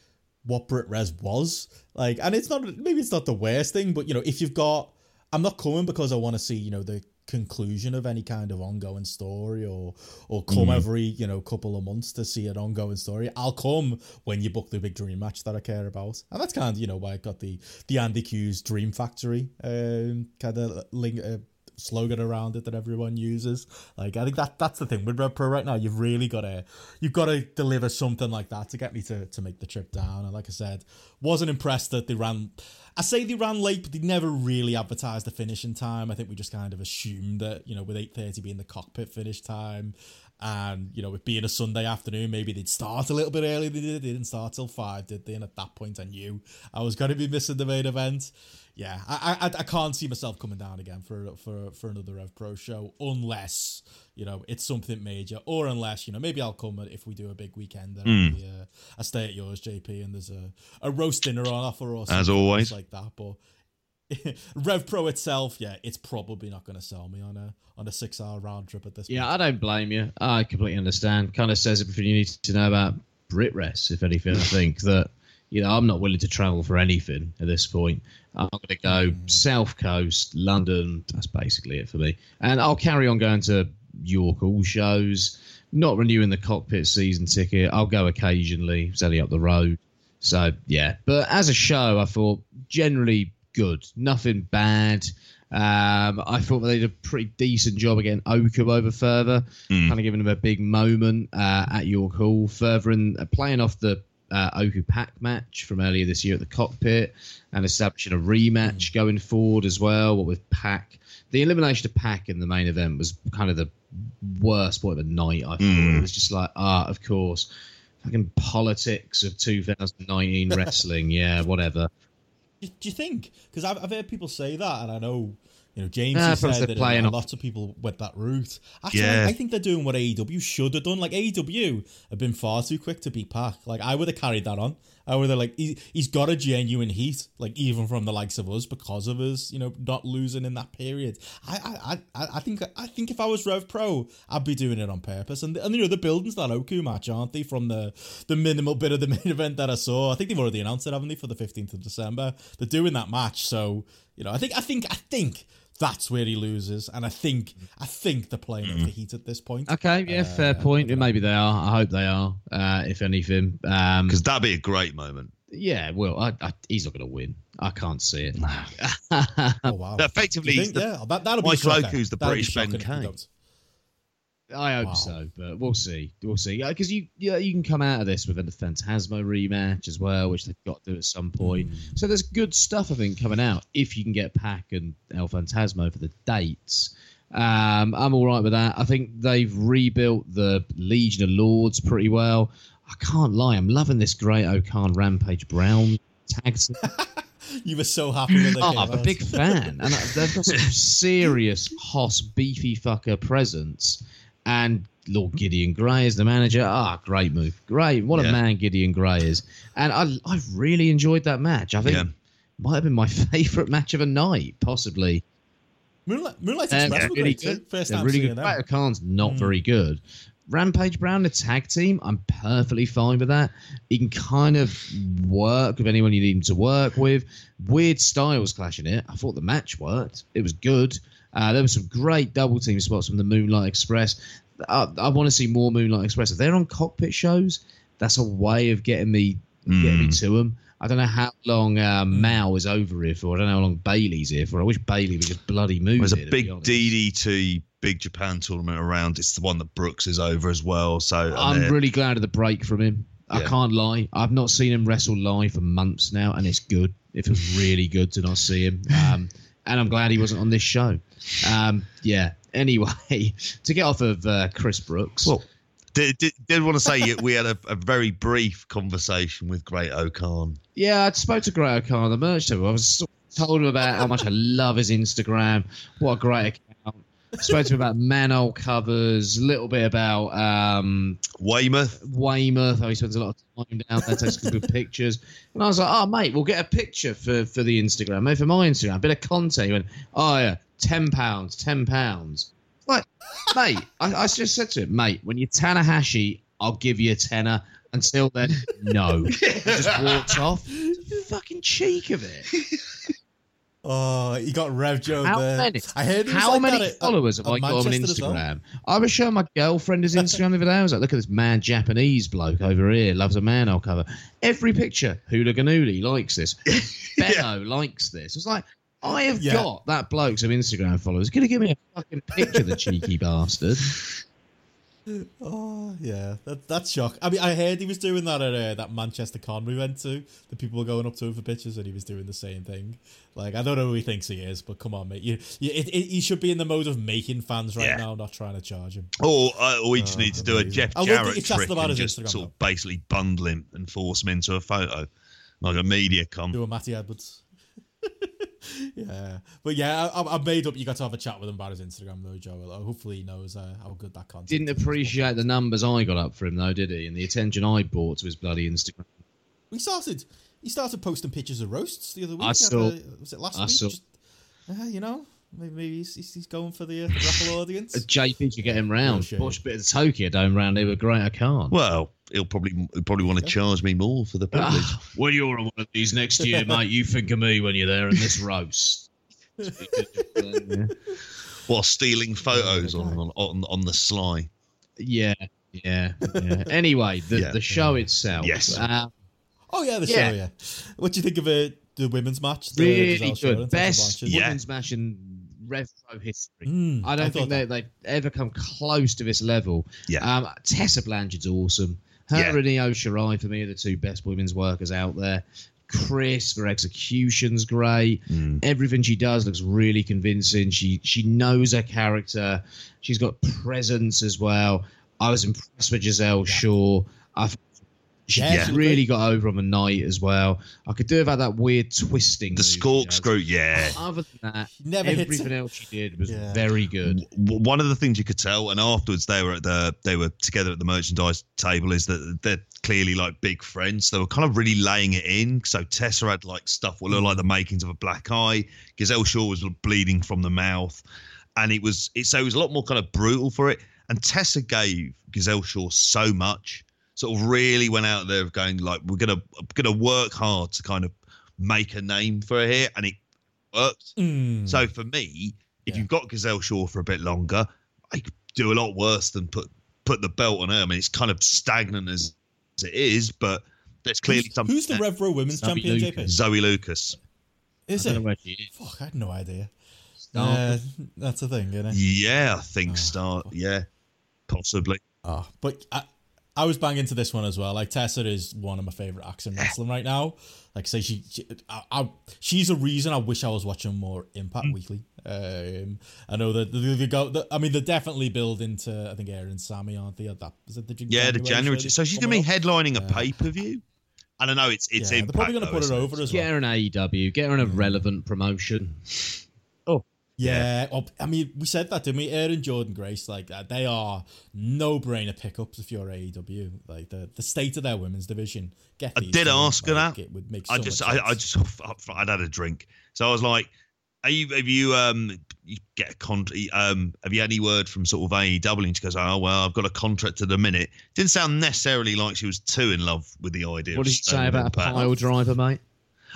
[SPEAKER 2] what Brit Wres was like, and it's not. Maybe it's not the worst thing, but you know, if you've got, I'm not coming because I want to see you know the conclusion of any kind of ongoing story or or come every you know couple of months to see an ongoing story i'll come when you book the big dream match that i care about and that's kind of you know why i got the the andy q's dream factory um kind of link uh, slogan around it that everyone uses. Like I think that that's the thing with Rev Pro right now. You've really got to you've got to deliver something like that to get me to to make the trip down. And like I said, wasn't impressed that they ran. I say they ran late, but they never really advertised the finishing time. I think we just kind of assumed that you know with eight thirty being the cockpit finish time. And you know, it being a Sunday afternoon, maybe they'd start a little bit early. They did. They didn't start till five, did they? And at that point, I knew I was going to be missing the main event. Yeah, I, I I can't see myself coming down again for for for another Rev Pro show unless you know it's something major, or unless you know maybe I'll come if we do a big weekend. Then
[SPEAKER 3] Mm.
[SPEAKER 2] maybe, uh, I stay at yours, JP, and there's a a roast dinner on offer or
[SPEAKER 3] As
[SPEAKER 2] something
[SPEAKER 3] always.
[SPEAKER 2] like that. But Rev Pro itself, yeah, it's probably not going to sell me on a on a six hour round trip at this.
[SPEAKER 4] Yeah,
[SPEAKER 2] point.
[SPEAKER 4] I don't blame you. I completely understand. Kind of says everything you need to know about Brit BritRest, if anything. I think that, you know, I'm not willing to travel for anything at this point. I'm going to go South Coast, London. That's basically it for me. And I'll carry on going to York Hall shows, not renewing the cockpit season ticket. I'll go occasionally. It's only up the road. So, yeah. But as a show, I thought generally good. Nothing bad. Um, I thought they did a pretty decent job again. Oku over further, kind of giving them a big moment uh, at York Hall, further in uh, playing off the uh, Oku Pac match from earlier this year at the cockpit, and establishing a rematch going forward as well. What with Pac, the elimination of Pac in the main event was kind of the worst point of the night. I thought it was just like, ah, of course, fucking politics of 2019 wrestling. Yeah, whatever.
[SPEAKER 2] Do, do you think? Because I've, I've heard people say that, and I know you know James
[SPEAKER 4] Ah,
[SPEAKER 2] has said that
[SPEAKER 4] playing
[SPEAKER 2] uh, lots of people went that route. Actually,
[SPEAKER 3] Yeah.
[SPEAKER 2] I, I think they're doing what AEW should have done. Like AEW have been far too quick to beat Pac. Like I would have carried that on. I would have like he, he's got a genuine heat, like even from the likes of us because of us, you know, not losing in that period. I I, I, I think I think if I was Rev Pro, I'd be doing it on purpose. And and you know the buildings that Oku match, aren't they? From the the minimal bit of the main event that I saw, I think they've already announced it, haven't they, for the fifteenth of December? They're doing that match, so you know, I think I think I think that's where he loses, and I think I think they're playing off the heat at this point.
[SPEAKER 4] Okay, yeah, fair point. Maybe they are. I hope they are. Uh, if anything, um,
[SPEAKER 3] Because that'd be a great moment.
[SPEAKER 4] yeah. Well, I, I, he's not going to win. I can't see it.
[SPEAKER 2] Oh wow!
[SPEAKER 3] Effectively,
[SPEAKER 2] You
[SPEAKER 3] he's
[SPEAKER 2] think?
[SPEAKER 3] the-
[SPEAKER 2] yeah, that, that'll be
[SPEAKER 3] Michael
[SPEAKER 2] shocking.
[SPEAKER 3] Oku's the
[SPEAKER 2] That'll
[SPEAKER 3] British Ben
[SPEAKER 2] shocking if
[SPEAKER 3] Kane.
[SPEAKER 4] I hope
[SPEAKER 2] Wow.
[SPEAKER 4] so, but we'll see. We'll see. Because you, yeah, you can come out of this with a Phantasmo rematch as well, which they've got to do at some point. So there's good stuff I think coming out if you can get Pac and El Phantasmo for the dates. Um, I'm all right with that. I think they've rebuilt the Legion of Lords pretty well. I can't lie, I'm loving this Great O-Khan Rampage Brown tag.
[SPEAKER 2] You were so happy with it.
[SPEAKER 4] Oh, I'm a big fan, and they've got some serious Hoss beefy fucker presence. And Lord Gideon Grey is the manager. Ah, great move, great. What a man Gideon Gray is. And I, I really enjoyed that match. I think
[SPEAKER 3] Yeah.
[SPEAKER 4] might have been my favourite match of a night, possibly.
[SPEAKER 2] Moonlight, Moonlight
[SPEAKER 4] Um,
[SPEAKER 2] Express were
[SPEAKER 4] really
[SPEAKER 2] great too.
[SPEAKER 4] good.
[SPEAKER 2] First
[SPEAKER 4] They're
[SPEAKER 2] time
[SPEAKER 4] really
[SPEAKER 2] seeing
[SPEAKER 4] good.
[SPEAKER 2] them.
[SPEAKER 4] Great Khan's not
[SPEAKER 2] Mm.
[SPEAKER 4] very good. Rampage Brown, the tag team, I'm perfectly fine with that. He can kind of work with anyone you need him to work with. Weird styles clashing it. I thought the match worked. It was good. Uh, there were some great double team spots from the Moonlight Express. I, I want to see more Moonlight Express. If they're on cockpit shows, that's a way of getting me getting me to them. I don't know how long uh, Mao is over here for. I don't know how long Bailey's here for. I wish Bailey would just bloody move.
[SPEAKER 3] There's
[SPEAKER 4] here,
[SPEAKER 3] a big. DDT Big Japan tournament around. It's the one that Brooks is over as well. So
[SPEAKER 4] I'm really glad of the break from him. I
[SPEAKER 3] Yeah.
[SPEAKER 4] can't lie. I've not seen him wrestle live for months now, and it's good. It feels really good to not see him. Um, and I'm glad he wasn't on this show. Um, yeah. Anyway, to get off of uh, Chris Brooks.
[SPEAKER 3] Well, did, did, did want to say we had a, a very brief conversation with Great O-Khan.
[SPEAKER 4] Yeah, I spoke to Great O-Khan on the merch table. I was told him about how much I love his Instagram. What a great. Spoke to him about Manol covers, a little bit about um,
[SPEAKER 3] Weymouth.
[SPEAKER 4] Weymouth, how he spends a lot of time down there, takes good pictures. And I was like, oh, mate, we'll get a picture for, for the Instagram, mate, for my Instagram, a bit of content. He went, oh, yeah, £10, £10. Like, mate, I, I just said to him, mate, when you're Tanahashi, I'll give you a tenner. Until then, no. He just walked off. The fucking cheek of it.
[SPEAKER 2] Oh, he got Rev Joe
[SPEAKER 4] How
[SPEAKER 2] there.
[SPEAKER 4] many?
[SPEAKER 2] I heard
[SPEAKER 4] How
[SPEAKER 2] like
[SPEAKER 4] many
[SPEAKER 2] that at-
[SPEAKER 4] followers have
[SPEAKER 2] at
[SPEAKER 4] I got on
[SPEAKER 2] Manchester.
[SPEAKER 4] Instagram? I was showing my girlfriend his Instagram the other day. I was like, look at this man, Japanese bloke over here, loves a man I'll cover. Every picture, Hooliganuli likes this. Benno likes this. It's like, I have
[SPEAKER 2] Yeah.
[SPEAKER 4] got that bloke some Instagram followers. Gonna give me a fucking picture, the cheeky bastard.
[SPEAKER 2] Oh yeah, that that's shock. I mean, I heard he was doing that at uh, that Manchester con we went to. The people were going up to him for pictures, and he was doing the same thing. Like, I don't know who he thinks he is, but come on, mate. You, you it, it, you should be in the mode of making fans right
[SPEAKER 3] Yeah.
[SPEAKER 2] now, not trying to charge him.
[SPEAKER 3] Or, uh, or we just
[SPEAKER 2] Oh,
[SPEAKER 3] need to do a
[SPEAKER 2] amazing.
[SPEAKER 3] Jeff
[SPEAKER 2] I wonder if
[SPEAKER 3] Jarrett trick and just
[SPEAKER 2] Instagram,
[SPEAKER 3] sort of basically bundle him and force him into a photo, like a media con.
[SPEAKER 2] Do a Matty Edwards. yeah, but yeah, I, I made up. You got to have a chat with him about his Instagram though, Joe. Hopefully, he knows uh, how good that content.
[SPEAKER 4] Didn't appreciate the numbers I got up for him though, did he? And the attention I brought to his bloody Instagram.
[SPEAKER 2] He started. He started posting pictures of roasts the other week.
[SPEAKER 4] I saw-
[SPEAKER 2] a- was it last
[SPEAKER 4] I
[SPEAKER 2] week?
[SPEAKER 4] saw-
[SPEAKER 2] Just, uh, you know, maybe, maybe he's, he's he's going for the uh, raffle audience.
[SPEAKER 4] JP could get him round.
[SPEAKER 2] shame.
[SPEAKER 4] Watch a bit of the Tokyo Dome round here with Great I can't.
[SPEAKER 3] Well, he'll probably he'll probably want to charge me more for the privilege.
[SPEAKER 4] Ah, when you're on one of these next year, mate, you think of me when you're there in this roast.
[SPEAKER 3] While stealing photos on, on on on the sly.
[SPEAKER 4] yeah, yeah, yeah. Anyway, the,
[SPEAKER 3] Yeah.
[SPEAKER 4] the show itself.
[SPEAKER 3] Yes.
[SPEAKER 4] Uh,
[SPEAKER 2] oh yeah, the
[SPEAKER 4] Yeah.
[SPEAKER 2] show. Yeah. What do you think of uh, the women's match? The
[SPEAKER 4] really
[SPEAKER 2] Giselle
[SPEAKER 4] good. Best
[SPEAKER 3] Yeah.
[SPEAKER 4] women's match in Rev Pro history.
[SPEAKER 2] Mm,
[SPEAKER 4] I
[SPEAKER 2] I
[SPEAKER 4] don't
[SPEAKER 2] thought
[SPEAKER 4] think they, they've ever come close to this level.
[SPEAKER 3] Yeah.
[SPEAKER 4] Um, Tessa Blanchard's awesome. Her
[SPEAKER 3] Yeah.
[SPEAKER 4] and Io Shirai, for me, are the two best women's workers out there. Chris, her execution's great.
[SPEAKER 3] Mm.
[SPEAKER 4] Everything she does looks really convincing. She she knows her character. She's got presence as well. I was impressed with Giselle Shaw. I she
[SPEAKER 2] Yeah,
[SPEAKER 4] really got over on the night as well. I could do without that weird twisting.
[SPEAKER 3] The
[SPEAKER 4] move she
[SPEAKER 3] corkscrew, yeah.
[SPEAKER 4] Other than that,
[SPEAKER 2] never
[SPEAKER 4] everything else she did was
[SPEAKER 2] Yeah.
[SPEAKER 4] very good.
[SPEAKER 3] One of the things you could tell, and afterwards they were at the they were together at the merchandise table, is that they're clearly like big friends. They were kind of really laying it in. So Tessa had like stuff that looked like the makings of a black eye. Giselle Shaw was bleeding from the mouth, and it was it so it was a lot more kind of brutal for it. And Tessa gave Giselle Shaw so much, sort of really went out there going like we're gonna we're gonna work hard to kind of make a name for her here, and it worked.
[SPEAKER 2] Mm.
[SPEAKER 3] So for me, if
[SPEAKER 2] Yeah.
[SPEAKER 3] you've got Giselle Shaw for a bit longer, I could do a lot worse than put put the belt on her. I mean, it's kind of stagnant as, as it is, but there's clearly
[SPEAKER 2] who's,
[SPEAKER 3] something.
[SPEAKER 2] who's the Rev Pro Women's
[SPEAKER 4] Zoe
[SPEAKER 2] Champion?
[SPEAKER 4] Lucas.
[SPEAKER 2] JP?
[SPEAKER 3] Zoe Lucas.
[SPEAKER 2] Is
[SPEAKER 4] I don't
[SPEAKER 2] it?
[SPEAKER 4] where she is.
[SPEAKER 2] Fuck, I had no idea. Uh, that's a thing, isn't it?
[SPEAKER 3] Yeah, I think
[SPEAKER 2] Oh,
[SPEAKER 3] start. Yeah, possibly.
[SPEAKER 2] Oh, but I, I was banging to this one as well. Like Tessa is one of my favorite acts in wrestling right now. Like say she, she I, I, she's a reason I wish I was watching more Impact
[SPEAKER 3] Mm.
[SPEAKER 2] Weekly. Um, I know that the, the go. The, I mean, they're definitely building to. I think Aaron and Sammy aren't they? That is it the
[SPEAKER 3] Yeah, the January.
[SPEAKER 2] show
[SPEAKER 3] So she's going to be
[SPEAKER 2] coming up?
[SPEAKER 3] headlining a pay per view. I don't know. It's it's
[SPEAKER 2] Yeah, they're probably going to
[SPEAKER 3] though,
[SPEAKER 2] put her
[SPEAKER 3] it?
[SPEAKER 2] over as well.
[SPEAKER 4] Get
[SPEAKER 2] well.
[SPEAKER 4] her an AEW. Get her in a relevant promotion.
[SPEAKER 2] Yeah, well, I mean, we said that, didn't we? Aaron Jordynne Grace, like that, they are no-brainer pickups if you're AEW. Like the the state of their women's division. Get
[SPEAKER 3] I did
[SPEAKER 2] two,
[SPEAKER 3] ask her
[SPEAKER 2] like,
[SPEAKER 3] that.
[SPEAKER 2] It would make. So
[SPEAKER 3] I just,
[SPEAKER 2] much
[SPEAKER 3] I, I
[SPEAKER 2] sense.
[SPEAKER 3] just, I'd had a drink, so I was like, "Are you, have you, um, you get a contract? Um, have you had any word from sort of AEW?" And she goes, "Oh well, I've got a contract at the minute." Didn't sound necessarily like she was too in love with the idea.
[SPEAKER 4] What did you say about a pile driver, mate?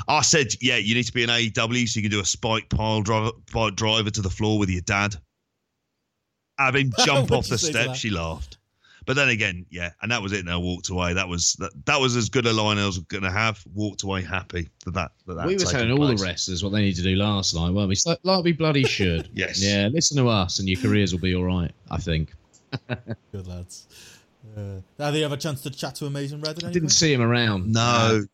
[SPEAKER 3] I said, "Yeah, you need to be an AEW so you can do a spike pile driver, pile driver to the floor with your dad." Have him jump off the
[SPEAKER 2] you say to
[SPEAKER 3] step. She laughed. But then again, yeah, and that was it. And I walked away. That was that, that was as good a line as I was going to have. Walked away happy that that. that, that
[SPEAKER 4] we were
[SPEAKER 3] taken
[SPEAKER 4] telling all
[SPEAKER 3] place.
[SPEAKER 4] the wrestlers what they need to do last night, weren't we? So, like we bloody should.
[SPEAKER 3] Yes.
[SPEAKER 4] Yeah, listen to us and your careers will be all right, I think.
[SPEAKER 2] Good lads. Uh, have they have a chance to chat to Amazing Red? at
[SPEAKER 4] I didn't see him around.
[SPEAKER 3] No,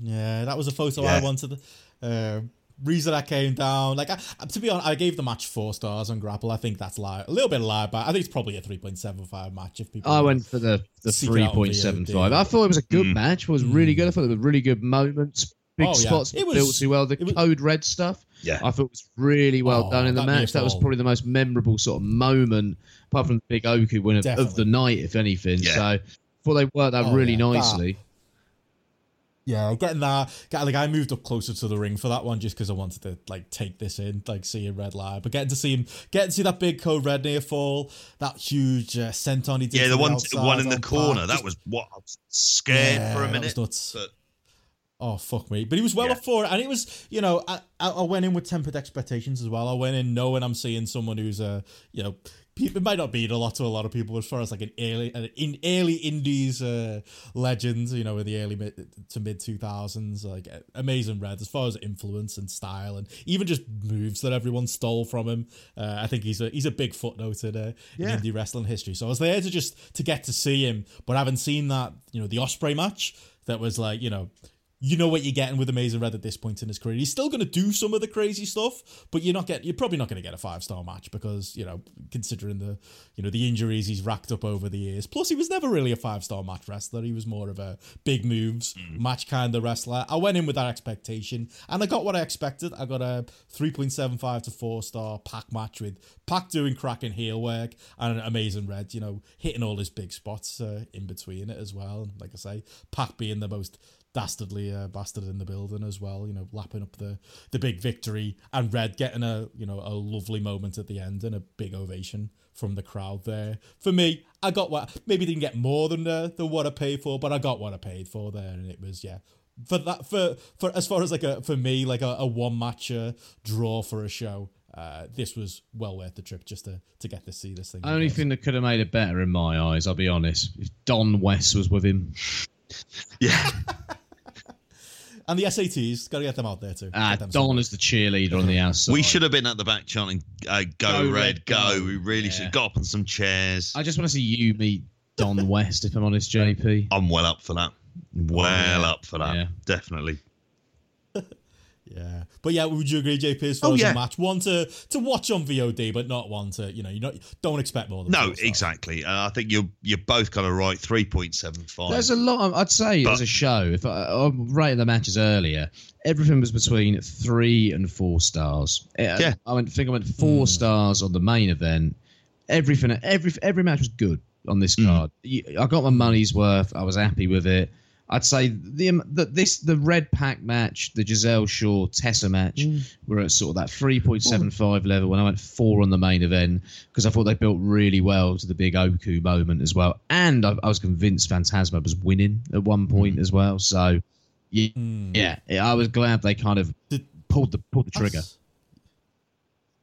[SPEAKER 2] Yeah, that was a photo
[SPEAKER 3] Yeah.
[SPEAKER 2] I wanted. Uh, reason I came down, like I, to be honest, I gave the match four stars on GRAPPL. I think that's lie, a little bit lie, but I think it's probably a three point seven five match. If people,
[SPEAKER 4] I went for the, the
[SPEAKER 2] Seek it out on
[SPEAKER 4] 3.75. I thought it was a good
[SPEAKER 3] Mm.
[SPEAKER 4] match. It was really good. I thought there were really good moments, big
[SPEAKER 2] Oh, yeah.
[SPEAKER 4] spots
[SPEAKER 2] It was-
[SPEAKER 4] built too well. The
[SPEAKER 2] it was-
[SPEAKER 4] code red stuff,
[SPEAKER 3] yeah,
[SPEAKER 4] I thought was really well
[SPEAKER 2] Oh,
[SPEAKER 4] done in the
[SPEAKER 2] that
[SPEAKER 4] match. That was probably the most memorable sort of moment, apart from the big Oku win of, of the night, if anything.
[SPEAKER 3] Yeah.
[SPEAKER 4] So I thought they worked that
[SPEAKER 2] Oh,
[SPEAKER 4] really
[SPEAKER 2] yeah, that-
[SPEAKER 4] nicely.
[SPEAKER 2] yeah, getting that, get, like I moved up closer to the ring for that one just because I wanted to like take this in, like see seeing Red live, but getting to see him, getting to see that big code Red near fall, that huge uh, senton he did.
[SPEAKER 3] yeah. The one,
[SPEAKER 2] outside
[SPEAKER 3] one in the corner.
[SPEAKER 2] Pac,
[SPEAKER 3] That
[SPEAKER 2] just-
[SPEAKER 3] was what I was scared
[SPEAKER 2] Yeah,
[SPEAKER 3] for a
[SPEAKER 2] that was
[SPEAKER 3] minute.
[SPEAKER 2] nuts.
[SPEAKER 3] But
[SPEAKER 2] Oh fuck me! But he was well
[SPEAKER 5] Yeah.
[SPEAKER 2] up for it, and it was you know I, I went in with tempered expectations as well. I went in knowing I'm seeing someone who's a you know it might not mean a lot to a lot of people as far as like an early an in early indies uh, legend, you know, in the early mid to mid two thousands, like amazing red as far as influence and style, and even just moves that everyone stole from him. Uh, I think he's a he's a big footnote in, uh,
[SPEAKER 5] Yeah.
[SPEAKER 2] in indie wrestling history. So I was there to just to get to see him, but I haven't seen that you know the Ospreay match that was like you know you know what you're getting with Amazing Red at this point in his career. He's still going to do some of the crazy stuff, but you're not get you're probably not going to get a five star match because you know considering the you know the injuries he's racked up over the years. Plus, he was never really a five star match wrestler. He was more of a big moves match kind of wrestler. I went in with that expectation, and I got what I expected. I got a three point seven five to four star Pac match with Pac doing cracking heel work and Amazing Red, you know, hitting all his big spots uh, in between it as well. And like I say, Pac being the most dastardly uh, bastard in the building as well. You know, lapping up the the big victory and Red getting a you know a lovely moment at the end and a big ovation from the crowd there. For me, I got what maybe didn't get more than uh, than what I paid for, but I got what I paid for there, and it was yeah. For that, for for as far as like a for me like a, a one match uh, draw for a show, uh, this was well worth the trip just to to get to see this thing.
[SPEAKER 4] The only thing that could have made it better in my eyes, I'll be honest, if Don West was with him.
[SPEAKER 5] Yeah.
[SPEAKER 2] and the SATs got to get them out there too.
[SPEAKER 4] Ah,
[SPEAKER 2] Get them
[SPEAKER 4] Don
[SPEAKER 2] somewhere.
[SPEAKER 4] as the cheerleader on the outside.
[SPEAKER 3] We should have been at the back chanting uh, "Go,
[SPEAKER 4] Go,
[SPEAKER 3] Red,
[SPEAKER 4] Red,
[SPEAKER 3] go!"
[SPEAKER 4] go.
[SPEAKER 3] We really
[SPEAKER 4] Yeah.
[SPEAKER 3] should have got up on some chairs.
[SPEAKER 4] I just want to see you meet Don West, if I'm honest, JP.
[SPEAKER 3] I'm well up for that. Well
[SPEAKER 4] yeah.
[SPEAKER 3] up for that.
[SPEAKER 4] Yeah.
[SPEAKER 3] Definitely.
[SPEAKER 2] Yeah, but yeah, would you agree, JP? As far
[SPEAKER 3] Oh,
[SPEAKER 2] as
[SPEAKER 3] yeah.
[SPEAKER 2] a match, one to to watch on VOD, but not one to you know you not don't expect more than
[SPEAKER 3] No,
[SPEAKER 2] four
[SPEAKER 3] exactly. Uh, I think you're you're both kind of right. Three point seven five.
[SPEAKER 4] There's a lot. Of, I'd say
[SPEAKER 3] But-
[SPEAKER 4] as a show, if I, I rated the matches earlier, everything was between three and four stars. Uh,
[SPEAKER 3] Yeah.
[SPEAKER 4] I went. think I went four stars on the main event. Everything, every every match was good on this card. You- I got my money's worth. I was happy with it. I'd say the, um, the this the red Pac match, the Giselle Shaw Tessa match, mm. were at sort of that three point seven five oh. level. When I went four on the main event because I thought they built really well to the big Oku moment as well, and I, I was convinced Phantasmo was winning at one mm. point as well. So yeah, mm. yeah, I was glad they kind of
[SPEAKER 2] Did-
[SPEAKER 4] pulled the pulled the trigger.
[SPEAKER 2] That's-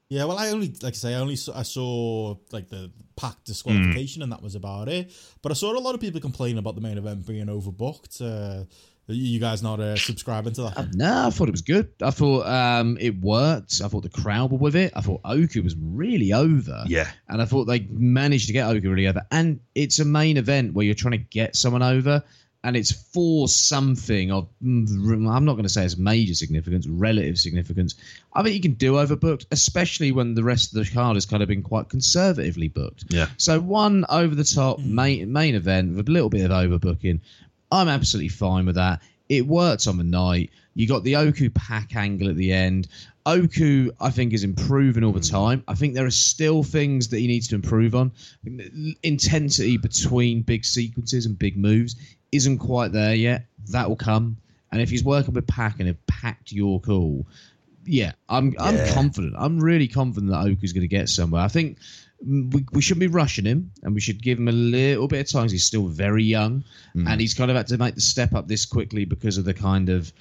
[SPEAKER 2] Yeah, well, I only like I say, I only saw, I saw like the Pac disqualification, and that was about it. But I saw a lot of people complain about the main event being overbooked. Uh, you guys not uh, subscribing to that?
[SPEAKER 4] No, I thought it was good. I thought um, it worked. I thought the crowd were with it. I thought Oku was really over.
[SPEAKER 3] Yeah.
[SPEAKER 4] And I thought they managed to get Oku really over. And it's a main event where you're trying to get someone over, and it's for something of, mm, I'm not going to say it's major significance, relative significance. I think you can do overbooked, especially when the rest of the card has kind of been quite conservatively booked.
[SPEAKER 3] Yeah.
[SPEAKER 4] So one over the top main main event with a little bit of overbooking. I'm absolutely fine with that. It worked on the night. You got the Oku Pac angle at the end. Oku, I think, is improving all the time. I think there are still things that he needs to improve on. Intensity between big sequences and big moves isn't quite there yet. That will come. And if he's working with Pac and have packed your call, yeah, I'm I'm confident. I'm really confident that Oku's going to get somewhere. I think mm, we, we shouldn't be rushing him, and we should give him a little bit of time. He's still very young, and he's kind of had to make the step up this quickly because of the kind of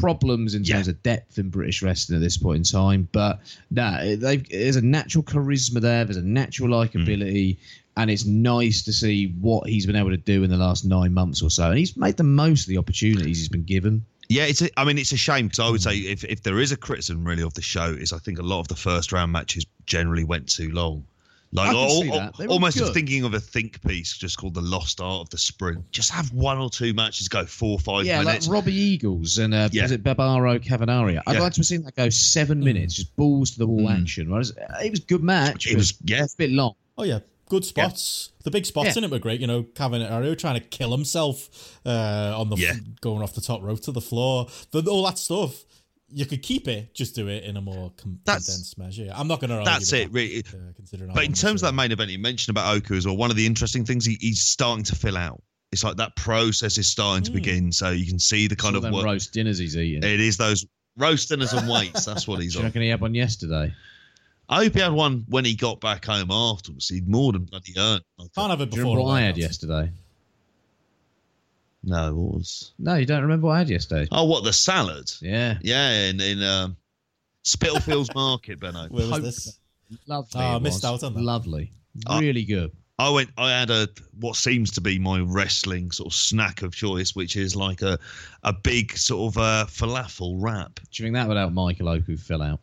[SPEAKER 4] problems in terms
[SPEAKER 3] Yeah.
[SPEAKER 4] of depth in British wrestling at this point in time. But they've, there's a natural charisma there. There's a natural likability. And it's nice to see what he's been able to do in the last nine months or so. And he's made the most of the opportunities he's been given.
[SPEAKER 3] Yeah, it's. A, I mean, it's a shame because I would say if, if there is a criticism really of the show is I think a lot of the first round matches generally went too long. Like
[SPEAKER 4] I can
[SPEAKER 3] al-
[SPEAKER 4] see that. They were
[SPEAKER 3] almost
[SPEAKER 4] good.
[SPEAKER 3] thinking of a think piece just called the Lost Art of the Sprint. Just have one or two matches go four or five
[SPEAKER 4] yeah,
[SPEAKER 3] minutes.
[SPEAKER 4] like Robbie Eagles and uh,
[SPEAKER 3] Yeah.
[SPEAKER 4] was it Bárbaro Cavernario? I'd
[SPEAKER 3] Yeah.
[SPEAKER 4] like to have seen that go seven minutes, just balls to the wall action. Whereas, uh, It was a good match.
[SPEAKER 3] It was- yeah.
[SPEAKER 4] it's a bit long.
[SPEAKER 2] Oh yeah, good spots. The big spots
[SPEAKER 4] Yeah.
[SPEAKER 2] in it were great. You know, Cavernario trying to kill himself uh, on the f-
[SPEAKER 3] Yeah.
[SPEAKER 2] going off the top rope to the floor. The, all that stuff. You could keep it, just do it in a more com- condensed measure. I'm not going to.
[SPEAKER 3] That's it, really.
[SPEAKER 2] Uh, considering,
[SPEAKER 3] But in terms of that main event you mentioned about Oku as well, one of the interesting things he, he's starting to fill out. It's like that process is starting
[SPEAKER 2] Hmm.
[SPEAKER 3] to begin, so you can see the kind
[SPEAKER 4] Some
[SPEAKER 3] of work.
[SPEAKER 4] roast dinners he's eating.
[SPEAKER 3] It is those roast dinners and weights. That's what he's
[SPEAKER 4] Do you
[SPEAKER 3] on.
[SPEAKER 4] reckon he had one yesterday?
[SPEAKER 3] I hope he had one when he got back home afterwards. He'd more than bloody earned.
[SPEAKER 2] can't have it
[SPEAKER 4] Do
[SPEAKER 2] before.
[SPEAKER 4] remember what
[SPEAKER 2] or
[SPEAKER 4] I had yesterday?
[SPEAKER 3] No, what was?
[SPEAKER 4] No, you don't remember what I had yesterday?
[SPEAKER 3] Oh, what the salad?
[SPEAKER 4] Yeah.
[SPEAKER 3] Yeah, in in um, Spitalfields Market, Benno.
[SPEAKER 2] Where was
[SPEAKER 4] Hope-
[SPEAKER 2] this?
[SPEAKER 4] Lovely.
[SPEAKER 2] Oh, I
[SPEAKER 4] it
[SPEAKER 2] missed
[SPEAKER 4] was.
[SPEAKER 2] out on that.
[SPEAKER 4] Lovely.
[SPEAKER 3] Oh.
[SPEAKER 4] Really good.
[SPEAKER 3] I went. I had a what seems to be my wrestling sort of snack of choice, which is like a a big sort of uh, falafel wrap.
[SPEAKER 4] Do you think that would help Michael Oku fill out?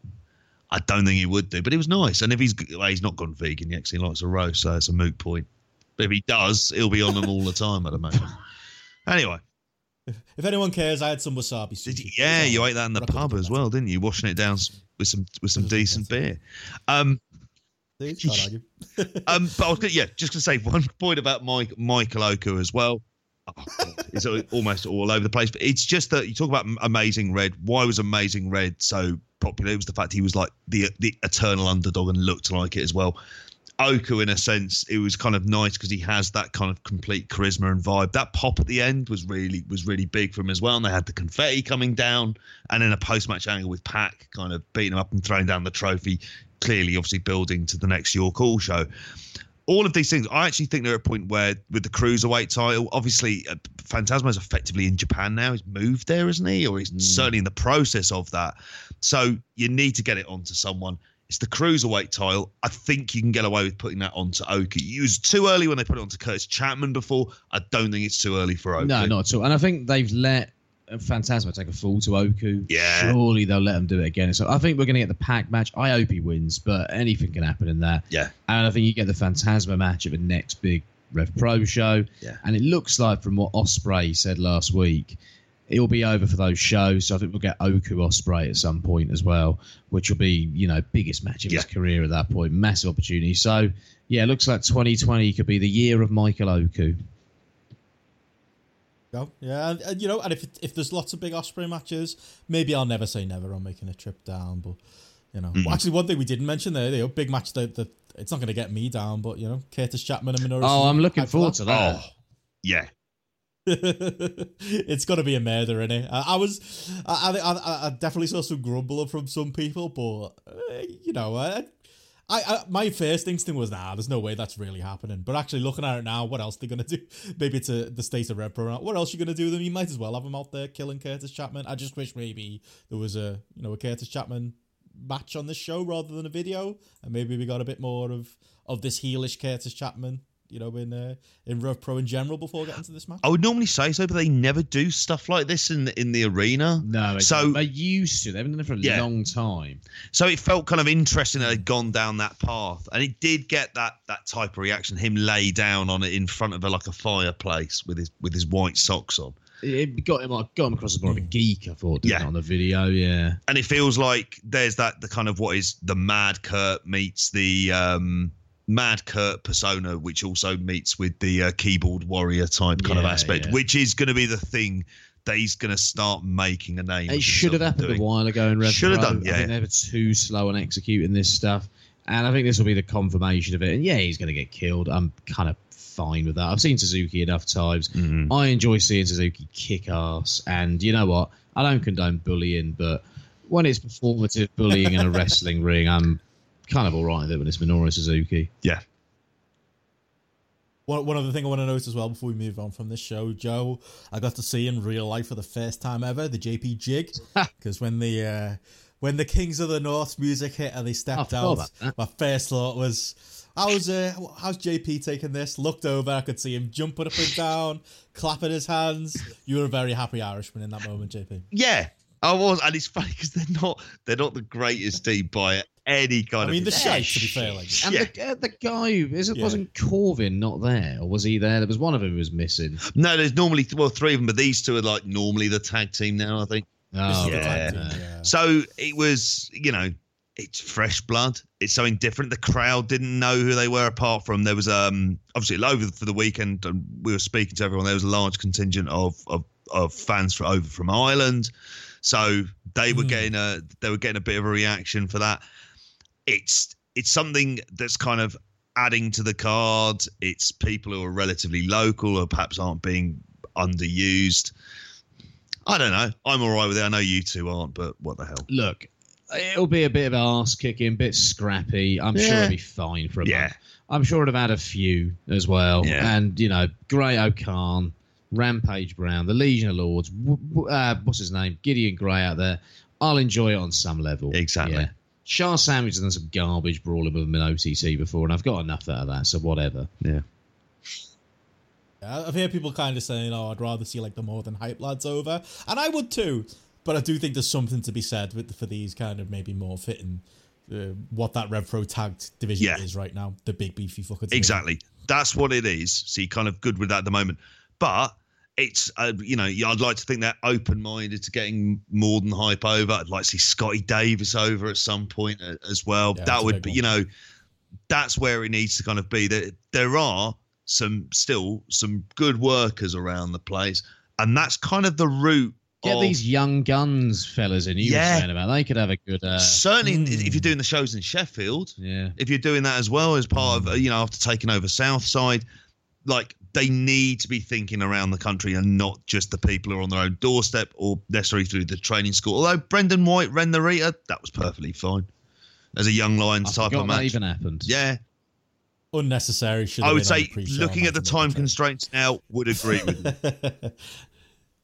[SPEAKER 3] I don't think he would do, but it was nice. And if he's well, he's not gone vegan yet, he likes a roast, so it's a moot point. But if he does, he'll be on them all the time, I'd moment. Anyway,
[SPEAKER 2] If anyone cares, I had some wasabi. sushi.
[SPEAKER 3] you, yeah, you ate that in the pub as well, didn't you? Washing it down with some with some
[SPEAKER 2] It was like
[SPEAKER 3] decent beer. Um,
[SPEAKER 2] See, can't argue.
[SPEAKER 3] um, but I was gonna, yeah, just gonna say one point about Mike Michael Oku as well. Oh, it's almost all over the place, but it's just that you talk about Amazing Red. Why was Amazing Red so popular? It was the fact he was like the the eternal underdog and looked like it as well. Oku, in a sense, it was kind of nice because he has that kind of complete charisma and vibe. That pop at the end was really was really big for him as well. And they had the confetti coming down, and then a post match angle with Pack kind of beating him up and throwing down the trophy. Clearly, obviously, building to the next York Hall show. All of these things, I actually think they're at a point where, with the cruiserweight title, obviously, uh, Phantasmo is effectively in Japan now. He's moved there, isn't he? Or he's certainly in the process of that. So you need to get it onto someone. It's the cruiserweight title. I think you can get away with putting that onto Oki. It was too early when they put it onto Kurtis Chapman before. I don't think it's too early for Oki.
[SPEAKER 4] No, not at all. And I think they've let uh, Phantasmo take a fall to Oku.
[SPEAKER 3] Yeah.
[SPEAKER 4] Surely they'll let him do it again. So I think we're going to get the Pac match. I hope he wins, but anything can happen in that.
[SPEAKER 3] Yeah.
[SPEAKER 4] And I think you get the Phantasmo match at the next big Rev Pro show.
[SPEAKER 3] Yeah.
[SPEAKER 4] And it looks like, from what Ospreay said last week, it'll be over for those shows. So I think we'll get Oku Ospreay at some point as well, which will be, you know, biggest match of his career at that point. Massive opportunity. So, yeah, it looks like 2020 could be the year of Michael Oku.
[SPEAKER 2] Go. Yeah, and, and, you know, and if if there's lots of big Ospreay matches, maybe I'll never say never on making a trip down. But you know,
[SPEAKER 3] Mm-hmm.
[SPEAKER 2] well, actually, one thing we didn't mention there, the big match that, that it's not going to get me down, but you know, Kurtis Chapman and Minoru.
[SPEAKER 4] Oh, I'm looking
[SPEAKER 2] hype for
[SPEAKER 4] forward
[SPEAKER 2] that.
[SPEAKER 4] to that.
[SPEAKER 3] Oh, yeah.
[SPEAKER 2] it's got to be a murder in it. I, I was, I, I, I, I definitely saw some grumble from some people, but uh, you know, I, I, I, my first instinct was, nah, there's no way that's really happening. But actually, looking at it now, what else they gonna do? Maybe it's a, the state of Rev Pro. What else are you gonna do? Them, you might as well have them out there killing Kurtis Chapman. I just wish maybe there was a, you know, a Kurtis Chapman match on this show rather than a video, and maybe we got a bit more of of this heelish Kurtis Chapman. You know, in uh, in Rev Pro in general before getting to this match.
[SPEAKER 3] I would normally say so, but they never do stuff like this in in the arena.
[SPEAKER 4] No, it's
[SPEAKER 3] So-
[SPEAKER 4] so they used to. They haven't done it for a
[SPEAKER 3] Yeah.
[SPEAKER 4] long time.
[SPEAKER 3] So it felt kind of interesting that they'd gone down that path, and it did get that that type of reaction. Him lay down on it in front of a, like a fireplace with his with his white socks on,
[SPEAKER 4] It got him, got him across as more of a geek. I thought, didn't
[SPEAKER 3] Yeah.
[SPEAKER 4] it, on the video. Yeah,
[SPEAKER 3] and it feels like there's that the kind of what is the Mad Kurt meets the um, Mad Kurt persona, which also meets with the uh, keyboard warrior type kind of aspect,
[SPEAKER 4] yeah.
[SPEAKER 3] which is going to be the thing that he's going to start making a name.
[SPEAKER 4] it should have happened
[SPEAKER 3] doing.
[SPEAKER 4] a while ago in Rev
[SPEAKER 3] Should have done, yeah.
[SPEAKER 4] I think they were too slow on executing this stuff, and I think this will be the confirmation of it. And yeah, he's going to get killed. I'm kind of fine with that. I've seen Suzuki enough times.
[SPEAKER 3] Mm-hmm.
[SPEAKER 4] I enjoy seeing Suzuki kick ass, and you know what? I don't condone bullying, but when it's performative bullying in a wrestling ring, I'm kind of all right with it when it's Minoru Suzuki.
[SPEAKER 3] Yeah,
[SPEAKER 2] One, one other thing I want to note as well before we move on from this show, Joe, I got to see in real life for the first time ever the JP jig because when the uh, when the Kings of the North music hit and they stepped
[SPEAKER 4] I
[SPEAKER 2] out,
[SPEAKER 4] that.
[SPEAKER 2] my first thought was, "How's uh, how's JP taking this?" Looked over, I could see him jumping up and down, clapping his hands. You were a very happy Irishman in that moment, JP.
[SPEAKER 3] yeah, I was, and it's funny because they're not they're not the greatest team by any kind of.
[SPEAKER 2] I
[SPEAKER 3] of.
[SPEAKER 2] mean, the
[SPEAKER 4] Yeah,
[SPEAKER 2] shite, to be fair, like,
[SPEAKER 4] And
[SPEAKER 3] Yeah.
[SPEAKER 4] the, uh, the guy who is it
[SPEAKER 2] Yeah.
[SPEAKER 4] wasn't Corvin not there, or was he there? There was one of them who was missing.
[SPEAKER 3] No, there's normally well three of them, but these two are like normally the tag team now. I think.
[SPEAKER 4] Oh,
[SPEAKER 2] is the
[SPEAKER 3] yeah.
[SPEAKER 2] tag team,
[SPEAKER 4] yeah.
[SPEAKER 2] yeah.
[SPEAKER 3] So it was, you know, it's fresh blood. It's something different. The crowd didn't know who they were apart from there was um obviously over for the weekend and we were speaking to everyone. There was a large contingent of of, of fans for over from Ireland. So they were
[SPEAKER 2] Mm.
[SPEAKER 3] getting a they were getting a bit of a reaction for that. It's it's something that's kind of adding to the card. It's people who are relatively local or perhaps aren't being underused. I don't know. I'm all right with it. I know you two aren't, but what the hell?
[SPEAKER 4] Look, it'll be a bit of ass kicking, bit scrappy. I'm sure it'll be fine for a
[SPEAKER 3] Yeah.
[SPEAKER 4] month. I'm sure it'll have had a few as well.
[SPEAKER 3] Yeah.
[SPEAKER 4] And, you know, Great O-Khan Rampage Brown, the Legion of Lords, uh, what's his name, Gideon Grey out there. I'll enjoy it on some level.
[SPEAKER 3] Exactly.
[SPEAKER 4] Yeah. Shah Sandwich has done some garbage brawling with him in OTT before, and I've got enough out of that, so whatever.
[SPEAKER 3] Yeah.
[SPEAKER 2] Yeah, I've heard people kind of saying, "Oh, I'd rather see like the more than hype lads over," and I would too. But I do think there's something to be said with for these kind of maybe more fitting uh, what that Rev Pro tagged division
[SPEAKER 3] Yeah.
[SPEAKER 2] is right now. The big beefy fucker. division.
[SPEAKER 3] Exactly. That's what it is. So you're kind of good with that at the moment. But it's, uh, you know, I'd like to think they're open minded to getting more than hype over. I'd like to see Scotty Davis over at some point uh, as well.
[SPEAKER 2] Yeah,
[SPEAKER 3] that would be,
[SPEAKER 2] one.
[SPEAKER 3] you know, that's where it needs to kind of be. There, there are some still some good workers around the place. And that's kind of the route.
[SPEAKER 4] Get
[SPEAKER 3] of-
[SPEAKER 4] these young guns fellas in you
[SPEAKER 3] Yeah.
[SPEAKER 4] were saying about. They could have a good. Uh,
[SPEAKER 3] certainly
[SPEAKER 2] Hmm.
[SPEAKER 3] if you're doing the shows in Sheffield,
[SPEAKER 4] yeah.
[SPEAKER 3] if you're doing that as well as part of uh, you know after taking over Southside, like they need to be thinking around the country and not just the people who are on their own doorstep or necessarily through the training school. Although Brendan White ran the Rita, that was perfectly fine as a young
[SPEAKER 4] I
[SPEAKER 3] type
[SPEAKER 4] forgot
[SPEAKER 3] of
[SPEAKER 4] that
[SPEAKER 3] match.
[SPEAKER 4] even happened.
[SPEAKER 3] Yeah,
[SPEAKER 2] unnecessary. Should
[SPEAKER 3] I would say looking at the time
[SPEAKER 2] and
[SPEAKER 3] constraints now, would agree with you.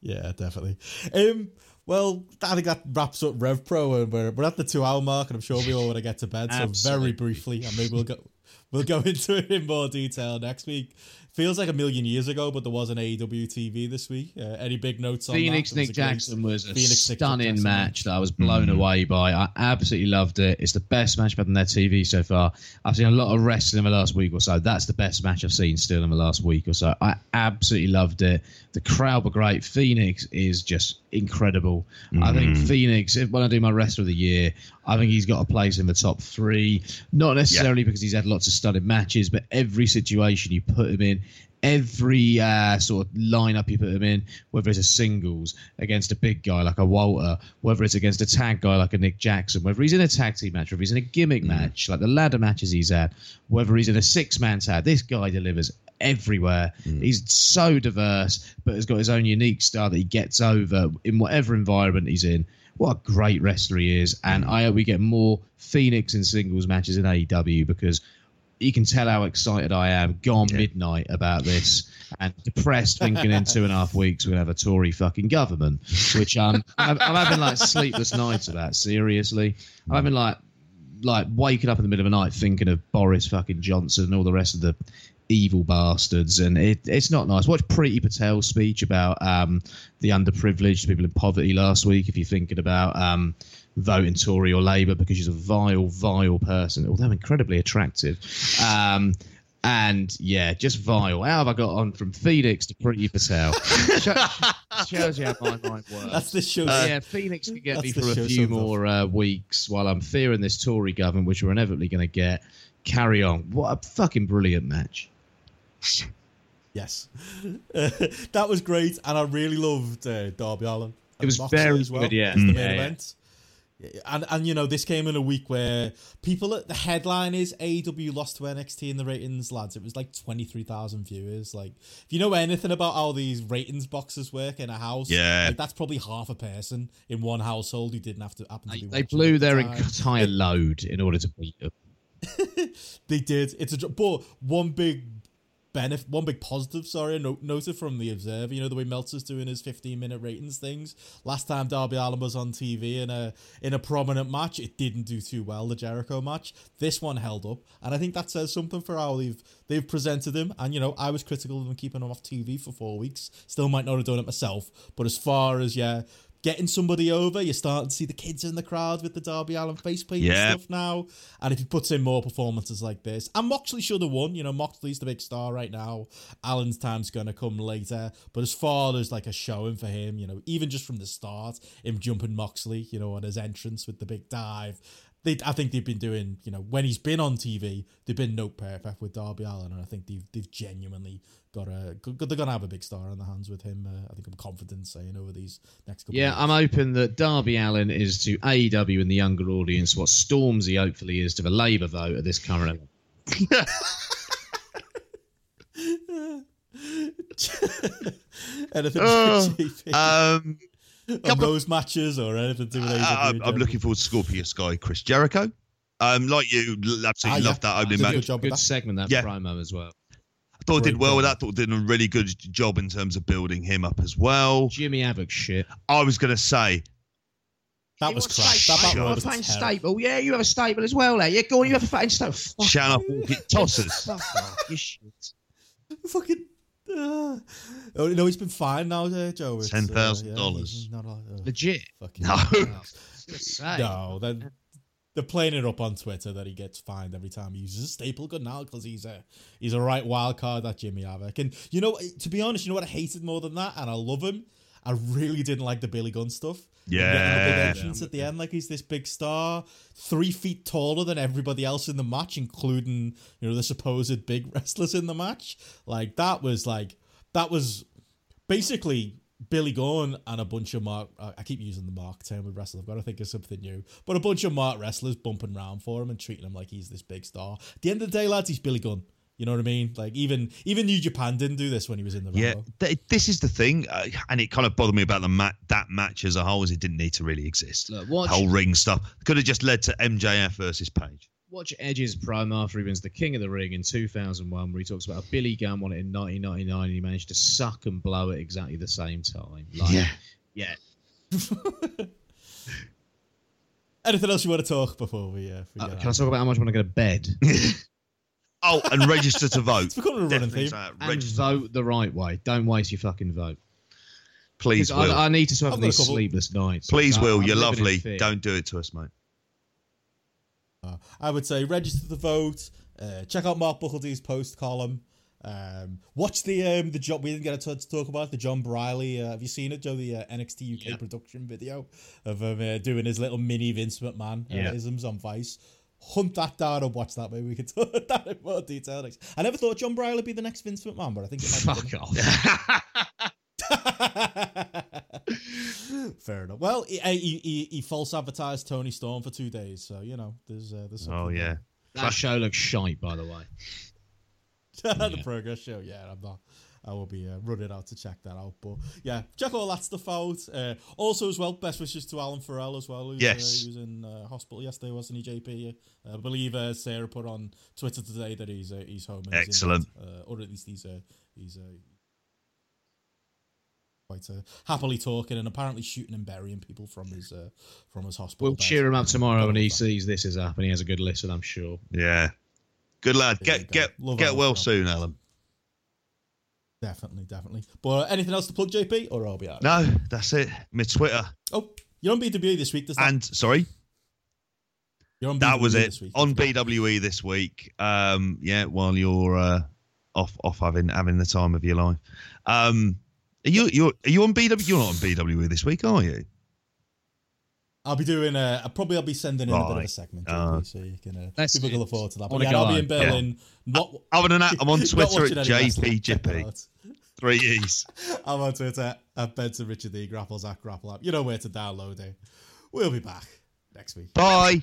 [SPEAKER 2] yeah, definitely. Um, well, I think that wraps up Rev Pro, and we're, we're at the two hour mark, and I'm sure we all want to get to bed. So very
[SPEAKER 4] Absolutely.
[SPEAKER 2] briefly, and maybe we'll go we'll go into it in more detail next week. Feels like a million years ago, but there was an AEW TV this week. Uh, any big notes on
[SPEAKER 4] Fenix
[SPEAKER 2] that? Was
[SPEAKER 4] Nick Jackson was a
[SPEAKER 2] Fenix
[SPEAKER 4] stunning match that I was blown away by. I absolutely loved it. It's the best match I've had on their TV so far. I've seen a lot of wrestling in the last week or so. That's the best match I've seen still in the last week or so. I absolutely loved it. The crowd were great. Fenix is just incredible. I think Fenix, if, when I do my wrestler of the year, I think he's got a place in the top three. Not necessarily because he's had lots of stunning matches, but every situation you put him in, every uh, sort of lineup you put him in, whether it's a singles against a big guy like a Walter, whether it's against a tag guy like a Nick Jackson, whether he's in a tag team match, whether he's in a gimmick match like the ladder matches he's had, whether he's in a six man tag, this guy delivers everywhere. He's so diverse, but has got his own unique style that he gets over in whatever environment he's in. What a great wrestler he is, and I hope we get more Fenix in singles matches in AEW because you can tell how excited I am, gone midnight about this, and depressed thinking in two and a half weeks we're gonna have a Tory fucking government, which um, I'm, I'm having like sleepless nights about. Seriously, I'm having like like waking up in the middle of the night thinking of Boris fucking Johnson and all the rest of the evil bastards, and it, it's not nice. Watch Priti Patel's speech about um, the underprivileged people in poverty last week. If you're thinking about um, voting Tory or Labour because she's a vile, vile person, although incredibly attractive. Um, and yeah, just vile. How have I got on from Fenix to Preeti Patel? Sho- shows you how my mind works.
[SPEAKER 2] That's the show.
[SPEAKER 4] Uh, yeah, Fenix could get me for a few more uh, weeks while I'm fearing this Tory government, which we're inevitably going to get. Carry on. What a fucking brilliant match.
[SPEAKER 2] Yes, that was great, and I really loved uh, Darby Allin.
[SPEAKER 4] It was
[SPEAKER 2] Moxley
[SPEAKER 4] very
[SPEAKER 2] as well
[SPEAKER 4] good, yeah.
[SPEAKER 2] as the main
[SPEAKER 4] Yeah, yeah.
[SPEAKER 2] event. And and you know this came in a week where people at the headline is AEW lost to NXT in the ratings, lads. It was like twenty three thousand viewers. Like if you know anything about how these ratings boxes work in a house,
[SPEAKER 3] Yeah.
[SPEAKER 2] like, that's probably half a person in one household who didn't have to happen to be.
[SPEAKER 4] they
[SPEAKER 2] watching
[SPEAKER 4] blew their
[SPEAKER 2] time.
[SPEAKER 4] entire load in order to beat them.
[SPEAKER 2] They did. It's a but one big benefit, one big positive. Sorry, I no- noted from the Observer. You know the way Meltzer's doing his fifteen minute ratings things. Last time Darby Allin was on TV in a in a prominent match, it didn't do too well. The Jericho match. This one held up, and I think that says something for how they've they've presented him. And you know, I was critical of them keeping him off TV for four weeks. Still might not have done it myself, but as far as yeah. Getting somebody over, you're starting to see the kids in the crowd with the Darby Allin face paint
[SPEAKER 3] Yeah.
[SPEAKER 2] and stuff now. And if he puts in more performances like this, and Moxley should have won, you know, Moxley's the big star right now. Allin's time's going to come later. But as far as like a showing for him, you know, even just from the start, him jumping Moxley, you know, on his entrance with the big dive. They, I think they've been doing, you know, when he's been on TV, they've been note perfect with Darby Allin, and I think they've they've genuinely got a. They're gonna have a big star on their hands with him. Uh, I think I'm confident saying over these next couple. Of years.
[SPEAKER 4] Yeah, I'm hoping that Darby Allin is to AEW and the younger audience what Stormzy hopefully is to the Labour vote at this current
[SPEAKER 2] anything
[SPEAKER 3] Oh, Um,
[SPEAKER 2] on
[SPEAKER 3] couple of-
[SPEAKER 2] those matches or anything to do with AEW.
[SPEAKER 3] I,
[SPEAKER 2] in
[SPEAKER 3] am looking forward to Scorpio Sky, Chris Jericho. Um, like you, absolutely
[SPEAKER 2] Ah, yeah.
[SPEAKER 3] love that opening
[SPEAKER 2] Did a
[SPEAKER 3] match.
[SPEAKER 2] good job with
[SPEAKER 4] Good
[SPEAKER 2] that.
[SPEAKER 4] segment, that
[SPEAKER 3] Yeah.
[SPEAKER 4] promo as well.
[SPEAKER 3] I thought
[SPEAKER 2] Great
[SPEAKER 3] did well with
[SPEAKER 2] promo.
[SPEAKER 3] that. Thought did a really good job in terms of building him up as well.
[SPEAKER 4] Jimmy Havoc shit.
[SPEAKER 3] I was going to say,
[SPEAKER 2] That
[SPEAKER 4] You
[SPEAKER 2] was
[SPEAKER 4] want
[SPEAKER 2] crap. That
[SPEAKER 4] You
[SPEAKER 2] battle
[SPEAKER 4] want
[SPEAKER 2] was
[SPEAKER 4] a fucking
[SPEAKER 2] terrible.
[SPEAKER 4] staple? Yeah, you have a staple as well, there. Yeah, go on, you have a fucking staple. Fuck
[SPEAKER 3] shut up, all hit tossers.
[SPEAKER 4] Fuck you shit.
[SPEAKER 2] Fucking. Uh, oh no, he's been fined now, uh, Joe. It's, uh,
[SPEAKER 3] $10,000.
[SPEAKER 2] yeah, not allowed- oh,
[SPEAKER 4] Legit.
[SPEAKER 3] No.
[SPEAKER 4] I was.
[SPEAKER 2] No, they're, they're playing it up on Twitter that he gets fined every time he uses a staple gun now because he's a he's a right wild card that Jimmy Havoc. And you know, to be honest, you know what I hated more than that, and I love him. I really didn't like the Billy Gunn stuff. Getting a big
[SPEAKER 3] Yeah.
[SPEAKER 2] entrance at the end, like he's this big star, three feet taller than everybody else in the match, including you know the supposed big wrestlers in the match. Like that was like that was basically Billy Gunn and a bunch of Mark. I I keep using the Mark term with wrestlers. I've got to think of something new. But a bunch of Mark wrestlers bumping around for him and treating him like he's this big star. At the end of the day, lads, he's Billy Gunn. You know what I mean? Like even even New Japan didn't do this when he was in the
[SPEAKER 3] Yeah, th- this is the thing, uh, and it kind of bothered me about the mat that match as a whole, is it didn't need to really exist.
[SPEAKER 4] Look, watch,
[SPEAKER 3] Whole ring stuff could have just led to MJF versus Page.
[SPEAKER 4] watch Edge's promo after he wins the King of the Ring in 2001, where he talks about Billy Gunn won it in 1999 and he managed to suck and blow at exactly the same time. Like,
[SPEAKER 3] Yeah.
[SPEAKER 4] Yeah.
[SPEAKER 2] Anything else you want to talk before we? Uh, we
[SPEAKER 4] Uh, can I talk about how much I want to go to bed?
[SPEAKER 3] Oh, and register to vote.
[SPEAKER 2] It's becoming a running
[SPEAKER 3] Definitely
[SPEAKER 2] theme.
[SPEAKER 3] say that.
[SPEAKER 4] and
[SPEAKER 3] Register,
[SPEAKER 4] vote the right way. Don't waste your fucking vote.
[SPEAKER 3] please,
[SPEAKER 4] 'Cause
[SPEAKER 3] Will.
[SPEAKER 4] I, I need to have
[SPEAKER 2] I've got a
[SPEAKER 4] these
[SPEAKER 2] couple.
[SPEAKER 4] sleepless nights.
[SPEAKER 3] please,
[SPEAKER 4] I-
[SPEAKER 3] Will.
[SPEAKER 4] I'm
[SPEAKER 3] You're
[SPEAKER 4] living in
[SPEAKER 3] lovely.
[SPEAKER 4] fear.
[SPEAKER 3] Don't do it to us, mate.
[SPEAKER 2] Uh, I would say register the vote. Uh, check out Mark Buckeldee's post column. Um, watch the um, the job we didn't get a chance to talk about the John Briley. Uh, have you seen it, Joe? The uh, NXT UK
[SPEAKER 4] Yeah.
[SPEAKER 2] production video of him uh, doing his little mini Vince McMahon uh,
[SPEAKER 4] Yeah.
[SPEAKER 2] isms on Vice. Hunt that down and watch that. Maybe we could talk that in more detail. Next. I never thought John Briley would be the next Vince McMahon, but I think it might be
[SPEAKER 4] Fuck off.
[SPEAKER 2] Fair enough. Well, he, he, he, he false advertised Toni Storm for two days, so you know there's uh, there's something
[SPEAKER 3] oh yeah.
[SPEAKER 4] That show looks shite, by the way.
[SPEAKER 2] the
[SPEAKER 4] Yeah.
[SPEAKER 2] progress show. Yeah, I'm not. I will be uh, running out to check that out. But yeah, check all that stuff out. Uh, also, as well, best wishes to Alan Farrell as well. Who's,
[SPEAKER 3] Yes.
[SPEAKER 2] uh, he was in uh, hospital yesterday, wasn't he? JP, uh, I believe uh, Sarah put on Twitter today that he's uh, he's home. And he's in
[SPEAKER 3] Excellent.
[SPEAKER 2] bed, uh, or at least he's uh, he's uh, quite uh, happily talking and apparently shooting and burying people from his uh, from his hospital.
[SPEAKER 4] We'll
[SPEAKER 2] bed.
[SPEAKER 4] cheer him up tomorrow when he
[SPEAKER 2] that.
[SPEAKER 4] sees this is up and he has a good listen, I'm sure.
[SPEAKER 3] Yeah. Good lad.
[SPEAKER 2] There
[SPEAKER 3] Get
[SPEAKER 2] go.
[SPEAKER 3] get
[SPEAKER 2] Love
[SPEAKER 3] get
[SPEAKER 2] Alan
[SPEAKER 3] well
[SPEAKER 2] Farrell.
[SPEAKER 3] soon, Alan.
[SPEAKER 2] Definitely, definitely. But anything else to plug, JP, or I'll be out.
[SPEAKER 3] No, that's it. My Twitter
[SPEAKER 2] Oh, you're on BWE this week. Does that,
[SPEAKER 3] and sorry,
[SPEAKER 2] you're on
[SPEAKER 3] that was it
[SPEAKER 2] this week.
[SPEAKER 3] on BWE this week. Um, yeah, while you're uh, off off having having the time of your life. Um, are you you're are you on BW? You're not on BWE this week, are you?
[SPEAKER 2] I'll be doing. a. probably I'll be sending in a bit of a segment,
[SPEAKER 3] Oh.
[SPEAKER 2] JP, so you can. Uh,
[SPEAKER 4] That's
[SPEAKER 2] people can
[SPEAKER 4] it.
[SPEAKER 2] look forward to that.
[SPEAKER 4] I
[SPEAKER 2] But
[SPEAKER 4] wanna
[SPEAKER 2] yeah,
[SPEAKER 4] go
[SPEAKER 2] I'll be in Berlin. Not
[SPEAKER 3] Other than that, I'm on Twitter at
[SPEAKER 2] any wrestling. Check that
[SPEAKER 3] JPGP.
[SPEAKER 2] out.
[SPEAKER 3] Three E's.
[SPEAKER 2] I'm on Twitter at Benson Richard D. GRAPPL's at GRAPPL App. You know where to download it. We'll be back next week.
[SPEAKER 3] Bye.